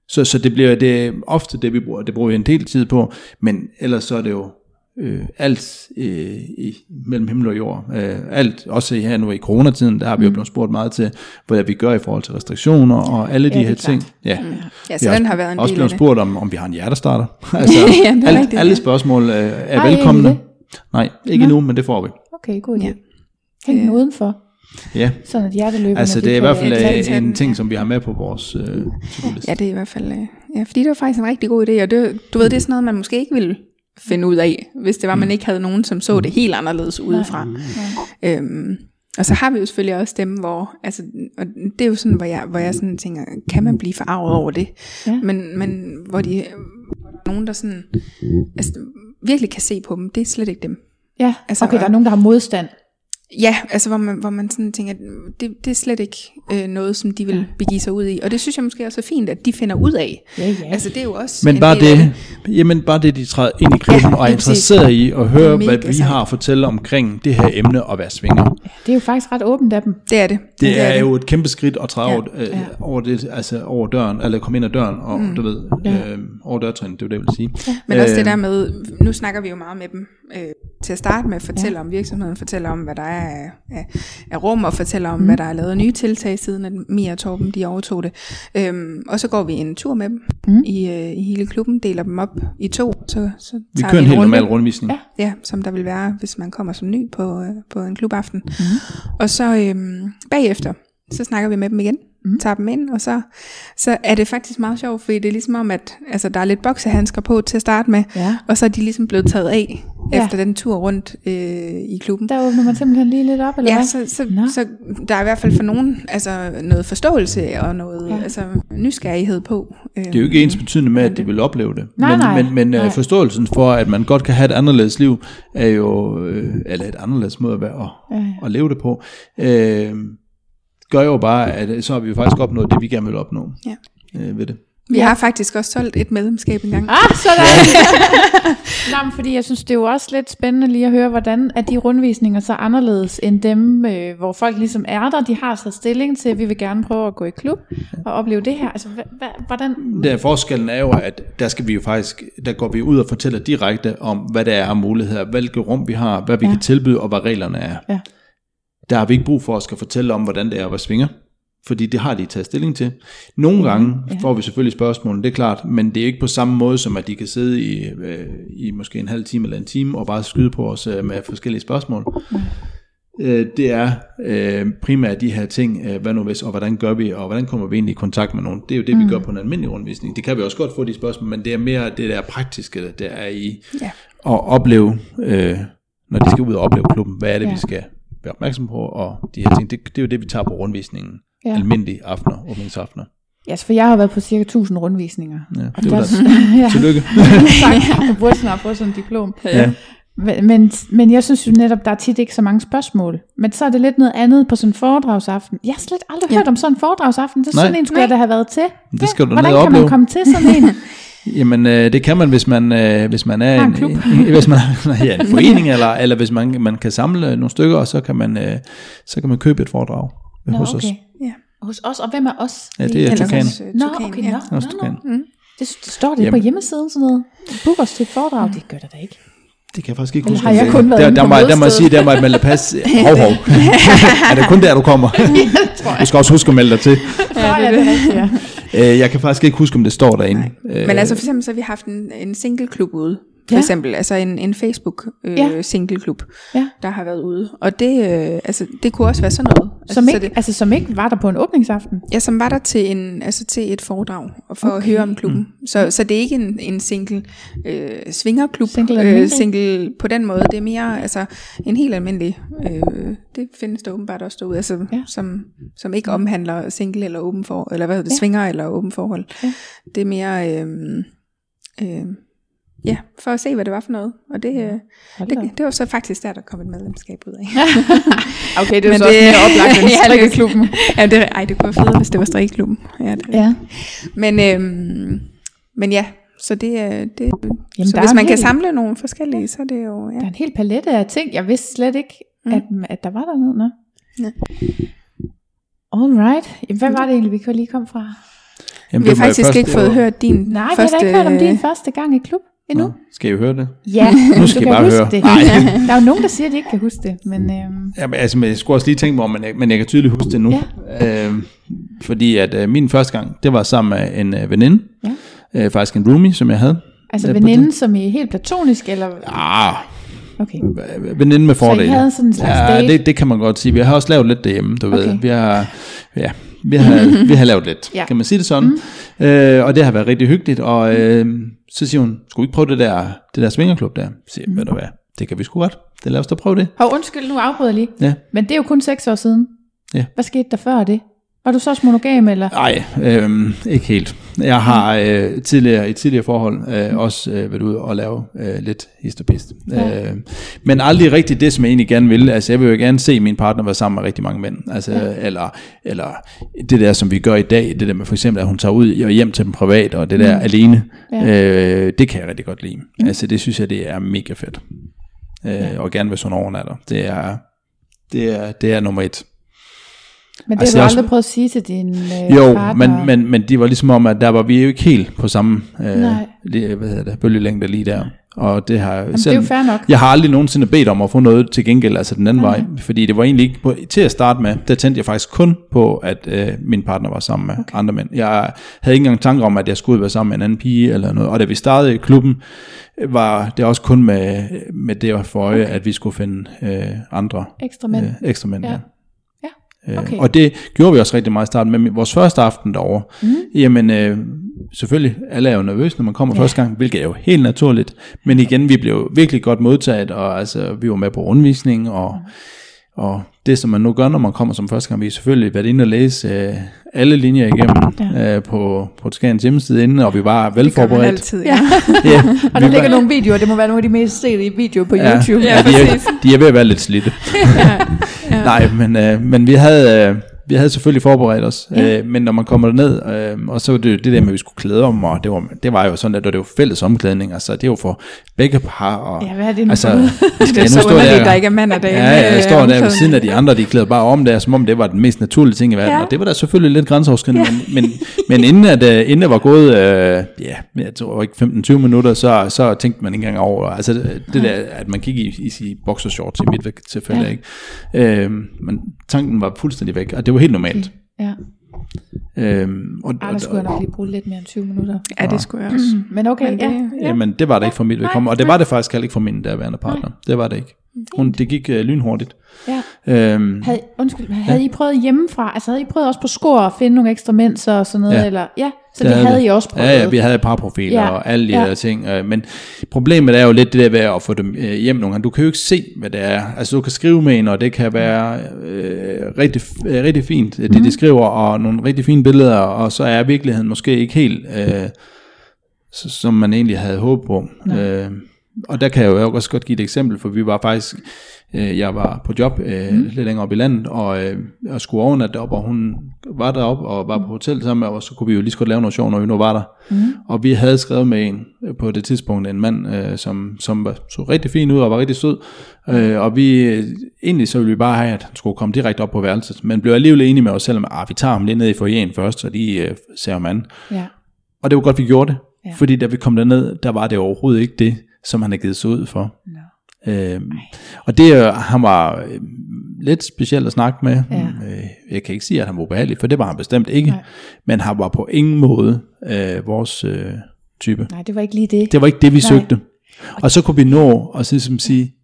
Så, så det bliver det er ofte det, vi bruger. Det bruger vi en del tid på, men ellers så er det jo øh, alt øh, i, mellem himmel og jord. Øh, alt, også her nu i coronatiden, der har vi jo blevet spurgt meget til, hvad vi gør i forhold til restriktioner og alle de Mm. Ja, det her er ting. Ja. Ja, Vi så har den også- har været en også del blevet spurgt om, om vi har en hjertestarter. altså, Ja, det alle, rigtigt, alle ja. spørgsmål øh, er Ej, velkomne. egentlig Nej, ikke endnu, men det får vi. Okay, god idé. Ja. Hæng den Øh. udenfor, Ja, sådan at hjerteløberne... altså de det er i hvert fald tage øh, en ting, som vi har med på vores øh. Ja, det er i hvert fald, øh, ja, fordi det var faktisk en rigtig god idé, og det, du ved, det er sådan noget, man måske ikke ville finde ud af, hvis det var, man ikke havde nogen, som så det helt anderledes udefra. Øhm, og så har vi jo selvfølgelig også dem, hvor, altså, og det er jo sådan, hvor jeg, hvor jeg sådan tænker, kan man blive forarvet over det? Ja. Men, men hvor, de, hvor der er nogen, der sådan, altså, virkelig kan se på dem, det er slet ikke dem. Ja, Altså, okay, der er og- nogen, der har modstand. Ja, altså hvor man, hvor man sådan tænker, at det, det er slet ikke øh, noget, som de vil begive sig ud i. Og det synes jeg måske også er fint, at de finder ud af. Ja, ja. Altså det er jo også Men en bare del af det, jamen bare det, de træder ind i klubben Ja, og er præcis. interesseret i at høre, Mega hvad vi har at fortælle omkring det her emne at være svinger. Det er jo faktisk ret åbent af dem. Det er det. Det er jo et kæmpe skridt at træde Ja, over, øh, ja. over, det, altså over døren, eller komme ind ad døren, og mm. du ved, Ja. øh, over dørtrin, det er jo det, jeg vil sige. Men også det Øh, der med, nu snakker vi jo meget med dem, øh, til at starte med, fortælle ja. om virksomheden, fortælle om, hvad der er af, af, af rum, og fortælle om, mm. hvad der er lavet af nye tiltag, siden at Mia og Torben, de overtog det. Øhm, og så går vi en tur med dem Mm. i, øh, i hele klubben, deler dem op i to, så, så Vi tager kører en vi helt runde. normal rundvisning. Ja. Ja, som der vil være, hvis man kommer som ny på, øh, på en klubaften. Mm. Og så øhm, bagefter, så snakker vi med dem igen. Mm. tager dem ind, og så, så er det faktisk meget sjovt, fordi det er ligesom om, at altså, der er lidt boksehandsker på til at starte med, Ja. og så er de ligesom blevet taget af Ja. efter den tur rundt øh, i klubben. Der åbner man simpelthen lige lidt op, eller Ja, hvad? så, så, Nå. så der er i hvert fald for nogen altså, noget forståelse og noget Ja. altså, nysgerrighed på. Øh, Det er jo ikke ens betydende med, at de vil opleve det. Nej, men nej, men, men nej. nej. forståelsen for, at man godt kan have et anderledes liv, er jo, øh, eller et anderledes måde at, være, at, ja. at leve det på, øh, gør jo bare, at øh, så har vi jo faktisk opnået det, vi gerne vil opnå Ja. øh, ved det. Vi har faktisk også solgt et medlemskab engang. Ah, sådan! Nå, men fordi jeg synes, det er jo også lidt spændende lige at høre, hvordan er de rundvisninger så anderledes end dem, øh, hvor folk ligesom er der, de har taget stilling til, at vi vil gerne prøve at gå i klub og opleve det her. Altså, hvordan... Der forskellen er jo, at der skal vi jo faktisk, der går vi ud og fortæller direkte om, hvad der er af muligheder, hvilke rum vi har, hvad vi ja. kan tilbyde, og hvad reglerne er. Ja. Der har vi ikke brug for at skal fortælle om, hvordan det er at være svinger, fordi det har de taget stilling til. Nogle gange ja. får vi selvfølgelig spørgsmål, det er klart, men det er ikke på samme måde, som at de kan sidde i, øh, i måske en halv time eller en time, og bare skyde på os øh, med forskellige spørgsmål. Øh, det er øh, primært de her ting, øh, hvad nu hvis, og hvordan gør vi, og hvordan kommer vi egentlig i kontakt med nogen. Det er jo det, vi gør på en almindelig rundvisning. Det kan vi også godt få de spørgsmål, men det er mere det der praktiske, der er i Ja. at opleve, øh, når de skal ud og opleve klubben, hvad er det, Ja. ja. vi skal være opmærksom på, og de her ting, det, det er jo det, vi tager på rundvisningen. Ja. Ja. Almindelige aftener, åbningsaftener. Ja, altså, for jeg har været på cirka 1000 rundvisninger. Ja, Og det var der- da. ja. Tillykke. tak. Jeg burde snart få sådan en diplom. Ja. Men- Men, jeg synes jo netop, der er tit ikke så mange spørgsmål. Men så er det lidt noget andet på sådan en foredragsaften. Jeg har slet aldrig Ja. hørt om sådan en foredragsaften. Så Nej. sådan en skulle jeg da have været til. Det skal du Hvordan ned og kan man opleve. komme til sådan en? Jamen, øh, det kan man, hvis man, øh, hvis man er en klub. en, hvis man er ja, en forening, eller, eller hvis man, man kan samle nogle stykker, og så kan man, øh, så kan man købe et foredrag Nå, hos os. okay. Ja. Hos os, og hvem er os? Ja, det er Tukan. øh, Nå, okay, ja. nå, Hos nå, nå. Det, det står det på Jamen. hjemmesiden sådan noget. Book os til et foredrag. Det gør der da ikke. Det kan jeg faktisk ikke Eller huske. har jeg kun det- været der, der, må, der må jeg sige, der må jeg melde dig pas. Hov, hov. er det kun der, du kommer? Du skal også huske at melde dig til. Ja, det er rigtigt, ja. Øh, jeg kan faktisk ikke huske, om det står derinde. Øh, Men altså for eksempel så har vi haft en, en singleklub ude. For Ja. eksempel, altså en, en Facebook øh, Ja. ja. singleklub, Ja. der har været ude. Og det, øh, altså, det kunne også være sådan noget. Altså, Som så ikke, det, altså, som ikke var der på en åbningsaften. ja, som var der til, en, altså til et foredrag, og for okay. At høre om klubben. Mm. Så, så det er ikke en, en single øh, svingerklub, Single øh, single på den måde. Det er mere altså, en helt almindelig, øh, det findes der åbenbart også derude, altså, Ja. som, som ikke omhandler single eller åben for, eller hvad hedder det, ja. svinger eller åben forhold. Ja. Det er mere... Øh, øh, Ja, for at se, hvad det var for noget. Og det, øh, Hold da op. det, det var så faktisk der, der kom et medlemskab ud af. Okay, det er Men så også det- mere oplagt end Ja, det- strikkeklubben. ja, det, ej, det kunne være fedt, hvis det var strikklubben. Ja, det, Ja. Men, øhm, men ja, så det er... Det, Jamen, så der hvis man en kan hel- samle nogle forskellige, så er det jo... Der er Ja. en hel palette af ting. Jeg vidste slet ikke, Mm. at, at der var dernede. Nå. Ja. Alright. Jamen, Hvad var det egentlig, vi kunne lige komme fra? jamen, Vi har det faktisk først- ikke fået hørt din Nej, første... vi har da ikke hørt om din første gang i klub endnu. Nå, Skal I høre det? Ja, Nu skal du I kan bare huske høre. det. Nej. Der er jo nogen, der siger, at de ikke kan huske det. Men øhm, Jamen, altså, men jeg skulle også lige tænke mig om, men jeg, men jeg kan tydeligt huske det nu. Ja. Øh, fordi at øh, min første gang, det var sammen med en øh, veninde. Ja. Øh, faktisk en roomie, som jeg havde. altså Ja, på veninden, som I er helt platonisk, eller... Ah, Okay. veninde med fordele. havde sådan en slags ja, date? det, det kan man godt sige. Vi har også lavet lidt derhjemme, du Okay. ved. Vi har, ja, vi har, vi har lavet lidt, Ja. ja. kan man sige det sådan. Mm. Øh, og det har været rigtig hyggeligt. Og øh, så siger hun, skulle vi ikke prøve det der, det der svingerklub der? Så siger jeg, ved du hvad, det kan vi sgu godt. Det lad os da prøve det. Hov, undskyld, nu afbryder jeg lige. Ja. Men det er jo kun seks år siden. Ja. Hvad skete der før det? Var du så også monogam, eller? Nej, øh, ikke helt. Jeg har øh, tidligere, i tidligere forhold øh, også øh, været ude og lave øh, lidt hist og pist. Ja. Øh, men aldrig rigtigt det, som jeg egentlig gerne vil. Altså, jeg vil jo gerne se min partner være sammen med rigtig mange mænd. Altså, Ja. ja. eller, eller det der, som vi gør i dag, det der med for eksempel, at hun tager ud og hjem til dem privat, og det der Mm. alene, Ja. øh, det kan jeg rigtig godt lide. Mm. Altså, det synes jeg, det er mega fedt. Øh, Ja. Og gerne hvis hun overnatter. Det er, det er, det er nummer et. Men det Altså, har du jeg også- aldrig prøvet at sige til din øh, Jo, partner? men, men, men de var ligesom om, at der var vi jo ikke helt på samme øh, lige, hvad hedder det, bølgelængde lige der. Og det har Jamen, det er selv, jo fair nok. jeg har aldrig nogensinde bedt om at få noget til gengæld, altså den anden Nej. vej. Fordi det var egentlig ikke, på, til at starte med, der tændte jeg faktisk kun på, at øh, min partner var sammen med Okay. okay. andre mænd. Jeg havde ikke engang tanker om, at jeg skulle være sammen med en anden pige eller noget. Og da vi startede i klubben, var det også kun med, med det for øje, Okay. okay. at vi skulle finde øh, andre Ekstra mænd. øh, ekstra mænd. Ja. Ja. Øh, okay. Og det gjorde vi også rigtig meget i starten. Men vores første aften derovre, Mm. jamen øh, selvfølgelig, alle er jo nervøse, når man kommer Ja. første gang, hvilket er jo helt naturligt. Men igen, vi blev virkelig godt modtaget, og altså, vi var med på rundvisning, og, Mm. og det, som man nu gør, når man kommer som første gang, vi har selvfølgelig været inde og læse øh, alle linjer igennem Ja. øh, på, Skans hjemmeside inden, og vi var Det velforberedt. altid, Ja. ja. Ja, Og der ligger nogle videoer, det må være nogle af de mest sete videoer på ja, YouTube. Ja, Ja, de, er, præcis. de er ved at være lidt slidte. ja. Nej, men, øh, men vi havde... Øh, vi havde selvfølgelig forberedt os, Ja. øh, men når man kommer ned, øh, og så var det jo det der med, at vi skulle klæde om, og det var, det var jo sådan, at det var jo fælles omklædning, altså det jo for begge par, og Ja, hvad er det nu altså? Det er så står underligt, der- der ikke er mand og dame. Ja, jeg øh, står der ved siden af de andre, de klæder bare om der, som om det var den mest naturlige ting i verden, Ja. og det var da selvfølgelig lidt grænseoverskridende, ja. men, men, men inden, at, øh, inden det var gået, øh, ja, jeg tror ikke 15-20 minutter, så, så tænkte man ikke engang over, altså det, det der, at man gik i, i sine boxershorts i mit tilfælde, ja. ikke? Øh, men tanken var fuldstændig væk, og det var helt normalt. Ja, Øhm, og, Ej, der skulle jeg nok lige bruge lidt mere end 20 minutter. Ja, det skulle jeg også. Men okay, Men ja. det- ja. Jamen, det var det ikke for mit Nej, vedkommende, og det nej. var det faktisk heller ikke for min derværende partner. Det var det ikke. Hun, det gik uh, lynhurtigt. ja. Øhm, Havde, undskyld, havde I prøvet hjemmefra? Altså havde I prøvet også på skor at finde nogle ekstra mænds og sådan noget? Ja. Eller, ja, så Det det, havde havde. I også prøvet? Ja, ja, vi havde et par profiler Ja, ja, og alle de ja. ja. der ting. øh, Men problemet er jo lidt det der ved at få dem øh, hjem nogle gange. Du kan jo ikke se, hvad det er. Altså du kan skrive med en, og det kan være øh, rigtig, øh, rigtig fint, det Mhm. de skriver, og nogle rigtig fine billeder, og så er virkeligheden måske ikke helt, øh, som man egentlig havde håbet på. Nej. Øh, og der kan jeg jo også godt give et eksempel, for vi var faktisk, øh, jeg var på job øh, mm. lidt længere op i landet, og øh, jeg skulle overnatte deroppe, og hun var deroppe og var på hotel sammen med os, og så kunne vi jo lige så godt lave noget sjov, når vi nu var der. Mm. Og vi havde skrevet med en øh, på det tidspunkt, en mand, øh, som, som var, så rigtig fin ud og var rigtig sød, øh, og vi, øh, egentlig så ville vi bare have, at han skulle komme direkte op på værelset, men blev alligevel enige med os selv, at ah, vi tager ham lige ned i foyeren først, så de øh, ser ham an. Ja. Og det var godt, vi gjorde det. Ja. Fordi da vi kom derned, der var det overhovedet ikke det, som han havde givet sig ud for. Nå. Øhm, og det, øh, han var øh, lidt speciel at snakke med. Ja. Øh, jeg kan ikke sige, at han var ubehagelig, for det var han bestemt ikke. Nej. Men han var på ingen måde øh, vores øh, type. Nej, det var ikke lige det. Det var ikke det, vi Nej. søgte. Og så kunne vi nå og så ligesom sige,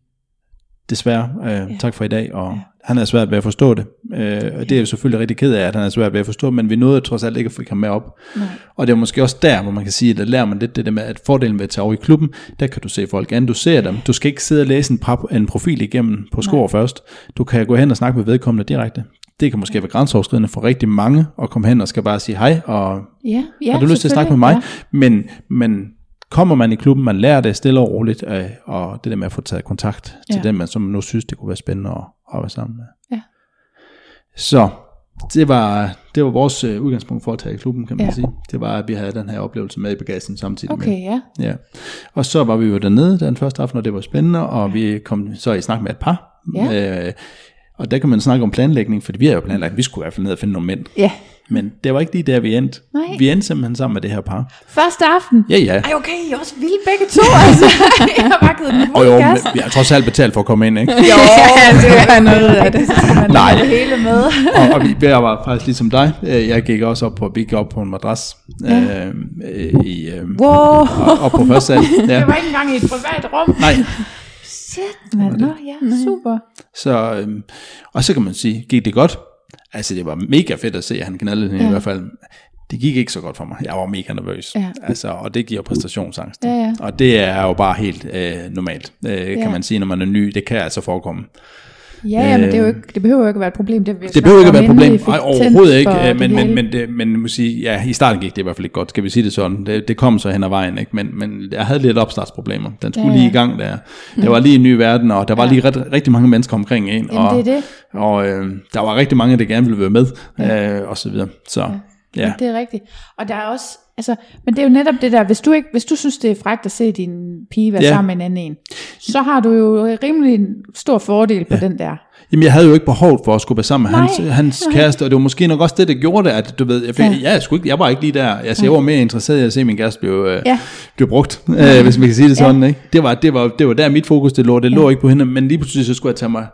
desværre, øh, tak for i dag, og Ja. han er svært ved at forstå det. Øh, og det er jo selvfølgelig rigtig ked af, at han er svært ved at forstå, men vi nåede trods alt ikke at få ham med op. Nej. Og det er måske også der, hvor man kan sige, at der lærer man lidt det der med, at fordelen ved at tage over i klubben, der kan du se folk an, du ser dem. Du skal ikke sidde og læse en, pra- en profil igennem på score først. Du kan gå hen og snakke med vedkommende direkte. Det kan måske være grænseoverskridende for rigtig mange, at komme hen og skal bare sige hej, og Ja, ja, har du lyst til at snakke med mig? selvfølgelig, Men, men kommer man i klubben, man lærer det stille og roligt, øh, og det der med at få taget kontakt til Ja. dem, man som nu synes, det kunne være spændende at arbejde sammen med. Ja. Så det var, det var vores øh, udgangspunkt for at tage i klubben, kan man Ja. sige. Det var, at vi havde den her oplevelse med i bagagen samtidig Ja. Okay, ja. med. Ja. Og så var vi jo dernede den første aften, og det var spændende, og vi kom så i snak med et par. Ja. Øh, og der kan man snakke om planlægning, fordi vi har jo planlagt, at vi skulle i hvert fald ned og finde nogle mænd. Ja. Men det var ikke lige der, vi endte. Nej. Vi endte simpelthen sammen med det her par. Første aften. Ja, ja. Ej, okay, I er også vilde begge to, altså. jeg har bare givet den Og jo, men vi har trods alt betalt for at komme ind, ikke? Jo, det er noget af det. Så skal man Nej. det hele med. og, og vi, jeg var faktisk ligesom dig. Øh, Jeg gik også op på, vi gik op på en madras. Ja. Øh, øh, i, øh, Wow. og- op på første sal. Ja. Det var ikke engang i et privat rum. Nej, Shit, mand. Nå, ja, super. så, øh, og så kan man sige, gik det godt? Altså, det var mega fedt at se, at han knaldede Ja. i hvert fald. Det gik ikke så godt for mig. Jeg var mega nervøs. Ja. Altså, og det giver præstationsangst. Ja, ja. Og det er jo bare helt øh, normalt, øh, kan Ja. man sige, når man er ny. Det kan altså forekomme. Ja, ja, men det, er jo ikke, det behøver jo ikke at være et problem. Det, Det behøver ikke at være et problem. Nej, overhovedet ikke. øh, Men, men, hele. men, det, men må sige, ja, i starten gik det i hvert fald ikke godt, skal vi sige det sådan. Det, det kom så hen ad vejen, ikke? Men, men jeg havde lidt opstartsproblemer. Den skulle Ja, ja, ja. lige i gang der. Det var lige en ny verden, og der var Ja. lige ret, rigtig mange mennesker omkring en. Jamen, og, det er det. Og øh, der var rigtig mange, der gerne ville være med, øh, og så videre. Så ja, Ja. Det er rigtigt. Og der er også, altså, men det er jo netop det der, hvis du, ikke, hvis du synes, det er frækt at se din pige være Ja. sammen med en anden en, så har du jo rimelig en stor fordel på den der. Jamen, jeg havde jo ikke behov for at skulle være sammen med Nej, hans, hans nej. kæreste, og det var måske nok også det, der gjorde det, at du ved, jeg, fik, Ja. ja. jeg, skulle ikke, jeg var ikke lige der. Altså, jeg var mere interesseret i at se min kæreste blive, øh, Ja. blive brugt, øh, hvis man kan sige det sådan. Ikke? Det, var, det, var, det var der mit fokus, det lå. Det lå ikke på hende, men lige pludselig så skulle jeg tage mig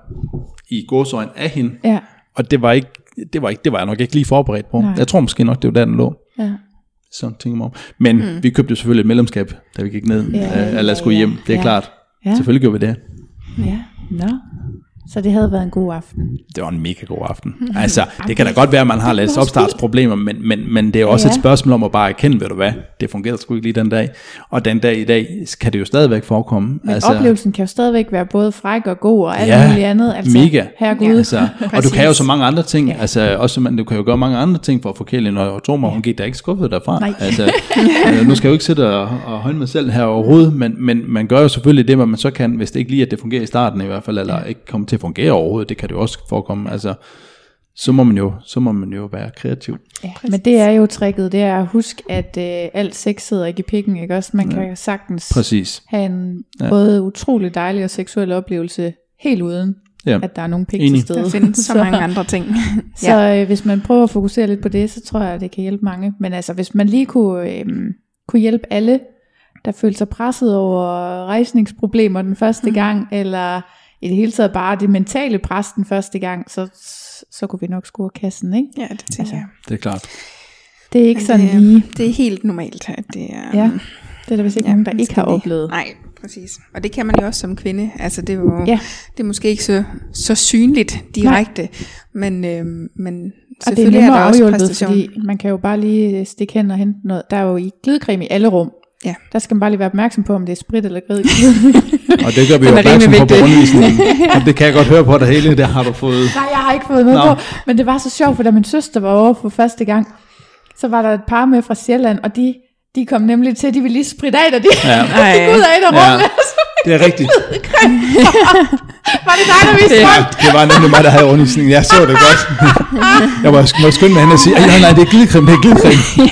i gåsøjne af hende, Ja, og det var, ikke, det, var ikke, det var jeg nok ikke lige forberedt på. Nej. Jeg tror måske nok, det var der, den lå. ja. Så tænker om. Men mm. vi købte selvfølgelig et medlemskab, da vi gik ned, Ja, eller skulle hjem. Det er Ja. klart. Ja. Selvfølgelig gjorde vi det. Ja, nå. Så det havde været en god aften. Det var en mega god aften. Altså, det kan da godt være, at man har lidt opstartsproblemer, men, men, men det er også Ja. et spørgsmål om at bare erkende, ved du hvad, det fungerede sgu ikke lige den dag. Og den dag i dag kan det jo stadigvæk forekomme. Men altså, oplevelsen kan jo stadigvæk være både fræk og god og alt Ja, muligt andet. Altså, mega. Herregud. Altså, og du kan jo så mange andre ting. Ja. Ja. Altså, også, man, du kan jo gøre mange andre ting for at få Kelly, og tro mig, hun gik da ikke skuffet derfra. Nej. Altså, øh, nu skal jeg jo ikke sidde og, og højne mig selv her overhovedet, men, men man gør jo selvfølgelig det, hvad man så kan, hvis det ikke lige, at det fungerer i starten i hvert fald, eller ikke kommer til at fungere overhovedet, det kan det jo også forekomme. Altså, så må man jo, så må man jo være kreativ. Ja, men det er jo tricket, det er at huske, at øh, alt sex sidder ikke i pikken, ikke også? Man kan sagtens Præcis. have en Ja. både utrolig dejlig og seksuel oplevelse, helt uden, Ja. at der er nogen pik Enig. til stede. Der findes så mange andre ting. Så øh, hvis man prøver at fokusere lidt på det, så tror jeg, at det kan hjælpe mange. Men altså, hvis man lige kunne, øh, kunne hjælpe alle, der følte sig presset over rejsningsproblemer den første mm. gang, eller i det hele taget bare det mentale pres den første gang, så, så kunne vi nok score kassen, ikke? Ja, det tænker Altså, jeg. Det er klart. Det er ikke Men sådan det, er- lige. Det er helt normalt, at det er... Ja, det er der vist ikke ja, nogen, der ikke har lige- oplevet. Nej, præcis. Og det kan man jo også som kvinde. Altså, det er jo Ja. det er måske ikke så, så synligt direkte, men, øh, men Og det er selvfølgelig er, nemmere der også afhjulpet, præstation. fordi man kan jo bare lige stikke hen og hente noget. Der er jo i glidecreme i alle rum. Ja. Der skal man bare lige være opmærksom på, om det er sprit eller glid. Og det gør vi jo opmærksom på på undervisningen. Og det kan jeg godt høre på dig hele, det har du fået. Nej, jeg har ikke fået noget Nå. på. Men det var så sjovt, for da min søster var over for første gang, så var der et par med fra Sjælland, og de, de kom nemlig til, de ville lige spritte af, da de Ja. gik ud af et af Ja. rummet. Det er rigtigt. Var det dig, der viste Ja, det var nemlig mig, der havde undervisningen. Jeg så det godt. Jeg var, var skyndt med hende og sige, "Ej, nej, nej, det er glidecreme, det er glidecreme.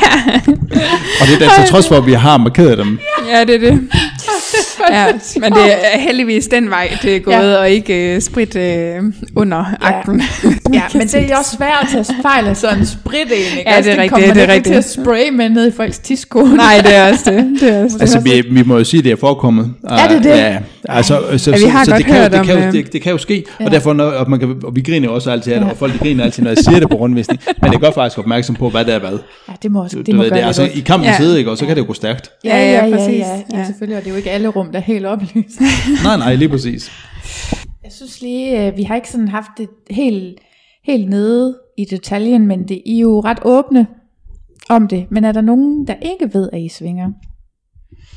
Og det er da til trods for, at vi har markeret dem. Ja, det er det. Ja, men det er heldigvis den vej, det er gået, Ja. og ikke uh, sprit uh, under akten. Ja, men det er også svært at tage fejl af sådan en sprit ikke? Ja, Altså, det er rigtigt, kommer det er man ikke til at spraye med ned i folks tisko. Nej, det er også det. det, er også det. Altså, vi, vi må jo sige, at det er forekommet. Er det det? Ja, altså, så, Ja, vi så, har så godt det, kan, jo- hørt det, om, kan jo, øh, det, det kan jo ske, Ja. og derfor, når, og, man kan, og vi griner også altid af det, Ja. og folk de griner altid, når jeg siger det på rundvisning, men det gør faktisk opmærksom på, hvad det er hvad. Ja, det må, også, Du, det du må ved, gøre det, er altså. I kampen Ja. sidde, ikke, og så kan det jo gå stærkt. Ja, Ja, ja, ja, ja, præcis. ja, ja, Ja. selvfølgelig, og det er jo ikke alle rum, der er helt oplyst. Nej, nej, lige præcis. Jeg synes lige, øh, vi har ikke sådan haft det helt, helt nede i detaljen, men det I er jo ret åbne om det. Men er der nogen, der ikke ved, at I svinger?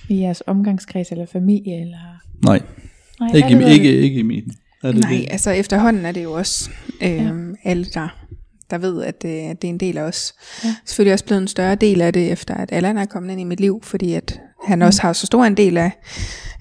I jeres omgangskreds eller familie? Eller... Nej, Nej, ikke, i, ikke, ikke i min. Er det Nej, det? altså efterhånden er det jo også øh, Ja. ja. alle, der, der ved, at det, at det er en del af os. Ja. Selvfølgelig også blevet en større del af det, efter at Allan er kommet ind i mit liv, fordi at han også har så stor en del af,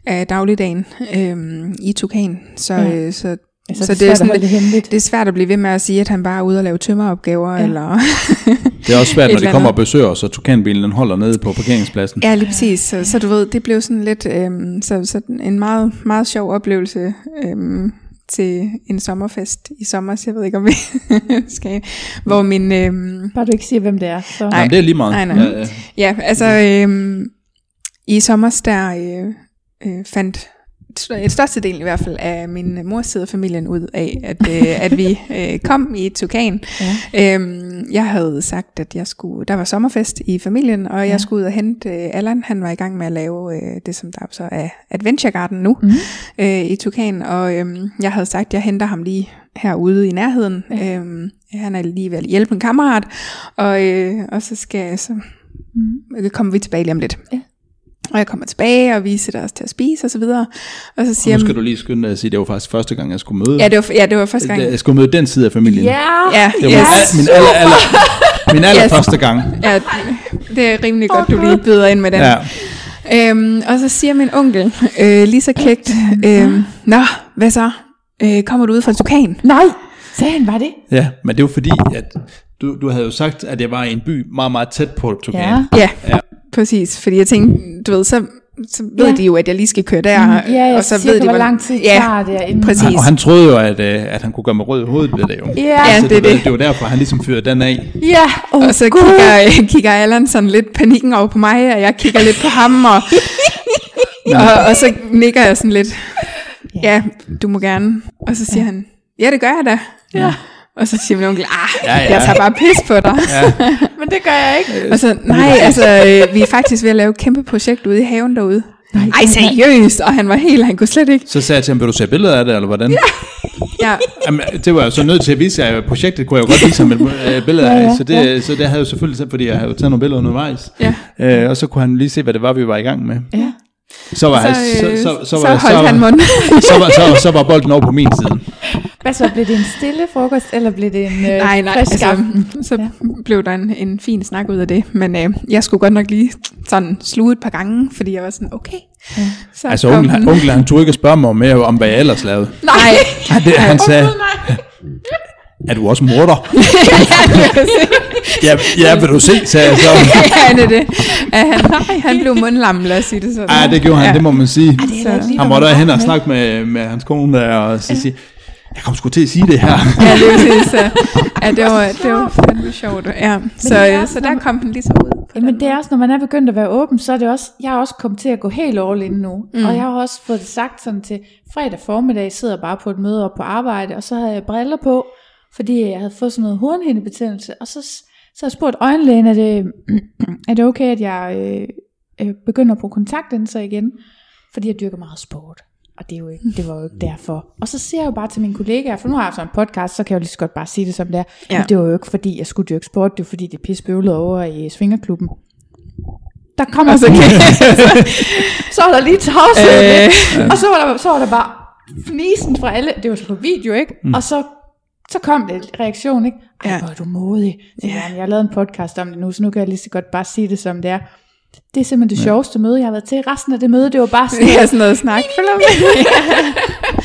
af dagligdagen øh, i Tukan. Så, Ja. øh, så, Altså, så det, det er sådan hemmeligt. det er svært at blive ved med at sige, at han bare er ude og lave tømmeropgaver. Ja. Eller, Det er også svært, når de kommer og besøger os, og tukanbilen den holder nede på parkeringspladsen. ja, lige præcis. Så, så du ved, det blev sådan lidt øh, så, så en meget, meget sjov oplevelse. Øh, til en sommerfest i sommer, så jeg ved ikke om vi skal, hvor min, øhm, Bare du ikke siger, hvem det er. Så. Nej, men det er lige meget. Nej, nej. Ja, ja. Ja, altså øhm, i sommer der øh, øh, fandt et størstedelen i hvert fald af min mors side af familien ud af, at, øh, at vi øh, kom i Tukan. Ja. Øhm, jeg havde sagt, at jeg skulle, der var sommerfest i familien, og jeg Ja. skulle ud og hente øh, Allan. Han var i gang med at lave øh, det, som der så er Adventure Garden nu Mhm. øh, i Tukan, og øhm, jeg havde sagt, at jeg henter ham lige herude i nærheden. Ja. Øhm, han er lige ved at hjælpe en kammerat, og, øh, og så skal så Mhm. kommer vi tilbage lige om lidt. Ja. Og jeg kommer tilbage, og vi sætter os til at spise og så videre. Og så Og siger nu skal du lige skynde dig at sige, at det var faktisk første gang, jeg skulle møde. ja, det var, ja, det var første gang. Jeg skulle møde den side af familien. Ja, Ja, Det var yes. min, al- min aller, aller, min aller Yes. første gang. ja, det er rimelig godt, du lige byder ind med den. Ja. Øhm, og så siger min onkel, øh, lige så kægt, øh, Nå, hvad så? Øh, kommer du ud fra Tukan? Nej, sagde han, var det? ja, men det var fordi, at du, du havde jo sagt, at jeg var i en by meget, meget tæt på Tukan. Ja. Ja, Ja. Præcis. Fordi jeg tænkte, du ved, så, så ved Ja. ja. de jo, at jeg lige skal køre der. Mm, ja, jeg og så cirka, ved de, hvor lang tid ja, tager det inden. præcis. Han, og han troede jo, at, øh, at han kunne gøre mig rød i hovedet ved det jo. Ja, Ja, Så det er det. det var derfor, han ligesom fyrede den af. ja. Oh, Og så kigger, kigger Allan sådan lidt panikken over på mig, og jeg kigger lidt på ham, og, og, og så nikker jeg sådan lidt, ja, du må gerne. Og så siger ja. han, ja, det gør jeg da. Ja. Og så siger min onkel, ah, Ja, ja, ja. ja. jeg tager bare pis på dig. Ja. Men det gør jeg ikke. Og så, nej, altså, øh, vi er faktisk ved at lave et kæmpe projekt ude i haven derude. Nej, Ej, seriøst? Og han var helt, han kunne slet ikke. Så sagde jeg til ham, vil du se billeder af det, eller hvordan? Ja. Ja, Jamen, det var jeg så nødt til at vise jer. Projektet kunne jeg jo godt vise ham et øh, billede Ja, af. ja, Så det, ja. så det havde jeg jo selvfølgelig fordi jeg havde taget nogle billeder undervejs. ja. Øh, og så kunne han lige se, hvad det var, vi var i gang med. Ja. Så var, Så, han, så, øh, så, så, så, var, holdt så, han var, mund. så, var, så, så var bolden over på min side. Hvad så, blev det en stille frokost, eller blev det en øh, nej, nej, frisk altså, så Ja. ja. blev der en, en fin snak ud af det. Men øh, jeg skulle godt nok lige sådan sluge et par gange, fordi jeg var sådan, okay. Ja. Så Altså, kom onkel, han, onkel, han turde ikke at spørge mig mere om, hvad jeg ellers lavede. Nej, Han, det, han sagde, nej. er du også morder? ja, ja, ja, vil du se, sagde jeg så. det er det. Ja, han, han blev mundlam, lad os sige det sådan. Ej, det gjorde han, Ja. det må man sige. Det er ikke lige, Han måtte hen og snakke med, med hans kone der, og så sige, jeg kom sgu til at sige det her. Ja, det er præcis. Ja, ja det, var, det var fandme sjovt. Ja. Så, er øh, også, så der kom den lige så ud. Jamen den det er også, når man er begyndt at være åben, så er det også, jeg har også kommet til at gå helt all in nu. Mm. Og jeg har også fået det sagt sådan til fredag formiddag, sidder jeg bare på et møde op på arbejde, og så havde jeg briller på, fordi jeg havde fået sådan noget hornhindebetændelse, og så, så har jeg spurgt øjenlægen, er det, er det okay, at jeg øh, øh, begynder at bruge kontaktlinser igen, fordi jeg dyrker meget sport. Og det, er jo ikke, det var jo ikke derfor. Og så siger jeg jo bare til mine kollegaer, for nu har jeg sådan en podcast, så kan jeg jo lige så godt bare sige det som det er. Ja. Men det var jo ikke fordi, jeg skulle dyrke sport, det var fordi, det pisse bøvlede over i svingerklubben. Der kommer Og så så, kan- så var der lige tavshed, Øh. og så var, der, så var der bare fnisen fra alle, det var så på video, ikke? Mm. Og så, så kom det reaktion, ikke? Ej, Ja. hvor er du modig. Så, ja. Jeg har lavet en podcast om det nu, så nu kan jeg lige så godt bare sige det, som det er. Det er simpelthen det sjoveste møde, jeg har været til. Resten af det møde, det var bare sådan, er sådan noget snak. Følg med.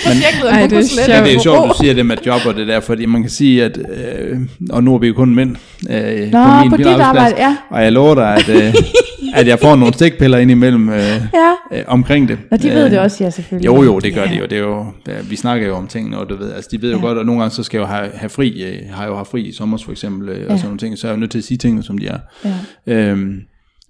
projektet Ej, det er sjovt. Men det er jo sjovt, du siger det med job og det der, fordi man kan sige, at, øh, og nu er vi jo kun mænd øh, Nå, på min på dit arbejde, ja. og jeg lover dig, at, øh, at jeg får nogle stikpiller ind imellem øh, Ja, øh, omkring det. og de ved Øh, det også, ja, selvfølgelig. Jo, jo, det gør ja. de jo. Det er jo ja, vi snakker jo om tingene, og du ved, altså de ved jo Ja. godt, at nogle gange så skal jeg jo have, have fri, øh, har jo haft fri i sommer for eksempel, øh, og Ja. sådan nogle ting, så er jeg jo nødt til at sige tingene, som de er. Ja. Øhm,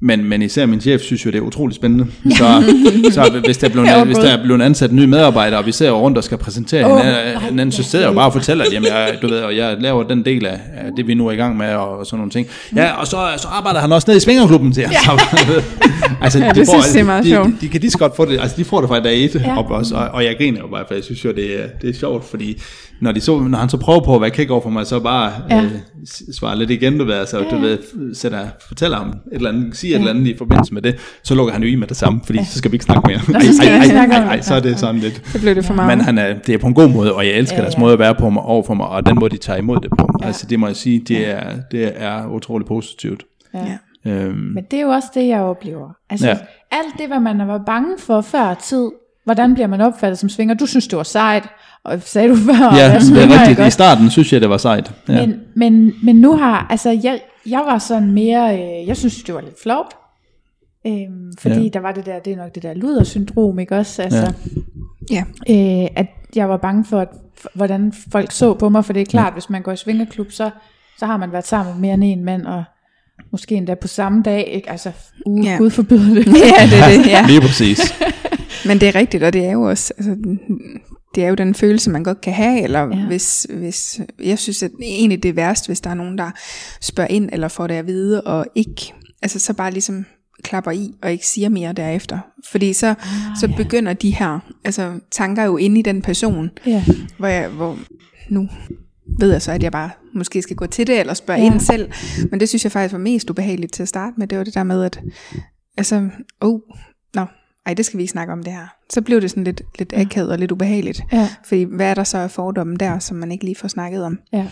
men, men især min chef synes jo, det er utrolig spændende. Så, så hvis, der er blevet, hvis der er blevet ansat en ny medarbejder, og vi ser rundt og skal præsentere oh, hinanden, hinanden, så sidder jeg jo bare og fortæller, at jamen, jeg, du ved, og jeg laver den del af, det, vi nu er i gang med, og, og sådan nogle ting. Ja, og så, så arbejder han også ned i Svingerklubben til. Ja. altså, Ja, de det får- synes jeg er meget de, sjovt. de, de, kan lige så godt få det, altså de får det fra dag et Ja. ja. op også, og, og jeg griner jo bare, for jeg synes jo, det er, det er sjovt, fordi når, de så, når han så prøver på at være kæk over for mig, så bare Ja. ja. øh, s- svare lidt igen, du ved, altså, Ja, du ja. ved, sætter, fortæller ham et eller andet, siger et eller andet i forbindelse med det, så lukker han jo i med det samme, fordi ja. så skal vi ikke snakke mere. Nå, så skal snakke ej, det. ej, så er det sådan lidt. Så blev det for meget. Men han er, det er på en god måde, og jeg elsker Ja, ja, deres ja. måde at være på mig, over for mig, og den måde, de tager imod det på. Ja. Ja. Altså, det må jeg sige, det er, det er utroligt positivt. Ja. Ja. Øhm, Men det er jo også det, jeg oplever. Altså, ja. Ja. alt det, hvad man var bange for før tid, hvordan bliver man opfattet som svinger? Du synes, det var sejt, og sagde du før, ja, det er rigtigt. I starten synes jeg, det var sejt. Ja. Men, men, men nu har, altså jeg, jeg var sådan mere, øh, jeg synes det var lidt flovt, øhm, fordi ja. Ja. der var det der, det er nok det der ludersyndrom, ikke også? Altså, Ja. øh, at jeg var bange for, at, for, hvordan folk så på mig, for det er klart, ja. hvis man går i svingerklub, så, så har man været sammen med mere end en mand, og måske endda på samme dag, ikke? Altså, uh, Ja. Gud forbyde det. ja, det er det, ja. Lige præcis. Men det er rigtigt, og det er jo også, altså, det er jo den følelse, man godt kan have, eller ja. hvis, hvis, jeg synes, at egentlig det er værst, hvis der er nogen, der spørger ind, eller får det at vide, og ikke, altså så bare ligesom klapper i, og ikke siger mere derefter. Fordi så, ah, så ja. begynder de her altså, tanker jo inde i den person, Ja. hvor, jeg, hvor nu ved jeg så, at jeg bare måske skal gå til det, eller spørge Ja. ja. ind selv. Men det synes jeg faktisk var mest ubehageligt til at starte med. Det var det der med, at altså, oh, nå, ej, det skal vi ikke snakke om det her. Så blev det sådan lidt, lidt akavet og lidt ubehageligt. Ja. Fordi hvad er der så af fordomme der, som man ikke lige får snakket om? Ja.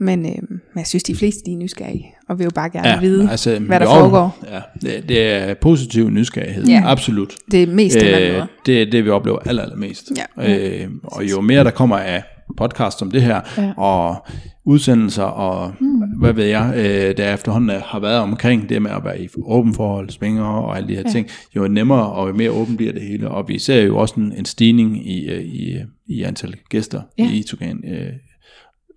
Men, øh, men jeg synes, de fleste de er nysgerrige, og vil jo bare gerne Ja, vide, altså, hvad der jo, foregår. Ja, det, det er positiv nysgerrighed. Ja. Absolut. Det er mest det, man Øh, det er det, vi oplever aller, allermest. Ja. Øh, og jo mere der kommer af podcast som det her, Ja. og udsendelser, og Mm. hvad ved jeg, øh, der efterhånden er- har været omkring det med at være i åben forhold, svinger og alle de her Ja. ting, jo nemmere og jo mere åben bliver det hele. Og vi ser jo også en, en stigning i, øh, i, i antal gæster Ja. i Itogan øh,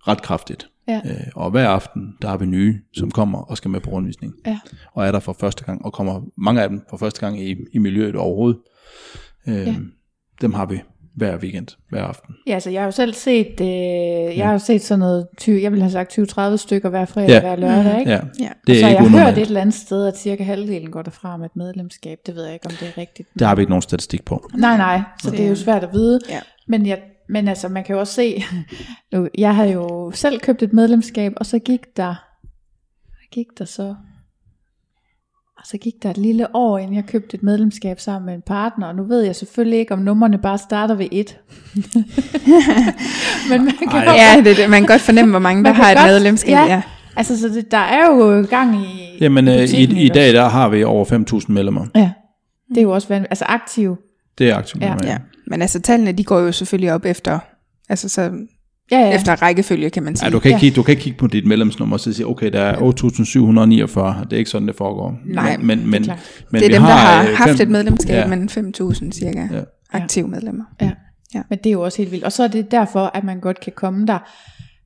ret kraftigt. Ja. Øh, og hver aften, der har vi nye, som kommer og skal med på rundvisning. Ja. Og er der for første gang, og kommer mange af dem for første gang i, i miljøet overhovedet. Øh, ja. Dem har vi hver weekend, hver aften. Ja, altså jeg har jo selv set, øh, jeg har jo set sådan noget, 20, jeg vil have sagt 20-30 stykker hver fredag, Ja. hver lørdag, ikke? Ja, Ja. det så er jeg ikke har hørt et eller andet sted, at cirka halvdelen går derfra med et medlemskab. Det ved jeg ikke, om det er rigtigt. Det har vi ikke nogen statistik på. Nej, nej, så det er jo svært at vide. Ja. Men, jeg, men altså, man kan jo også se, nu, jeg har jo selv købt et medlemskab, og så gik der, gik der så? Og så gik der et lille år, inden jeg købte et medlemskab sammen med en partner, og nu ved jeg selvfølgelig ikke, om numrene bare starter ved et. men man kan Ej. Ja, det, det, man kan godt fornemme, hvor mange, der har et godt- medlemskab. ja. Ja. Altså, så det, der er jo gang i Jamen, øh, i, i ikke dag der har vi over 5.000 medlemmer. Ja, det er jo også vanvittigt. Altså aktiv. Det er aktivt. Ja. medlemmer, ja. Men altså, tallene, de går jo selvfølgelig op efter, altså så Ja, ja. ja. efter rækkefølge, kan man sige. Ja, du kan, ikke Ja. kigge, du kan ikke kigge på dit medlemsnummer og så sige, okay, der er 8.749. Det er ikke sådan, det foregår. Nej, men, det er men, klart. men det er vi dem, der har, har øh, haft fem- et medlemskab, Ja. men 5.000 cirka Ja. aktive medlemmer. Men det er jo også helt vildt. Og så er det derfor, at man godt kan komme der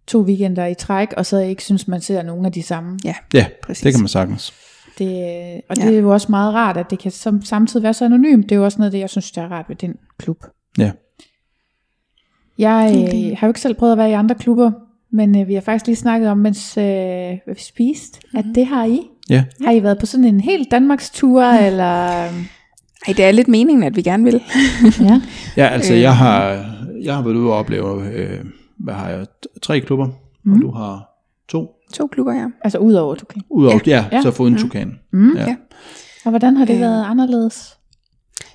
to weekender i træk, og så ikke synes, man ser nogen af de samme. Ja, Ja, præcis. det kan man sagtens. Det, og det Ja. er jo også meget rart, at det kan som, samtidig være så anonymt. Det er jo også noget af det, jeg synes, der er rart ved den klub. Ja. Jeg øh, har jo ikke selv prøvet at være i andre klubber, men øh, vi har faktisk lige snakket om, mens øh, vi spiste, at Mhm. det har I. Ja. Har I været på sådan en helt Danmarks tur, eller... Ej, det er lidt meningen, at vi gerne vil. Ja. Ja, altså Øh. jeg har, jeg har været ude og opleve, øh, hvad har jeg, tre klubber, mm. og du har to. To klubber, ja. Altså udover Tukan. Udover, ja, Ja. ja, så foruden Mhm. Tukan. Mm. Ja. Ja. Og hvordan har det Øh. været anderledes?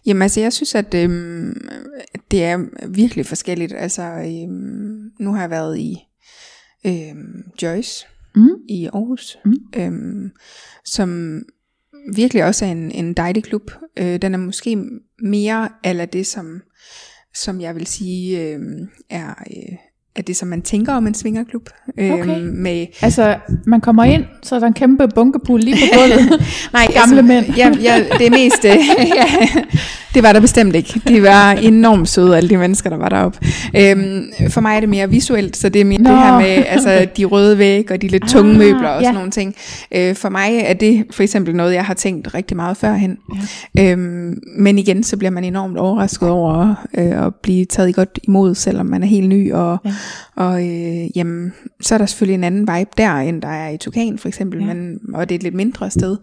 Jamen altså, jeg synes, at øhm, det er virkelig forskelligt. Altså, øhm, nu har jeg været i øhm, Joyce Mm. i Aarhus, Mm. øhm, som virkelig også er en, en dejlig klub. Øh, den er måske mere eller det, som, som jeg vil sige øh, er, øh, er det, som man tænker om en svingerklub. Øh, Okay. med, Altså, man kommer ind, så er der en kæmpe bunkepul lige på gulvet. Nej, Gamle mænd. Ja, ja, det er mest... øh, ja, det var der bestemt ikke. De var enormt søde, alle de mennesker, der var deroppe. Øhm, for mig er det mere visuelt, så det er mere Nå. det her med altså, de røde væg og de lidt tunge Ah, møbler og ja. sådan nogle ting. Øh, for mig er det for eksempel noget, jeg har tænkt rigtig meget førhen. Ja. Øhm, men igen, så bliver man enormt overrasket over øh, at blive taget godt imod, selvom man er helt ny. Og, Ja. ja. og øh, jamen, så er der selvfølgelig en anden vibe der, end der er i Tukan for eksempel, Ja. ja. men, og det er et lidt mindre sted.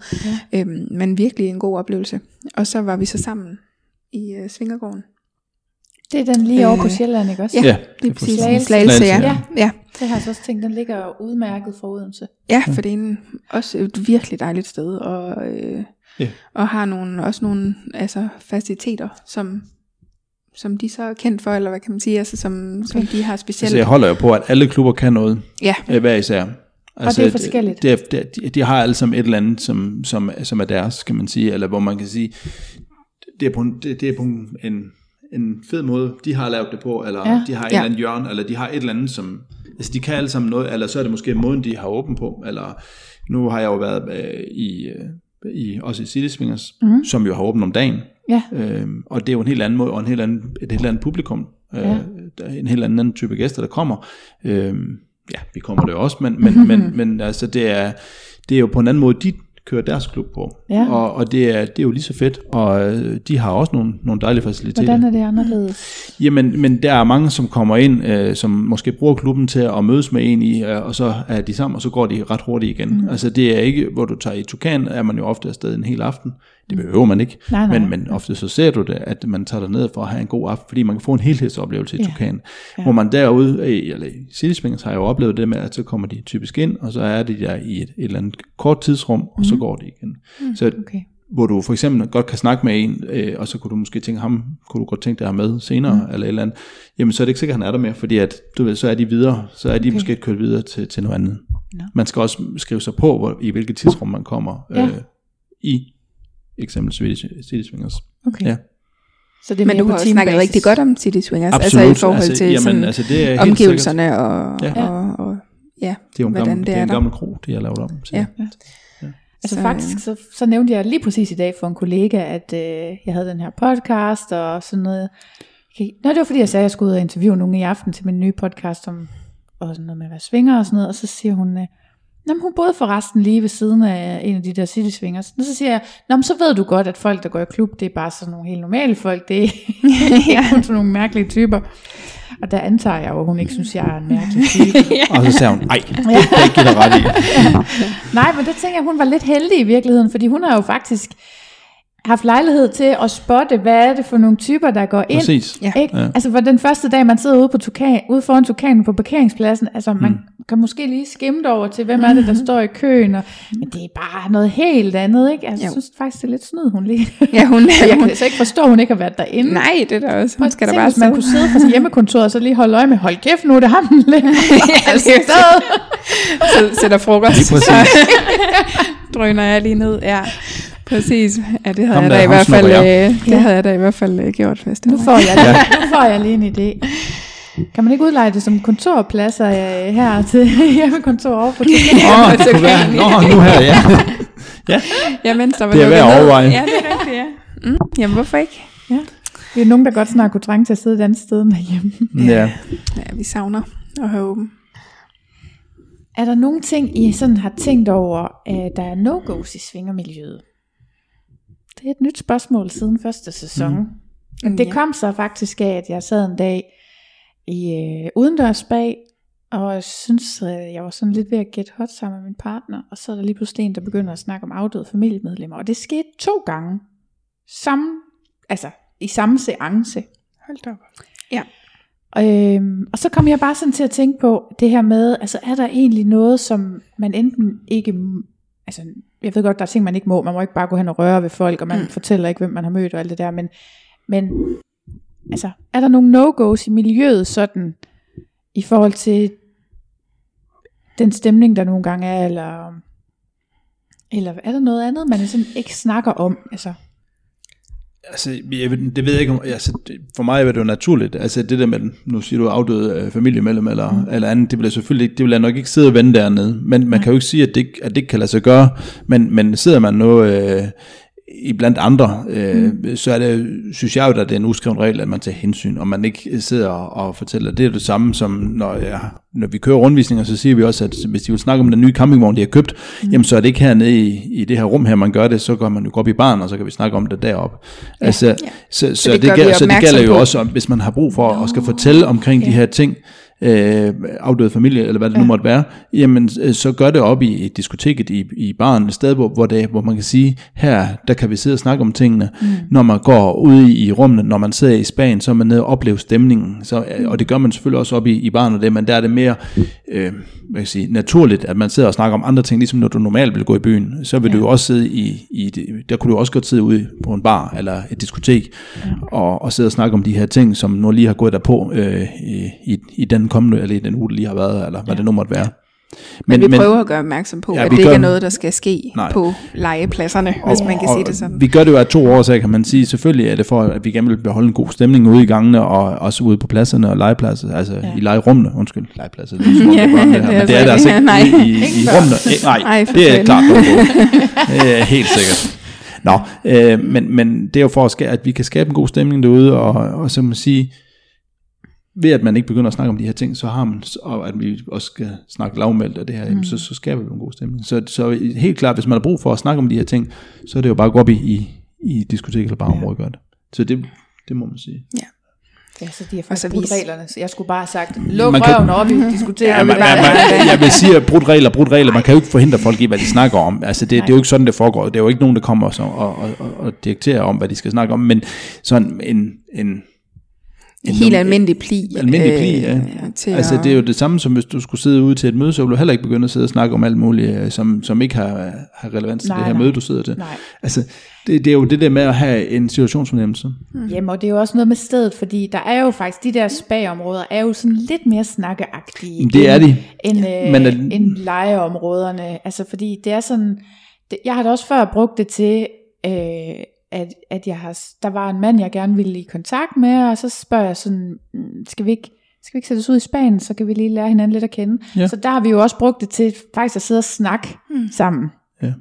Ja. Øhm, men virkelig en god oplevelse. Og så var vi så sammen i øh, Svingergården. Det er den lige over på Øh, Sjælland, ikke også? Ja, Ja, det er præcis. Slagelse. Slagelse, Slagelse, ja. ja. ja. Ja, Det har jeg så også tænkt, den ligger udmærket fra Odense. ja for det er en, også et virkelig dejligt sted, og, øh, Ja. og har nogle, også nogle altså, faciliteter, som, som de så er kendt for, eller hvad kan man sige, altså, som, som de har specielt. Altså, jeg holder jo på, at alle klubber kan noget, Ja, øh, hver især. Altså, det er forskelligt. Det, det, det, de, de har alle sammen et eller andet, som, som, som er deres, kan man sige, eller hvor man kan sige, det er på en, det, det er på en, en, en fed måde, de har lavet det på, eller Ja. de har en Ja. eller anden hjørne, eller de har et eller andet, som, altså de kan alle sammen noget, eller så er det måske måden, de har åben på, eller nu har jeg jo været øh, i, øh, i, også i City Swingers, Mhm. mm. som jo har åbent om dagen, Ja. Øhm, og det er jo en helt anden måde, og en helt anden, et helt andet publikum. Øh, Ja. der er en helt anden type gæster, der kommer. Øhm, ja, vi kommer der jo også, men, men, men, men altså, det er, det er jo på en anden måde, de kører deres klub på. Ja. Og, og det, er, det er jo lige så fedt, og øh, de har også nogle, nogle dejlige faciliteter. Hvordan er det anderledes? Jamen, men der er mange, som kommer ind, øh, som måske bruger klubben til at mødes med en i, øh, og så er de sammen, og så går de ret hurtigt igen. Mm. Altså det er ikke, hvor du tager i Tukan, er man jo ofte afsted en hel aften. Det behøver man ikke. Nej, nej. Men, men ofte så ser du det, at man tager dig ned for at have en god aften, fordi man kan få en helhedsoplevelse i Ja. Tukan. Ja. Hvor man derude, i- eller i City har jeg jo oplevet det med, at så kommer de typisk ind, og så er de der i et, et eller andet kort tidsrum, og så går de igen. Mm. Så Okay. hvor du for eksempel godt kan snakke med en, øh, og så kunne du måske tænke, ham kunne du godt tænke dig at have med senere, mm. eller et eller andet, jamen så er det ikke sikkert, at han er der mere, fordi at, du ved, så er de videre, så er de Okay. måske kørt videre til, til noget andet. Nå. Man skal også skrive sig på, hvor, i hvilket tidsrum man kommer Ja. øh, i eksempelvis City Swingers. okay. Ja. Så det er men du teambasis. rigtig godt om City Swingers, Absolut. altså i forhold altså, til jamen, sådan, altså, det er helt omgivelserne og, Ja. ja. og, og ja, Det er jo en gammel, det det er er en gammel kro, de har lavet om. til. Ja. Altså Så, faktisk, så, så nævnte jeg lige præcis i dag for en kollega, at øh, jeg havde den her podcast og sådan noget. Okay. Nå, det var fordi, jeg sagde, at jeg skulle ud og interviewe nogen i aften til min nye podcast om og sådan noget med at være svinger og sådan noget. Og så siger hun, øh, Nå, men hun boede forresten lige ved siden af en af de der city swingers. Og så siger jeg, Nå, men så ved du godt, at folk, der går i klub, det er bare sådan nogle helt normale folk. Det er ikke kun sådan nogle mærkelige typer. Og der antager jeg jo, at hun ikke synes, jeg er en mærkelig type. Og så sagde hun, nej, det kan jeg ikke give dig ret i. Nej, men det tænker jeg, hun var lidt heldig i virkeligheden, fordi hun har jo faktisk haft lejlighed til at spotte, hvad er det for nogle typer, der går ind. Præcis. Ja. Ikke? Ja. Altså for den første dag, man sidder ude, på tukan, ude foran tukanen på parkeringspladsen, altså man Mm. kan måske lige skimme over til, hvem er det, der står i køen, og, men det er bare noget helt andet, ikke? Altså, jeg synes faktisk, det er lidt snyd, hun lige. Ja, hun, jeg kan så ikke forstå, at hun ikke har været derinde. nej, det er da også. Hun skal da bare hvis man kunne sidde på sit hjemmekontor og så lige holde øje med, hold kæft nu, er det ham, den ligger. Ja, altså, er så, så sætter frokost. Lige præcis. Drøner jeg lige ned. Ja, præcis. Ja, det havde Ham jeg da i hvert fald, øh, det havde jeg da i hvert fald øh, gjort fast. nu får jeg lige, nu får jeg lige en idé. Kan man ikke udleje det som kontorpladser øh, her til hjemmekontor over på? Åh, og det kunne være, nå, nu her, ja. Ja, mens der var Det er værd at overveje. Ja, det er rigtigt, ja. Mm, jamen, hvorfor ikke? Vi er nogen, der godt snart kunne trænge til at sidde et andet sted end derhjemme. ja. Ja, vi savner at have åben. Er der nogle ting, I sådan har tænkt over, at der er no-go's i svingermiljøet? Det er et nyt spørgsmål siden første sæson. Mm. Men det Ja. kom så faktisk af, at jeg sad en dag i øh, udendørs bag, og jeg synes, øh, jeg var sådan lidt ved at get hot sammen med min partner, og så er der lige pludselig en, der begynder at snakke om afdøde familiemedlemmer, og det skete to gange, samme, altså i samme seance. Hold da op. Øhm, og så kom jeg bare sådan til at tænke på det her med, altså er der egentlig noget, som man enten ikke, altså jeg ved godt, der er ting, man ikke må, man må ikke bare gå hen og røre ved folk, og man mm. Fortæller ikke, hvem man har mødt og alt det der, men, men altså er der nogle no-go's i miljøet sådan, i forhold til den stemning, der nogle gange er, eller Eller er der noget andet, man sådan ikke snakker om? Altså, Altså, jeg, ved- det ved jeg ikke, om, altså, det- for mig er det jo naturligt, altså det der med, nu siger du afdøde øh, familiemedlem eller, mm. eller andet, det vil jeg selvfølgelig ikke, det vil jeg nok ikke sidde og vende dernede, men man kan jo ikke sige, at det, at det ikke kan lade sig gøre, men, men sidder man nu øh, i blandt andre, øh, mm. så er det, synes jeg jo, at det er en uskreven regel, at man tager hensyn, og man ikke sidder og fortæller. Det er det samme som, når, jeg, når vi kører rundvisninger, så siger vi også, at hvis de vil snakke om den nye campingvogn, de har købt, mm. jamen så er det ikke hernede i, i det her rum her, man gør det, så går man jo op i barn, og så kan vi snakke om det deroppe. Ja. Altså, ja. Så, så, det det, det gælder, så det gælder jo på. også, hvis man har brug for at skal fortælle omkring de her ting, øh, afdøde familie, eller hvad det ja. nu måtte være, jamen øh, så gør det op i, i diskoteket i, i baren, et sted, hvor, hvor, det, hvor man kan sige, her, der kan vi sidde og snakke om tingene. Mm. Når man går ud i, i rummene, når man sidder i Spanien, så er man nede og oplever stemningen, så, øh, og det gør man selvfølgelig også op i, i baren og det, men der er det mere øh, hvad kan jeg sige, naturligt, at man sidder og snakker om andre ting, ligesom når du normalt vil gå i byen, så vil ja. du jo også sidde i, i det, der kunne du også godt sidde ude på en bar eller et diskotek, ja. og, og sidde og snakke om de her ting, som nu lige har gået derpå øh, i, i, i den kommende, eller i den uge, der lige har været, eller hvad det nu måtte være. Men, men vi prøver at gøre opmærksom på, Ja, ja, at det ikke gør- er noget, der skal ske Nej. Nej. på legepladserne, hvis man kan sige det sådan. Vi gør det jo af to årsager, kan man sige. Selvfølgelig er det for, at vi gerne vil beholde en god stemning ude i gangene, og også ude på pladserne og legepladser, altså ja. i legerummene, undskyld, legepladser, det er, som om det er her, det men det er det altså ikke- ikke nej, i, i, i ikke rummene. Eh, Nej, Ej, for det er klart. Det er helt sikkert. Nå, øh, men, men det er jo for, at, at vi kan skabe en god stemning derude, og, og så man sige, ved at man ikke begynder at snakke om de her ting, så har man, og at vi også skal snakke lavmældt af det her, mm. så, så skaber vi en god stemning. Så, så helt klart, hvis man har brug for at snakke om de her ting, så er det jo bare at gå op i, i, i diskotek eller bare område og gøre det. Så det, det må man sige. ja, så de har faktisk brudt reglerne, så jeg skulle bare have sagt, luk Man kan- røven op i diskutere. Ja, man, man, man, jeg vil sige, at brudt regler, brudt regler, man kan jo ikke forhindre folk i, hvad de snakker om. Altså, det, det er jo ikke sådan, det foregår. Det er jo ikke nogen, der kommer og, og, og, og dikterer om, hvad de skal snakke om, men sådan en... en En helt almindelig pli. Almindelig pli, ja. øh, til Altså at- det er jo det samme som hvis du skulle sidde ude til et møde, så ville du heller ikke begynde at sidde og snakke om alt muligt, øh, som, som ikke har, har relevans til Nej, det her nej. møde, du sidder til. Nej. Altså det, det er jo det der med at have en situationsfornemmelse. Mm. Jamen, og det er jo også noget med stedet, fordi der er jo faktisk, de der spagområder er jo sådan lidt mere snakkeagtige. Det er end, de. End, øh, Men er- end legeområderne. Altså, fordi det er sådan, det, jeg har da også før brugt det til, øh, at, at jeg har, der var en mand, jeg gerne ville i kontakt med, og så spørger jeg sådan, "Mm, skal vi ikke, skal vi ikke sætte os ud i Spanien, så kan vi lige lære hinanden lidt at kende. Ja. Så der har vi jo også brugt det til faktisk at sidde og snakke mm. sammen.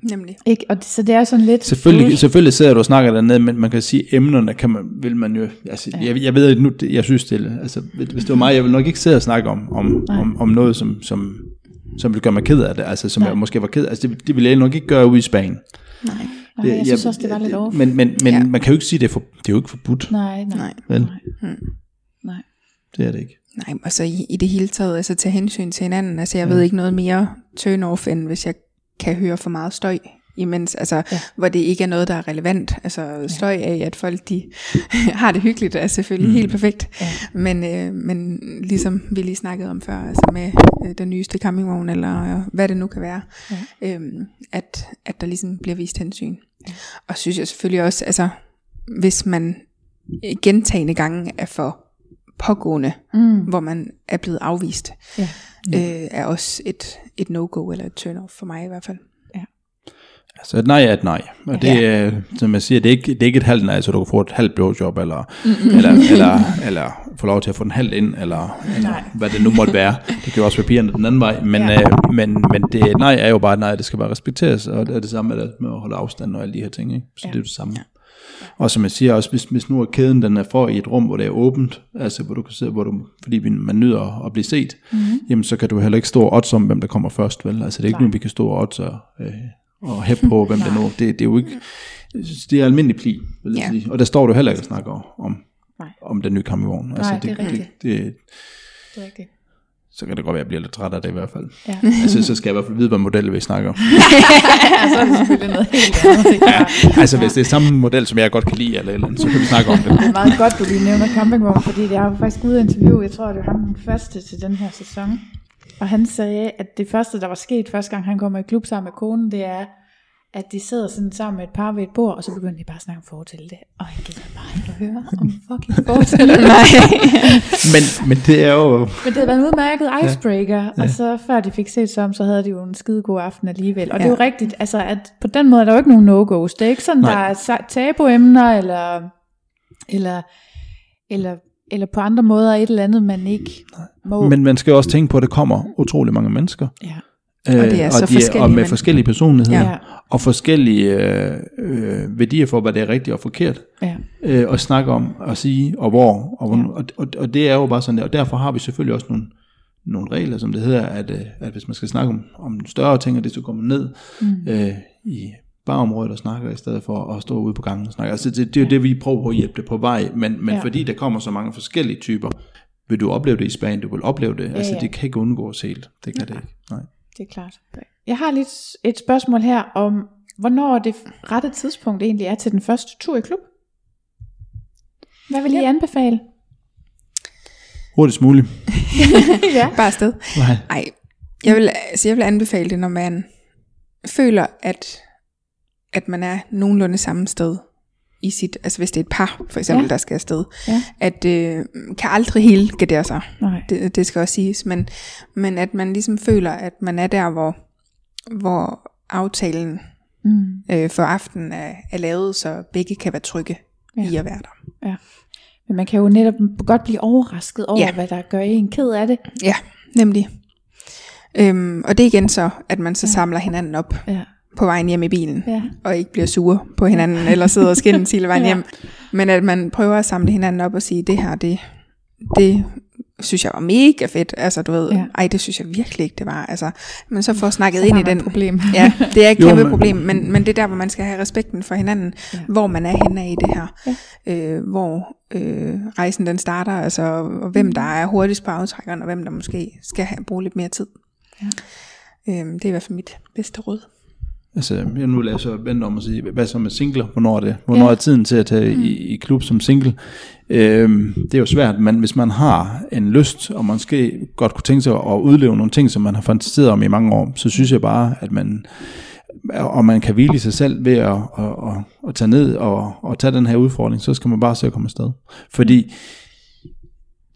Nemlig. Ikke? Og det, så det er sådan lidt... Selvfølgelig, selvfølgelig sidder du og snakker dernede, men man kan sige, emnerne kan man, vil man jo, altså, ja. jeg, jeg ved ikke nu, det- jeg synes det, altså, hvis det var mig, jeg vil nok ikke sidde og snakke om, om, om, om noget, som, som, som vil gøre mig ked af det, altså som Nej. jeg måske var ked af, altså det, det ville jeg nok ikke gøre ude i Spanien. Nej, jeg synes også, det var lidt over. Men, men, men Ja. man kan jo ikke sige, det er, for, det er jo ikke forbudt, Nej, nej. Nej. vel? nej. Det er det ikke. Nej, og så i, i det hele taget, altså tage hensyn til hinanden. Altså jeg ved ikke noget mere turn off, end hvis jeg kan høre for meget støj imens, altså, Ja. ja. hvor det ikke er noget, der er relevant. Altså støj af, at folk de har det hyggeligt, er selvfølgelig mm. helt perfekt. Ja. Men, øh, men ligesom vi lige snakkede om før, altså med øh, den nyeste campingvogn, eller øh, hvad det nu kan være, Ja. ja. øhm, at, at der ligesom bliver vist hensyn. Og synes jeg selvfølgelig også, altså hvis man gentagende gange er for pågående, Mm. hvor man er blevet afvist, Ja. øh, er også et, et no-go, eller et turn-off for mig i hvert fald. Altså et nej er et nej. Og det er, som jeg siger, det er ikke, det er ikke et halvt nej, så du kan få et halvt blowjob, eller, eller, eller, eller få lov til at få den halvt ind, eller, eller hvad det nu måtte være. Det kan jo også være pigerne den anden vej, men, Ja. ja. øh, men, men det nej er jo bare et nej, det skal bare respekteres, og det er det samme med, med at holde afstand og alle de her ting. Ikke? Så Ja. ja. det er det samme. Ja. Og som jeg siger også, hvis, hvis nu er kæden den er for i et rum, hvor det er åbent, altså hvor du kan sidde, hvor du, fordi man nyder at blive set, mm-hmm. jamen så kan du heller ikke stå og odds om, hvem der kommer først, vel? Altså det er ikke nu, vi kan stå og odds og, øh, og hæppe på, hvem det nu. Det, det er jo ikke, det er almindelig pli, vil jeg Ja. sige. Og der står du heller ikke og snakker om, Nej. om den nye kampvogn. Altså, Nej, det er rigtigt. Det, det, Det er rigtigt. så kan det godt være, at jeg bliver lidt træt af det i hvert fald. Ja. altså, så skal jeg i hvert fald vide, hvad model vi snakker om. så er det selvfølgelig noget helt andet. Ja. altså, hvis det er samme model, som jeg godt kan lide, eller, eller så kan vi snakke om det. Det er meget godt, du lige nævner campingvogn, fordi jeg har faktisk ude interview, jeg tror, det var ham den første til den her sæson. Og han sagde, at det første, der var sket første gang, han kommer i klub sammen med konen, det er, at de sidder sådan sammen med et par ved et bord, og så begynder de bare at snakke om fortælle det. Og han gider bare ikke høre om fucking fortæller. Men, men det er jo... Men det havde været en udmærket icebreaker, ja. og så før de fik set sig om, så havde de jo en skide god aften alligevel. Og ja. det er jo rigtigt, altså at på den måde er der jo ikke nogen no-go's. Det er ikke sådan, Nej. der er tabuemner, eller, eller, eller, eller på andre måder et eller andet, man ikke må. Men man skal også tænke på, at der kommer utrolig mange mennesker. ja. Øh, Og det er så og, forskellige og med mennesker. forskellige personligheder. Ja. Og forskellige øh, øh, værdier for, hvad det er rigtigt og forkert. Ja. øh, at snakke om, og sige, og hvor, og, hvornår, Ja. og, og, og det er jo bare sådan der, og derfor har vi selvfølgelig også nogle, nogle regler, som det hedder, at, øh, at hvis man skal snakke om, om større ting, og det så kommer ned mm. øh, i barområdet og snakker, i stedet for at stå ude på gangen og snakke. Altså det, det er jo det, vi prøver på at hjælpe det på vej, men, men Ja. ja. fordi der kommer så mange forskellige typer, vil du opleve det i Spanien, du vil opleve det, altså ja. det kan ikke undgås helt, det kan det ikke, nej. Det er klart. Jeg har lidt et spørgsmål her om, hvornår det rette tidspunkt egentlig er til den første tur i klub. Hvad vil I anbefale? Hurtigst muligt. ja. Bare afsted. Nej. Nej, jeg vil, altså jeg vil anbefale det, når man føler, at, at man er nogenlunde samme sted i sit, altså hvis det er et par, for eksempel, Ja. ja. der skal afsted, Ja. at øh, kan aldrig helt gardere sig, Nej. det, det skal også siges, men, men at man ligesom føler, at man er der, hvor, hvor aftalen Mm. øh, for aftenen er, er lavet, så begge kan være trygge Ja. ja. i at være der. Men man kan jo netop godt blive overrasket over, ja. Ja. hvad der gør en ked af det. Ja, nemlig. Øhm, og det er igen så, at man så samler hinanden op Ja. På vejen hjem i bilen. Ja. og ikke bliver sure på hinanden, eller sidder og skændes hele vejen Ja. hjem. Men at man prøver at samle hinanden op og sige, det her, det, det synes jeg var mega fedt. Altså, du ved, Ja. ej, det synes jeg virkelig ikke, det var. Altså, men så får snakket Så ind i den. problem. Ja, det er et Jo, kæmpe men- problem, men, men det er der, hvor man skal have respekten for hinanden, Ja. hvor man er henne af i det her. Ja. Øh, hvor øh, rejsen den starter, altså, og hvem der er hurtigst på aftrækkeren, og hvem der måske skal have, bruge lidt mere tid. Ja. Øhm, det er i hvert fald mit bedste råd. Altså, jeg nu lader jeg så vente om at sige, hvad så med singler? Hvornår er det? Hvornår Ja. er tiden til at tage i, i klub som single? Øhm, det er jo svært, men hvis man har en lyst, og måske godt kunne tænke sig at udleve nogle ting, som man har fantaseret om i mange år, så synes jeg bare, at man og man kan hvile i sig selv ved at, at, at, at tage ned og, og tage den her udfordring, så skal man bare se at komme afsted. Fordi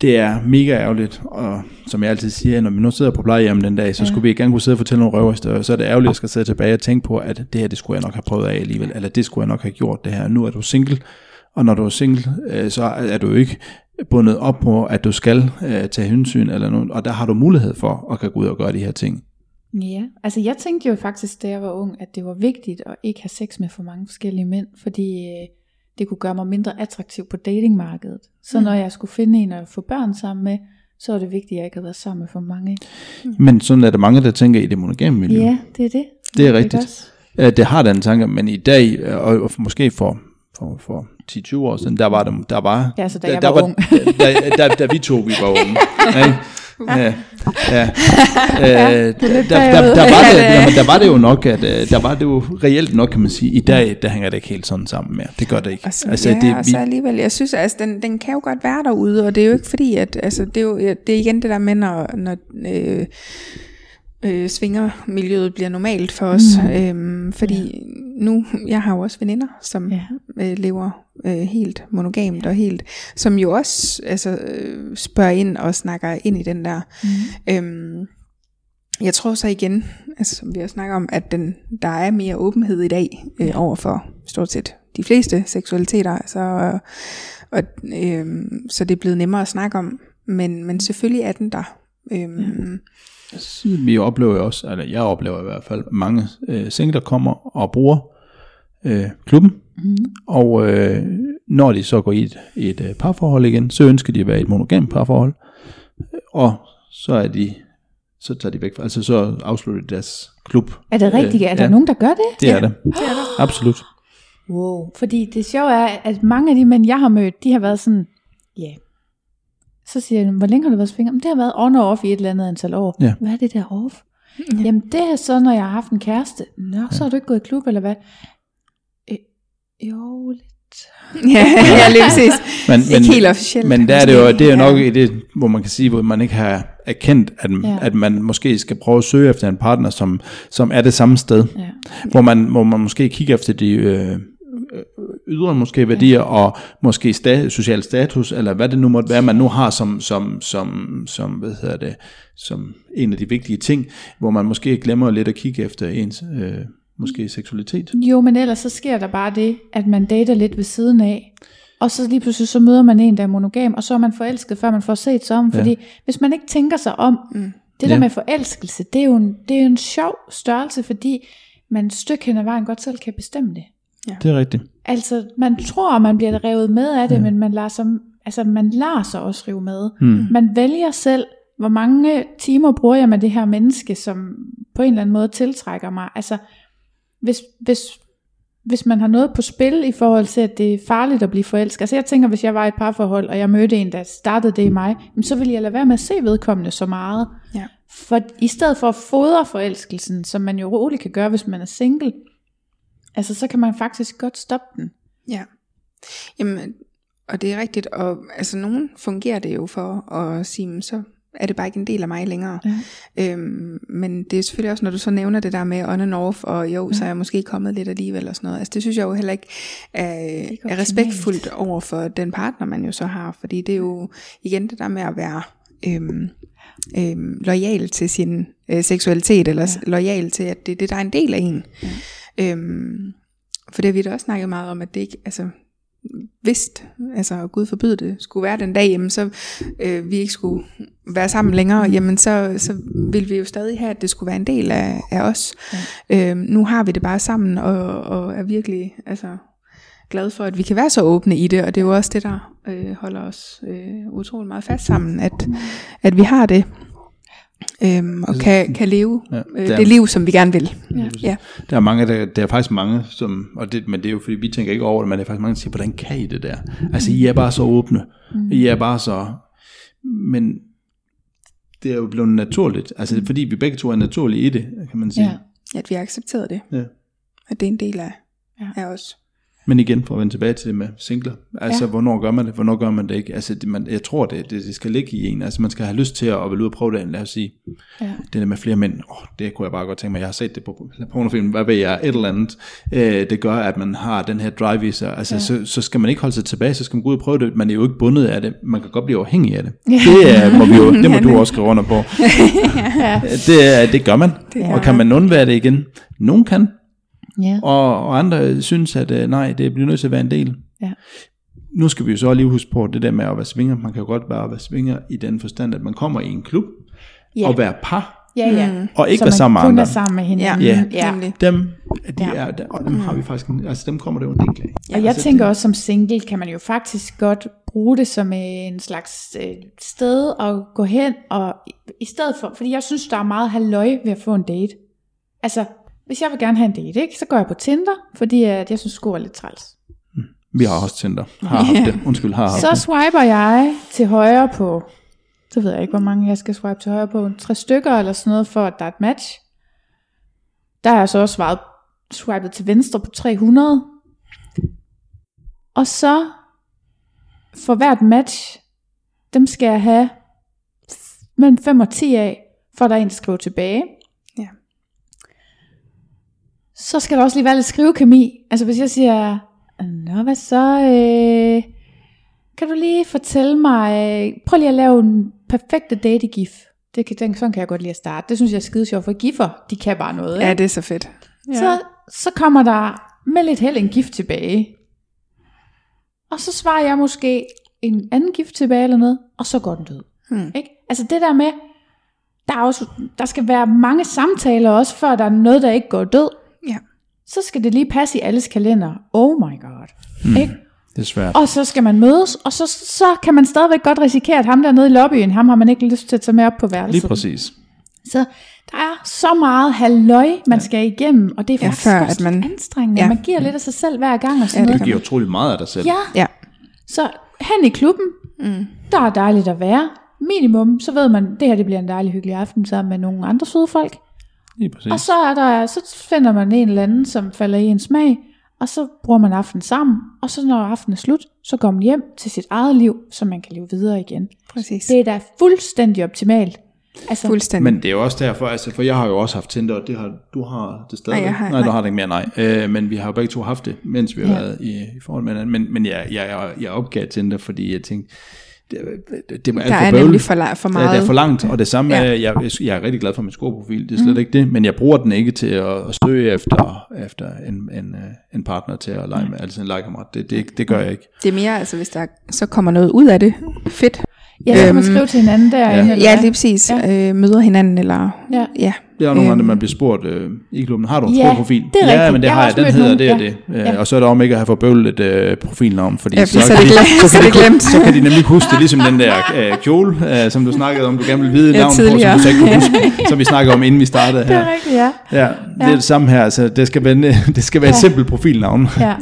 det er mega ærgerligt, og som jeg altid siger, når vi nu sidder på plejehjem den dag, så Ja. skulle vi gerne kunne sidde og fortælle nogle røverhistorier, så er det ærgerligt, at jeg skal sidde tilbage og tænke på, at det her, det skulle jeg nok have prøvet af alligevel, eller det skulle jeg nok have gjort det her. Nu er du single, og når du er single, øh, så er du ikke bundet op på, at du skal øh, tage hensyn, eller noget, og der har du mulighed for at kan gå ud og gøre de her ting. Ja, altså jeg tænkte jo faktisk, da jeg var ung, at det var vigtigt at ikke have sex med for mange forskellige mænd, fordi øh, det kunne gøre mig mindre attraktiv på datingmarkedet. Så Mm. når jeg skulle finde en at få børn sammen med, så var det vigtigt, at jeg ikke havde været sammen med for mange. Men sådan er der mange, der tænker i det monogame miljø. Ja, det er det. Det er rigtigt. også? Det har den tanke, men i dag, øh, og måske for, for, for 10-20 år siden, der var det, der var... Ja, så da der, jeg der var ung. Da, da, da, vi to, vi var unge. ikke? Ja, ja. Øh, der, der, der, var det, jamen, der var det jo nok, at øh, der var det jo reelt nok, kan man sige. I dag, der hænger det ikke helt sådan sammen mere. Det gør det ikke. Og så, altså, ja, det, og så alligevel, jeg synes, altså, den, den kan jo godt være derude, og det er jo ikke fordi, at, altså, det er jo det er igen det der med, når, når øh, øh, svingermiljøet bliver normalt for os, mm. øhm, fordi ja. nu, jeg har jo også veninder, som Ja. ja. øh, lever øh, helt monogamt og helt, som jo også altså, øh, spørger ind og snakker ind i den der. Mm. Øhm, jeg tror så igen, altså som vi har snakket om, at den, der er mere åbenhed i dag øh, over for stort set de fleste seksualiteter, altså, og, og, øhm, så det er blevet nemmere at snakke om, men, men selvfølgelig er den der. Øhm, Vi oplever jo også, eller jeg oplever i hvert fald, mange øh, singler kommer og bruger øh, klubben, Mm. og øh, når de så går i et, et øh, parforhold igen, så ønsker de at være i et monogamt parforhold, og så er de så tager de væk fra, altså så afslutter de deres klub. Er det rigtigt? Er der ja. nogen, der gør det? Det Ja. er det. det er der. Absolut. Wow. Fordi det sjove er, at mange af de mænd, jeg har mødt, de har været sådan, ja. Yeah. Så siger jeg, hvor længe har du været svinger? Det har været on og off i et eller andet antal år. Ja. Hvad er det der off? Ja. Jamen det er så, når jeg har haft en kæreste. Nå, så har du ikke gået i klub, eller hvad? Øh, jo, lidt. ja, ja, lige præcis. Men, Ikke helt officielt. Men der er det jo, det er jo nok Ja. i det, hvor man kan sige, hvor man ikke har erkendt, at, Ja. ja. at man måske skal prøve at søge efter en partner, som, som er det samme sted. Ja. Hvor man, hvor man måske kigger efter de øh, ydre måske værdier, ja. og måske sta- social status, eller hvad det nu måtte være, man nu har som, som, som, som, hvad hedder det, som en af de vigtige ting, hvor man måske glemmer lidt at kigge efter ens øh, måske seksualitet. Jo, men ellers så sker der bare det, at man dater lidt ved siden af. Og så lige pludselig så møder man en, der er monogam, og så er man forelsket, før man får set sig om. Ja. Fordi hvis man ikke tænker sig om, mm. det der Ja. med forelskelse, det er, jo en, det er jo en sjov størrelse, fordi man et stykke hen ad vejen godt selv kan bestemme det. Det er rigtigt. Altså, man tror, man bliver revet med af det, ja. men man lader, sig, altså, man lader sig også rive med. Hmm. Man vælger selv, hvor mange timer bruger jeg med det her menneske, som på en eller anden måde tiltrækker mig. Altså, hvis, hvis, hvis man har noget på spil i forhold til, at det er farligt at blive forelsket. Altså jeg tænker, hvis jeg var i et parforhold, og jeg mødte en, der startede det i mig, så ville jeg lade være med at se vedkommende så meget. Ja. For i stedet for at fodre forelskelsen, som man jo roligt kan gøre, hvis man er single, altså så kan man faktisk godt stoppe den. Ja. Jamen, og det er rigtigt, og altså nogen fungerer det jo for at sige, "Men så er det bare ikke en del af mig længere. Ja. Øhm, men det er selvfølgelig også, når du så nævner det der med on and off, og jo, så er jeg måske kommet lidt alligevel og sådan noget. Altså det synes jeg jo heller ikke er, ikke er respektfuldt over for den partner, man jo så har, fordi det er jo igen det der med at være øhm, øhm, lojal til sin øh, seksualitet, eller ja. lojal til, at det det, der er en del af en. Ja. Øhm, for det har vi da også snakket meget om, at det ikke, altså hvis, altså Gud forbyde det, skulle være den dag, jamen så øh, vi ikke skulle være sammen længere, jamen så, så vil vi jo stadig have, at det skulle være en del af, af os. Ja. Øhm, nu har vi det bare sammen, og, og er virkelig altså, glad for, at vi kan være så åbne i det, og det er jo også det, der øh, holder os øh, utrolig meget fast sammen, at, at vi har det, øhm, og kan, kan leve Ja, øh, det er- det liv, som vi gerne vil. Ja. Ja. Der er mange, der, der er faktisk mange, som, og det, men det er jo fordi, vi tænker ikke over det, men der er faktisk mange, der siger, hvordan kan I det der? Altså, I er bare så åbne. Mm. I er bare så... Men det er jo blevet naturligt. Altså, mm. fordi vi begge to er naturlige i det, kan man sige. Ja. At vi har accepteret det, Ja. at det er en del af, Ja. af os. Men igen, for at vende tilbage til det med singler. Altså, Ja. hvornår gør man det, hvornår gør man det ikke? Altså, det, man, jeg tror, det, det, det skal ligge i en. Altså, man skal have lyst til at, at være ude og prøve det. Lad os sige, Ja. det der med flere mænd, oh, det kunne jeg bare godt tænke mig. Jeg har set det på pornofilm, hvad ved jeg, et eller andet. Øh, det gør, at man har den her drive i sig. Altså, Ja. så, så skal man ikke holde sig tilbage, så skal man gå ud og prøve det. Man er jo ikke bundet af det. Man kan godt blive afhængig af det. Ja. Det er, må, vi jo, det må du også skrive under på. ja. Det, det gør man. Det Og kan man undvære det igen? Nogen kan, ja. og, og andre synes, at øh, nej, det bliver nødt til at være en del. Ja. Nu skal vi jo så lige huske på det der med at være svinger. Man kan jo godt bare være svinger i den forstand, at man kommer i en klub Ja. og være par, Ja, ja. og ikke Så være sammen med kun andre. er sammen med hinanden. Ja. ja. Dem, de Ja. er, der, og dem har vi faktisk, altså dem kommer det jo en del af. Og jeg altså, tænker også som single, kan man jo faktisk godt bruge det som en slags øh, sted at gå hen, og i, i stedet for, fordi jeg synes, der er meget halløj ved at få en date. Altså, hvis jeg vil gerne have en date, ikke, så går jeg på Tinder, fordi at jeg synes, sko er lidt træls. Vi har også Tinder. Har haft det. Undskyld, har haft Så det. swiper jeg til højre på, så ved jeg ikke, hvor mange jeg skal swipe til højre på, tre stykker eller sådan noget, for at der er et match. Der har jeg så også svaret, swipet til venstre på 300. Og så, for hvert match, dem skal jeg have mellem 5 og 10 af, for at der er en, der skriver tilbage. Ja. Så skal der også lige være lidt skrivekemi. Altså hvis jeg siger, Nå, hvad så? Øh, kan du lige fortælle mig, prøv lige at lave en perfekte date gif. Det kan, den, sådan kan jeg godt lide at starte. Det synes jeg er skide sjovt, for giffer, de kan bare noget. Ja, ikke? det er så fedt. Ja. Så, så kommer der med lidt held en gift tilbage. Og så svarer jeg måske en anden gift tilbage eller noget, og så går den død. Hmm. Ikke? Altså det der med, der, er også, der skal være mange samtaler også, før der er noget, der ikke går død. Ja. Så skal det lige passe i alles kalender. Oh my god. Mm. Ikke? Det er svært. Og så skal man mødes, og så, så kan man stadigvæk godt risikere, at ham der nede i lobbyen, ham har man ikke lyst til at tage med op på værelset. Lige præcis. Så der er så meget halløj, man skal igennem, og det er Ja, faktisk før også at man- anstrengende. ja. Man giver lidt af sig selv hver gang og sådan Ja, det noget. Giver utrolig meget af dig selv. Ja, Ja. så hen i klubben, Mm. der er dejligt at være. Minimum, så ved man, det her det bliver en dejlig hyggelig aften sammen med nogle andre søde folk. Lige præcis. Og så, er der, så finder man en eller anden, som falder i en smag, og så bruger man aftenen sammen, og så når aftenen er slut, så går man hjem til sit eget liv, så man kan leve videre igen. Præcis. Det er da fuldstændig optimalt. Altså, Fuldstændig. Men det er jo også derfor, altså, for jeg har jo også haft Tinder, og det har, du har det stadig. Nej, jeg har- nej, du nej. har det ikke mere, nej. Øh, men vi har jo begge to haft det, mens vi har Ja. været i, i forhold med hinanden. Men, men jeg, jeg, jeg, jeg opgav Tinder, fordi jeg tænkte, det, det, det var alt der for er bøvlet. nemlig for, la- for Ja, meget. det er for langt, og det samme Ja. er, jeg, jeg er rigtig glad for min scoreprofil, det er slet ikke det, men jeg bruger den ikke til at, at søge efter, efter en, en, øh, en partner til at lege med, altså en legekammerat. Det, det, det gør jeg ikke. Det er mere, altså hvis der så kommer noget ud af det, fedt. ja, så kan man øhm, skrive til hinanden derinde. ja. eller Ja, lige præcis. Ja. Ja. Øh, møder hinanden, eller Ja. ja. Det er jo nogle gange, Øhm. man bliver spurgt øh, i klubben, har du en Ja, scoreprofil? det er ja, rigtigt. men det Jeg har jeg, den hedder nogen, det og det. ja. Ja. Og så er der om ikke at have forbøvlet et øh, profilnavn, fordi Ja, så, så kan er det de, så, Så er kan det de, glemt. så kan de nemlig huske det, ligesom den der øh, kjole, øh, som du snakkede om, du gerne vil vide Ja, navnet på, som du så ikke kunne huske, som vi snakkede om, inden vi startede Det her. er rigtigt, ja. Ja, det er det samme her. Altså, det skal være, det skal være et Ja. simpelt profilnavn. ja. Ja.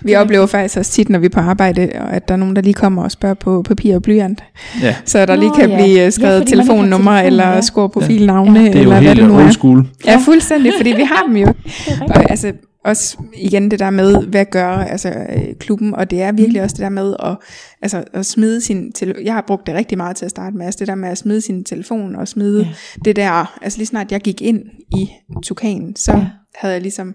Vi oplever faktisk også tit, når vi er på arbejde, at der er nogen, der lige kommer og spørger på papir og blyant. Ja. Så der lige kan ja. blive øh, Ja, skrevet telefonnummer telefon, eller ja. score profilnavne, Ja. Det er eller hvad det nu. Old school. Ja, fuldstændig, fordi vi har dem jo. Det er rigtigt. Og altså også igen det der med, hvad gør altså, øh, klubben, og det er virkelig Mm. også det der med at, altså, at smide sin telefon. Jeg har brugt det rigtig meget til at starte med, altså det der med at smide sin telefon og smide Ja. det der, altså lige snart jeg gik ind i Tukan, så Ja. havde jeg ligesom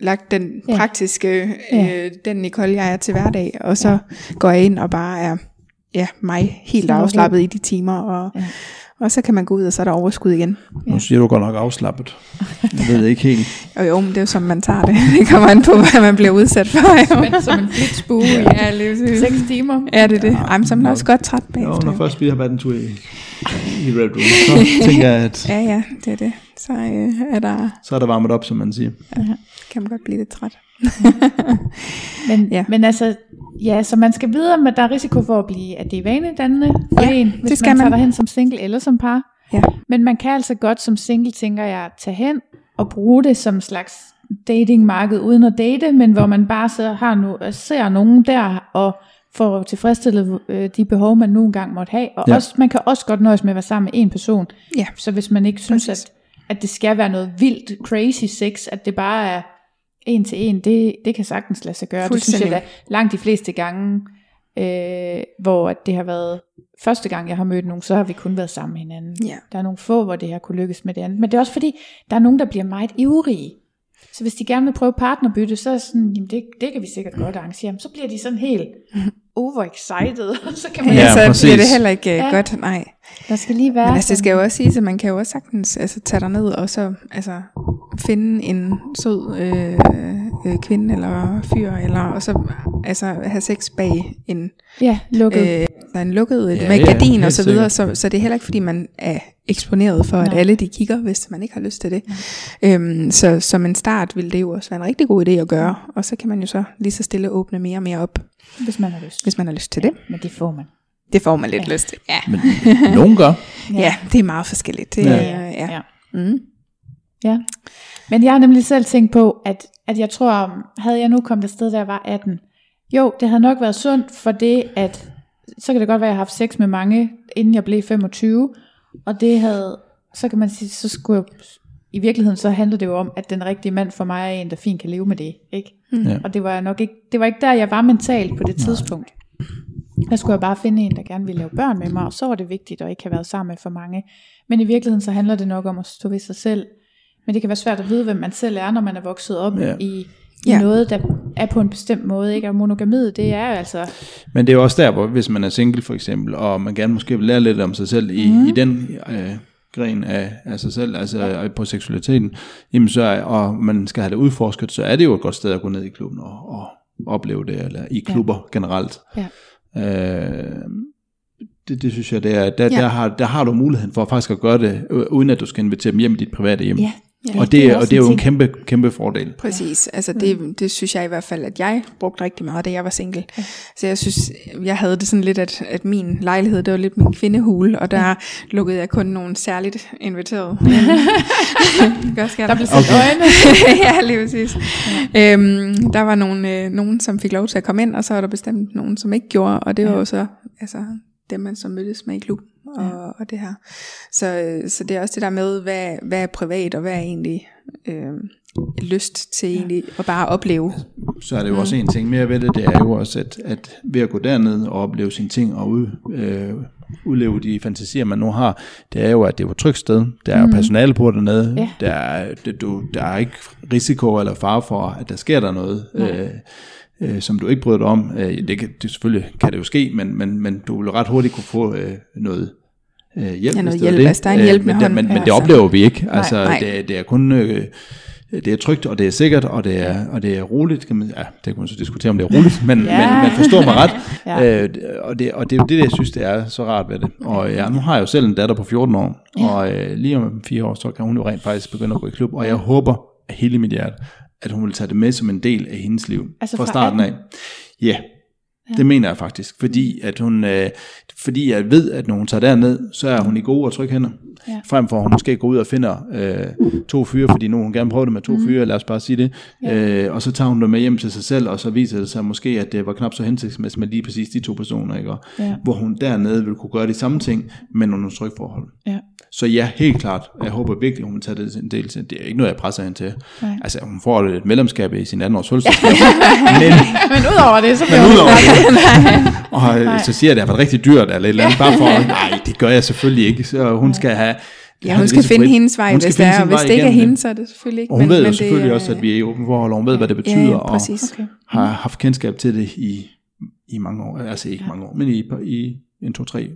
lagt den Ja. praktiske, Ja. øh, den Nicole jeg er til hverdag, og så ja. går jeg ind og bare er ja, mig helt afslappet i de timer, og, Ja. Ja. og så kan man gå ud, og så er der overskud igen. Nu siger du godt nok afslappet. Jeg ved ikke helt. Og jo, men det er jo som man tager det. Det kommer an på, hvad man bliver udsat for. Jo. Men som en flitsbue i Ja, lige. 6 timer. Ja, det er det. Ej, men så er man også godt træt Jo, bagefter. når jo. først vi har været en tur i, i Red Room, så tænker jeg, at Ja, ja, det er det. Så øh, er der, så er der varmet op, som man siger. kan man godt blive lidt træt. Men, ja. Ja. men altså, ja, så man skal vide, at der er risiko for at blive, at det er vanedannende for Ja, en, hvis det skal man tager man. derhen som single eller som par. Ja. Men man kan altså godt som single, tænker jeg, tage hen og bruge det som slags datingmarked uden at date, men hvor man bare så har nu, ser nogen der og får tilfredsstillet øh, de behov, man nu engang måtte have. Og Ja. ja. også, man kan også godt nøjes med at være sammen med en person. Ja. Så hvis man ikke synes, Præcis. at, at det skal være noget vildt crazy sex, at det bare er en til en, det, det kan sagtens lade sig gøre. Det synes jeg da langt de fleste gange, øh, hvor at det har været første gang, jeg har mødt nogen, så har vi kun været sammen med hinanden. Ja. Der er nogle få, hvor det har kunne lykkes med det andet. Men det er også fordi, der er nogen, der bliver meget ivrige. Så hvis de gerne vil prøve partnerbytte, så er sådan, jamen det, det kan vi sikkert godt arrangere. Men så bliver de sådan helt overexcited. så kan man Ja, så præcis. bliver det heller ikke Ja. ja. godt, nej. Der skal lige være Men altså, det skal jo også siges, at man kan jo også sagtens altså, tage dig ned og så altså, finde en sød øh, øh, kvinde eller fyr, eller, og så altså, have sex bag en, Ja, lukket. Øh, øh, der er en lukket Ja, ja, med ja, gardin helt og så videre, så, så det er heller ikke fordi man er eksponeret for, at Nej. alle de kigger, hvis man ikke har lyst til det. Øhm, så som en start vil det jo også være en rigtig god idé at gøre, og så kan man jo så lige så stille åbne mere og mere op, hvis man har lyst. hvis man har lyst til det. Men det får man. Det får man lidt Ja. lyst til. Ja. Men nogen gør. Ja. ja, det er meget forskelligt. Det, Ja. ja. Ja. ja. Mm. Ja. Men jeg har nemlig selv tænkt på, at, at jeg tror, havde jeg nu kommet et sted, der jeg var 18, jo, det havde nok været sundt for det, at så kan det godt være, at jeg har haft sex med mange, inden jeg blev 25, og det havde, så kan man sige, så skulle jeg, i virkeligheden så handler det jo om, at den rigtige mand for mig er en, der fint kan leve med det, ikke? Ja. Og det var nok ikke, det var ikke der, jeg var mentalt på det tidspunkt. Der skulle jeg bare finde en, der gerne ville lave børn med mig, og så var det vigtigt at ikke have været sammen med for mange. Men i virkeligheden så handler det nok om at stå ved sig selv. Men det kan være svært at vide, hvem man selv er, når man er vokset op Ja. i, i Ja. noget, der er på en bestemt måde. Ikke? Og monogamiet, det er altså... Men det er jo også der, hvor hvis man er single for eksempel, og man gerne måske vil lære lidt om sig selv i, mm. i den øh, gren af, af sig selv, altså ja. på seksualiteten, jamen så, er- og man skal have det udforsket, så er det jo et godt sted at gå ned i klubben og, og opleve det, eller i klubber ja. generelt. Ja. Øh, det, det synes jeg, det er, der, Ja. der, har, der har du muligheden for faktisk at gøre det, øh, uden at du skal invitere dem hjem i dit private hjem. Ja, Ja. Og det, er og også det er jo en kæmpe, kæmpe fordel. Præcis, altså det, det synes jeg i hvert fald, at jeg brugte rigtig meget, da jeg var single. Så jeg synes, jeg havde det sådan lidt, at, at min lejlighed, det var lidt min kvindehule, og der lukkede jeg kun nogle særligt inviterede. Gør, skal Der blev sat okay. øjne. ja, lige præcis. Øhm, der var nogle, øh, nogen, som fik lov til at komme ind, og så var der bestemt nogen, som ikke gjorde, og det var Ja. jo så altså, dem, man så mødtes med i klubben og, og det her. Så, så det er også det der med, hvad, hvad er privat, og hvad er egentlig øh, lyst til egentlig at bare opleve. så er det jo også en ting mere ved det, det er jo også, at, at ved at gå derned og opleve sine ting og ud, øh, udleve de fantasier, man nu har, det er jo, at det er et trygt sted. Der er jo personale på dernede. Ja. Der, er, det, du, der er ikke risiko eller fare for, at der sker der noget, øh, øh, som du ikke bryder dig om. Øh, det kan, det, selvfølgelig kan det jo ske, men, men, men du vil ret hurtigt kunne få øh, noget øh, hjælp. Ja, noget hjælp. det. Altså, der er en hjælpende men, det- hånd. Men, men Ja. det oplever vi ikke. Altså, nej. Det, det er kun... Øh, det er trygt, og det er sikkert, og det er, og det er roligt. Kan man, ja, det kan man så diskutere, om det er roligt, men, Ja. men, men forstår mig ret. Ja. øh, og, det, og det er jo det, jeg synes, det er så rart ved det. Og ja, nu har jeg jo selv en datter på 14 år, Ja. og øh, lige om fire år, så kan hun jo rent faktisk begynde at gå i klub, og jeg håber af hele mit hjerte, at hun vil tage det med som en del af hendes liv. Altså fra fra starten af. Ja, det mener jeg faktisk, fordi at hun, øh, fordi jeg ved, at når hun tager derned, så er hun i gode og trygge hænder. Ja. Frem for at hun måske går ud og finder øh, to fyre, fordi nu hun gerne prøve det med to mm. fyre, lad os bare sige det. Ja. Øh, og så tager hun det med hjem til sig selv, og så viser det sig måske, at det var knap så hensigtsmæssigt med lige præcis de to personer, ikke? Og, Ja. hvor hun dernede vil kunne gøre de samme ting, men under trygge forhold. Ja. Så ja, helt klart. Jeg håber virkelig, hun vil tage det en del til. Det er ikke noget, jeg presser hende til. Nej. Altså, hun får et medlemskab i sin 18-års fødselsdag. men, Men udover det, så men bliver hun udover det, og øh, så siger jeg, at det har været rigtig dyrt, eller et eller andet, bare for, nej, det gør jeg selvfølgelig ikke. Så hun skal have... Ja, hun skal finde ikke. hendes vej, hvis det er, og hvis det ikke er hende, så er det selvfølgelig ikke. Og hun ved jo det selvfølgelig er- også, at vi er i åben forhold, og hun ved, hvad det Ja, betyder, ja, og præcis. Okay. har haft kendskab til det i, i mange år. Altså ikke mange år, men i, i en, to, tre,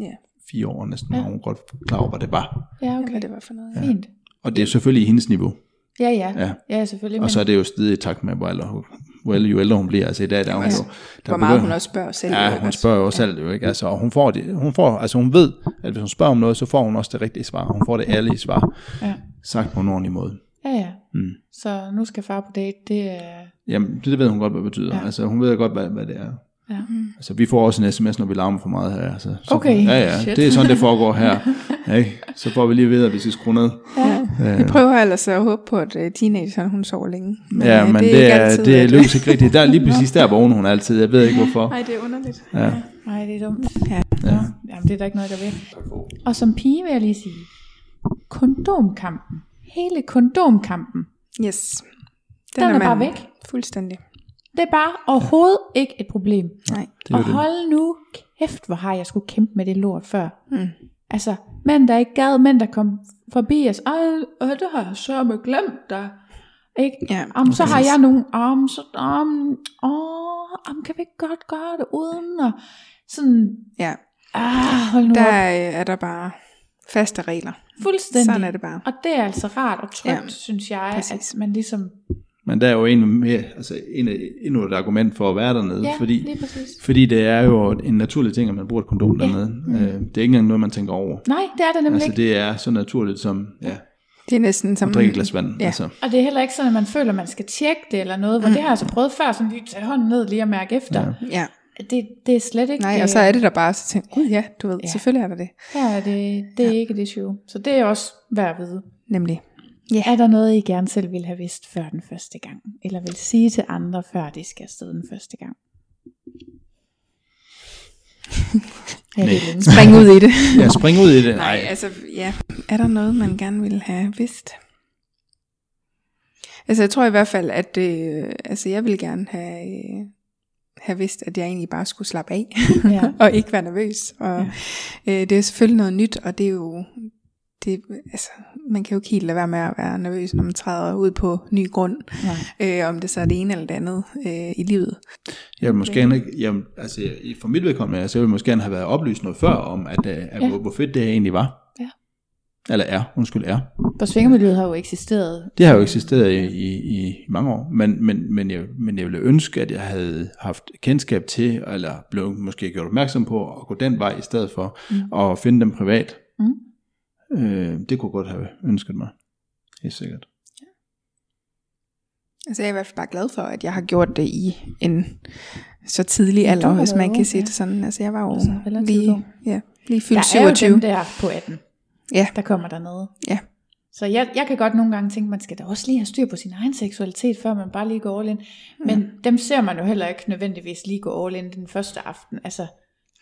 Ja, fire år næsten, Ja. ja. var hun godt klar over, hvad det var. Ja, okay. hvad det var for noget. Ja. Fint. Og det er selvfølgelig i hendes niveau. Ja, ja. Ja. Ja, selvfølgelig. Og så er det jo stedet i takt med, hvor ældre, hvor ældre, jo ældre hun bliver. Altså i dag, der er hun Ja. jo... Der Hvor meget begynder- hun også spørger selv. Ja, hun også? spørger jo også selv, jo ikke? Altså, og hun får, det, hun får, altså hun ved, at hvis hun spørger om noget, så får hun også det rigtige svar. Hun får det ærlige svar, Ja. sagt på en ordentlig måde. Ja, ja. Mm. Så nu skal far på date, det er... Jamen, det, det ved hun godt, hvad det betyder. Ja. Ja. Altså, hun ved godt, hvad, hvad det er. Ja. Altså, vi får også en sms, når vi larmer for meget her. Altså, så, Okay. Ja, ja, Shit. det er sådan, det foregår her. Ja, ikke? Så får vi lige ved, at vi skal skrue ned. Ja. Vi prøver ellers at håbe på, at uh, teenageren hun sover længe. Ja, øh, men det, ikke er, altid, det at- løs ikke rigtigt. Der er lige præcis der vågner hun altid. Jeg ved ikke, hvorfor. Nej, det er underligt. Ja. Nej, det er dumt. Ja. Ja. Jamen, det er der ikke noget, der ved. Og som pige vil jeg lige sige, kondomkampen, hele kondomkampen, Yes. Den er bare væk. Fuldstændig. Det er bare overhovedet ikke et problem. Nej. Det og hold nu kæft, hvor har jeg skulle kæmpe med det lort før. Mm. Altså, mænd der ikke gad, mænd der kom forbi os, Ej, øh, det har jeg så med glemt dig. Ikke? Ja, Om, så har jeg nogle om, så, om, åh, om, kan vi ikke godt gøre det uden, og sådan, Ja, ah, hold nu der op. er der bare faste regler. Fuldstændig. Sådan er det bare. Og det er altså rart og trygt, Ja, ja, synes jeg, præcis. at man ligesom... Men der er jo en, mere, altså en, endnu et argument for at være dernede, Ja, fordi, fordi det er jo en naturlig ting, at man bruger et kondom dernede. Øh, det er ikke engang noget, man tænker over. Nej, det er det nemlig Altså ikke. det er så naturligt som ja, Det er næsten som... at drikke et glas vand. Ja. Altså, Og det er heller ikke sådan, at man føler, at man skal tjekke det eller noget, hvor mm. det har jeg altså prøvet før, sådan lige tage hånden ned lige og mærke efter. Ja. Ja. Ja. Det, det er slet ikke... Nej, og så er det der bare, så tænker gud ja, du ved, Ja. selvfølgelig er der det. Er det, det er ja. ikke et issue. Så det er også værd at vide. Nemlig. Ja. Er der noget, I gerne selv ville have vidst før den første gang? Eller vil sige til andre, før de skal afsted den første gang? ja, det. Spring ud i det. ja, spring ud i det. Nej, altså, ja. Er der noget, man gerne ville have vidst? Altså, jeg tror i hvert fald, at øh, altså, jeg ville gerne have, øh, have vidst, at jeg egentlig bare skulle slappe af, Ja. og ikke være nervøs. Og øh, det er selvfølgelig noget nyt, og det er jo, det, altså, man kan jo ikke helt lade være med at være nervøs, når man træder ud på ny grund, Nej. øh, om det så er det ene eller det andet øh, i livet. Jeg vil måske gerne, jeg, altså i- for mit vedkommende, altså, jeg vil måske gerne have været oplyst noget før om, at, øh, at Ja. hvor, hvor fedt det her egentlig var. Ja. Eller er, undskyld, er. For svingermiljøet har jo eksisteret. Det har jo eksisteret i, i, i mange år, men, men, men, jeg, men jeg ville ønske, at jeg havde haft kendskab til, eller blev måske gjort opmærksom på, at gå den vej i stedet for mm. at finde dem privat. Mm. Øh, det kunne godt have ønsket mig. Helt sikkert. Altså jeg er i hvert fald bare glad for, at jeg har gjort det i en så tidlig alder, har hvis man kan sige ja. det sådan. Altså jeg var jo Altså, relativt lige, ja, lige Der fyldt er jo 27. dem der på 18, Ja. der kommer dernede. Ja. Så jeg, jeg kan godt nogle gange tænke, man skal da også lige have styr på sin egen seksualitet, før man bare lige går all in. Men dem ser man jo heller ikke nødvendigvis lige gå all in den første aften. Altså,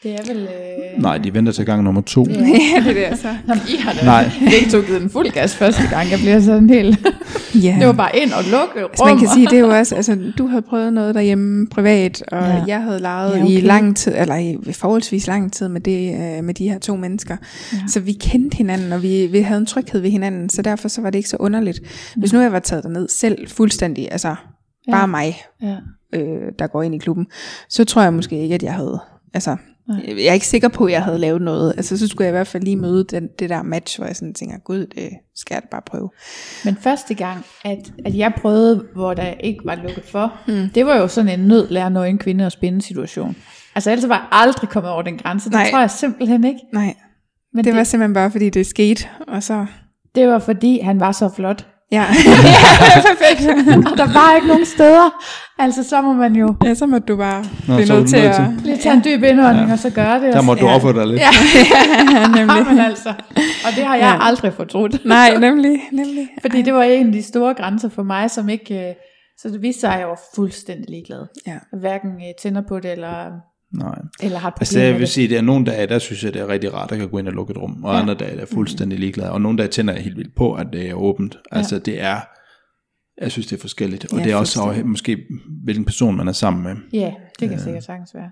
Det er vel... Øh... Nej, de venter til gang nummer to. Ja. ja, det der så. Jamen, I har da Nej. begge to givet den fuld gas første gang. Jeg bliver sådan helt... Ja. Det var bare ind og lukke rum. Altså man kan sige, det er jo også, altså du havde prøvet noget derhjemme privat, og Ja. ja. jeg havde leget Ja, ja, okay. i lang tid, eller i forholdsvis lang tid med, det, øh, med de her to mennesker. Ja. Ja. Så vi kendte hinanden, og vi, vi havde en tryghed ved hinanden, så derfor så var det ikke så underligt. Hvis nu jeg var taget derned selv fuldstændig, altså Ja. bare mig, Ja. øh, der går ind i klubben, så tror jeg måske ikke, at jeg havde, altså Nej. jeg er ikke sikker på, at jeg havde lavet noget. Altså så skulle jeg i hvert fald lige møde den, det der match, hvor jeg sådan tænker, gud, det skal jeg da bare prøve. Men første gang, at, at jeg prøvede, hvor der ikke var lukket for, mm. det var jo sådan en nød lære noget en kvinde at spænde situation. Altså ellers var jeg aldrig kommet over den grænse. Det Nej. tror jeg simpelthen ikke. Nej, Men det var simpelthen bare, fordi det skete, og så... det var fordi, han var så flot. Ja, Perfekt. og der var ikke nogen steder. Altså så må man jo ja så må du bare Nå, blive nødt til at... lige tage en dyb indånding ja. og så gøre det. Der må du Ja. ofre dig lidt. Ja, ja, nemlig. men altså. Og det har jeg Ja. aldrig fortrudt. Nej, nemlig, nemlig. Fordi det var en af de store grænser for mig, som ikke... øh, Så det viste sig, at jeg var fuldstændig ligeglad. Ja. Hverken øh, tænder på det, eller, Nej. eller har Altså jeg vil sige, det er nogle dage, der synes jeg, det er rigtig rart, at jeg kan gå ind og lukke et rum, og Ja. ja. andre dage, der er fuldstændig ligeglad, og nogle dage tænder jeg helt vildt på, at det er åbent. Altså det er, jeg synes, det er forskelligt, og Ja, det er også måske, hvilken person man er sammen med. Ja, det kan sikkert sagtens være.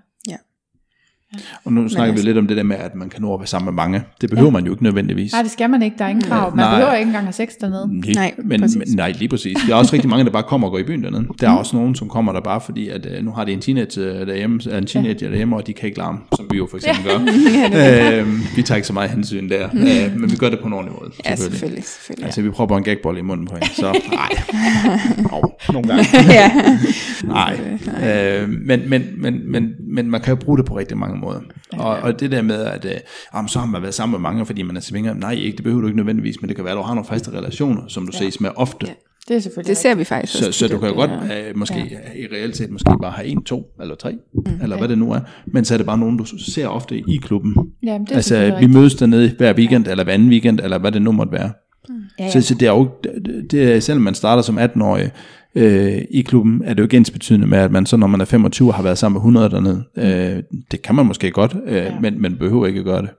Og nu snakker vi altså- lidt om det der med, at man kan nå at være sammen med mange. Det behøver Ja. man jo ikke nødvendigvis. Nej, det skal man ikke. Der er ingen krav. Man Nej. behøver ikke engang have sex dernede. Nej, Nej, men, præcis. men, nej, lige præcis. Der er også rigtig mange, der bare kommer og går i byen dernede. Der er også nogen, som kommer der bare fordi, at øh, nu har de en teenager derhjemme, øh, en teenager derhjemme, og de kan ikke larme, som vi jo for eksempel gør. øh, vi tager ikke så meget hensyn der, øh, men vi gør det på en ordentlig måde. Ja, selvfølgelig, selvfølgelig. Altså, vi propper en gagbold i munden på hende, så nej. oh, nogle gange. ja. Nej. Øh, men, men, men, men, men man kan jo bruge det på rigtig mange måder. Og, og det der med, at øh, jamen, så har man været sammen med mange, fordi man er svinger. Nej, ikke, det behøver du ikke nødvendigvis, men det kan være, at du har nogle faste relationer, som du ja. ses med ofte. Ja. Det er selvfølgelig Det ser vi faktisk Så, så du kan jo godt øh, måske ja. i reelt set måske bare have en, to eller tre, mm, eller hvad det nu er. Men så er det bare nogen, du ser ofte i klubben. Ja, men det er Altså, vi rigtigt. mødes dernede hver weekend, eller hver anden weekend, eller hvad det nu måtte være. Ja, ja. Så, så det er jo, det, det er, selvom man starter som 18-årig øh, i klubben, er det jo ikke ens betydende med, at man så når man er 25 har været sammen med 100 dernede. Øh, det kan man måske godt, øh, Ja. men man behøver ikke at gøre det.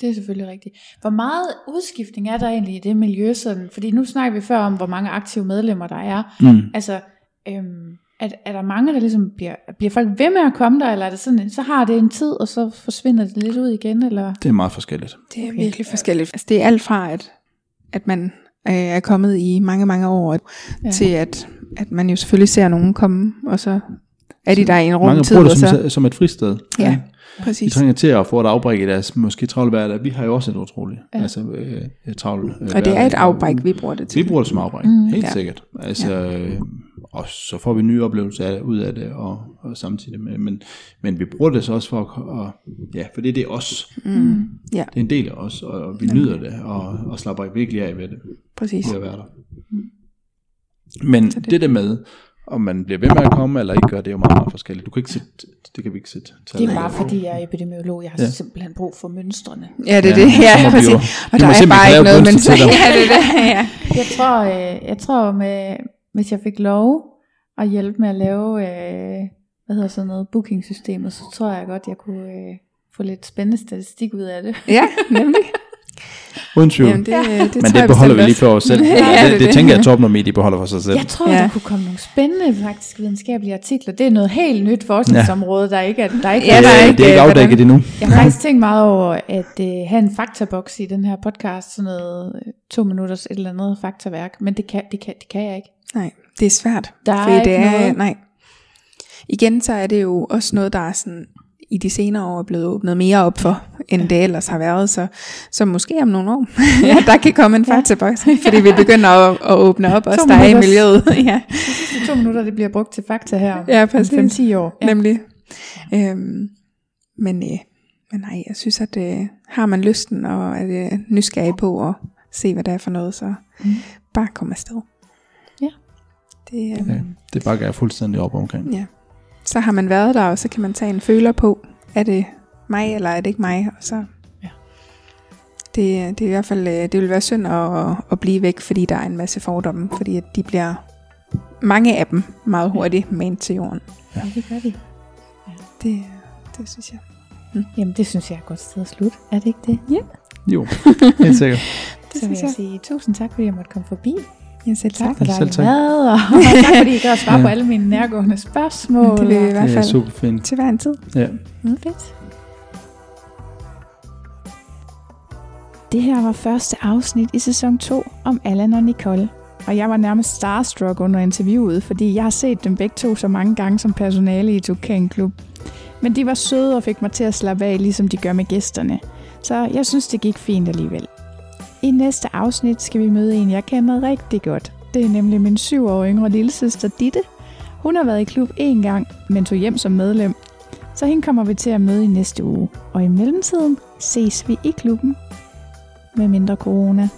Det er selvfølgelig rigtigt. Hvor meget udskiftning er der egentlig i det miljø? Sådan? Fordi nu snakker vi før om, hvor mange aktive medlemmer der er. Mm. Altså, øhm, er, er der mange, der ligesom bliver, bliver folk ved med at komme der, eller er det sådan, så har det en tid, og så forsvinder det lidt ud igen, eller? Det er meget forskelligt. Det er virkelig forskelligt. Altså, det er alt fra, at, at man øh, er kommet i mange, mange år, Ja. til at, at man jo selvfølgelig ser nogen komme, og så er de der i en rum Mange tid. bruger det og som, så, som et fristed. Ja, De præcis. trænger til at få et afbræk i deres måske travle hverdag. Vi har jo også et utroligt Ja. ja. altså, øh, et travlt øh, Og det er et afbræk, vi bruger det til. Vi bruger det som afbræk, Mm. mm. helt Ja. ja. sikkert. Altså, ja. Og så får vi nye oplevelser af, ud af det, og, og samtidig med, men, men vi bruger det så også for at, og, ja, for det er os. Mm. Ja, Det er en del af os, og vi nyder det, og, og slapper virkelig af ved det, præcis. ved at være der. Men det- det, det der med, om man bliver ved med at komme, eller ikke gør, det er jo meget, meget forskelligt. Du kan ikke sætte, det kan vi ikke sætte. Det er bare fordi, jeg er epidemiolog. Jeg har Ja. simpelthen brug for mønstrene. Ja, det er Ja, det. Ja, præcis. jo- Og der er simpelthen bare ikke noget, dig. ja, det er det. Ja. Jeg tror, øh, jeg tror med, hvis jeg fik lov at hjælpe med at lave, øh, hvad hedder sådan noget, bookingsystemet, så tror jeg godt, jeg kunne øh, få lidt spændende statistik ud af det. ja, nemlig. Uden tvivl. Jamen, det, det, det men det beholder vi lige for os selv. Ja, det det, det, tænker jeg, at Torben og Medi beholder for sig selv. Jeg tror, Ja. der kunne komme nogle spændende faktisk videnskabelige artikler. Det er noget helt nyt forskningsområde, der ikke er, der ikke Ja, er der er det, ikke, det er ikke øh, afdækket hvordan- endnu. Jeg har faktisk tænkt meget over at øh, have en faktaboks i den her podcast, sådan noget øh, to minutters et eller andet faktaværk, men det kan, det kan, det kan jeg ikke. Nej, det er svært. Der er fordi det ikke er, noget- Nej. Igen så er det jo også noget, der er sådan i de senere år er blevet åbnet mere op for, end det ellers har været. Så, så måske om nogle år, ja, der kan komme en faktaboks, fordi vi begynder at, at åbne op, der er i miljøet. ja, De sidste to minutter, det bliver brugt til fakta her om Ja, præcis. 5-10 år. ja. nemlig. Øhm, men, øh, men nej, jeg synes, at øh, har man lysten og er øh, nysgerrig på at se, hvad det er for noget, så Mm. bare kom afsted. Ja. Det, øh, Ja, det bakker jeg fuldstændig op omkring. Ja. Så har man været der, og så kan man tage en føler på, er det mig, eller er det ikke mig? Og så Ja. det, det er i hvert fald, øh, det vil være synd at, at blive væk, fordi der er en masse fordomme, fordi at de bliver, mange af dem, meget hurtigt ment til jorden. Ja, det gør de. Det, det synes jeg. Jamen, det synes jeg er et godt sted at slutte. Er det ikke det? Ja. Jo, helt sikkert. Det så vil synes jeg jeg. sige tusind tak, fordi jeg måtte komme forbi. Ja, selv Tak tak. for Selv dejlig tak. mad, og tak fordi I gad at svare Ja. på alle mine nærgående spørgsmål. Det vi i hvert Det er fald super fint. til hver en tid. Ja. Mm, fedt. Det her var første afsnit i sæson 2 om Allan og Nicole. Og jeg var nærmest starstruck under interviewet, fordi jeg har set dem begge to så mange gange som personale i Tukan Klub. Men de var søde og fik mig til at slappe af, ligesom de gør med gæsterne. Så jeg synes, det gik fint alligevel. I næste afsnit skal vi møde en, jeg kender rigtig godt. Det er nemlig min syv år yngre lillesøster Ditte. Hun har været i klub én gang, men tog hjem som medlem. Så hende kommer vi til at møde i næste uge. Og i mellemtiden ses vi i klubben med mindre corona.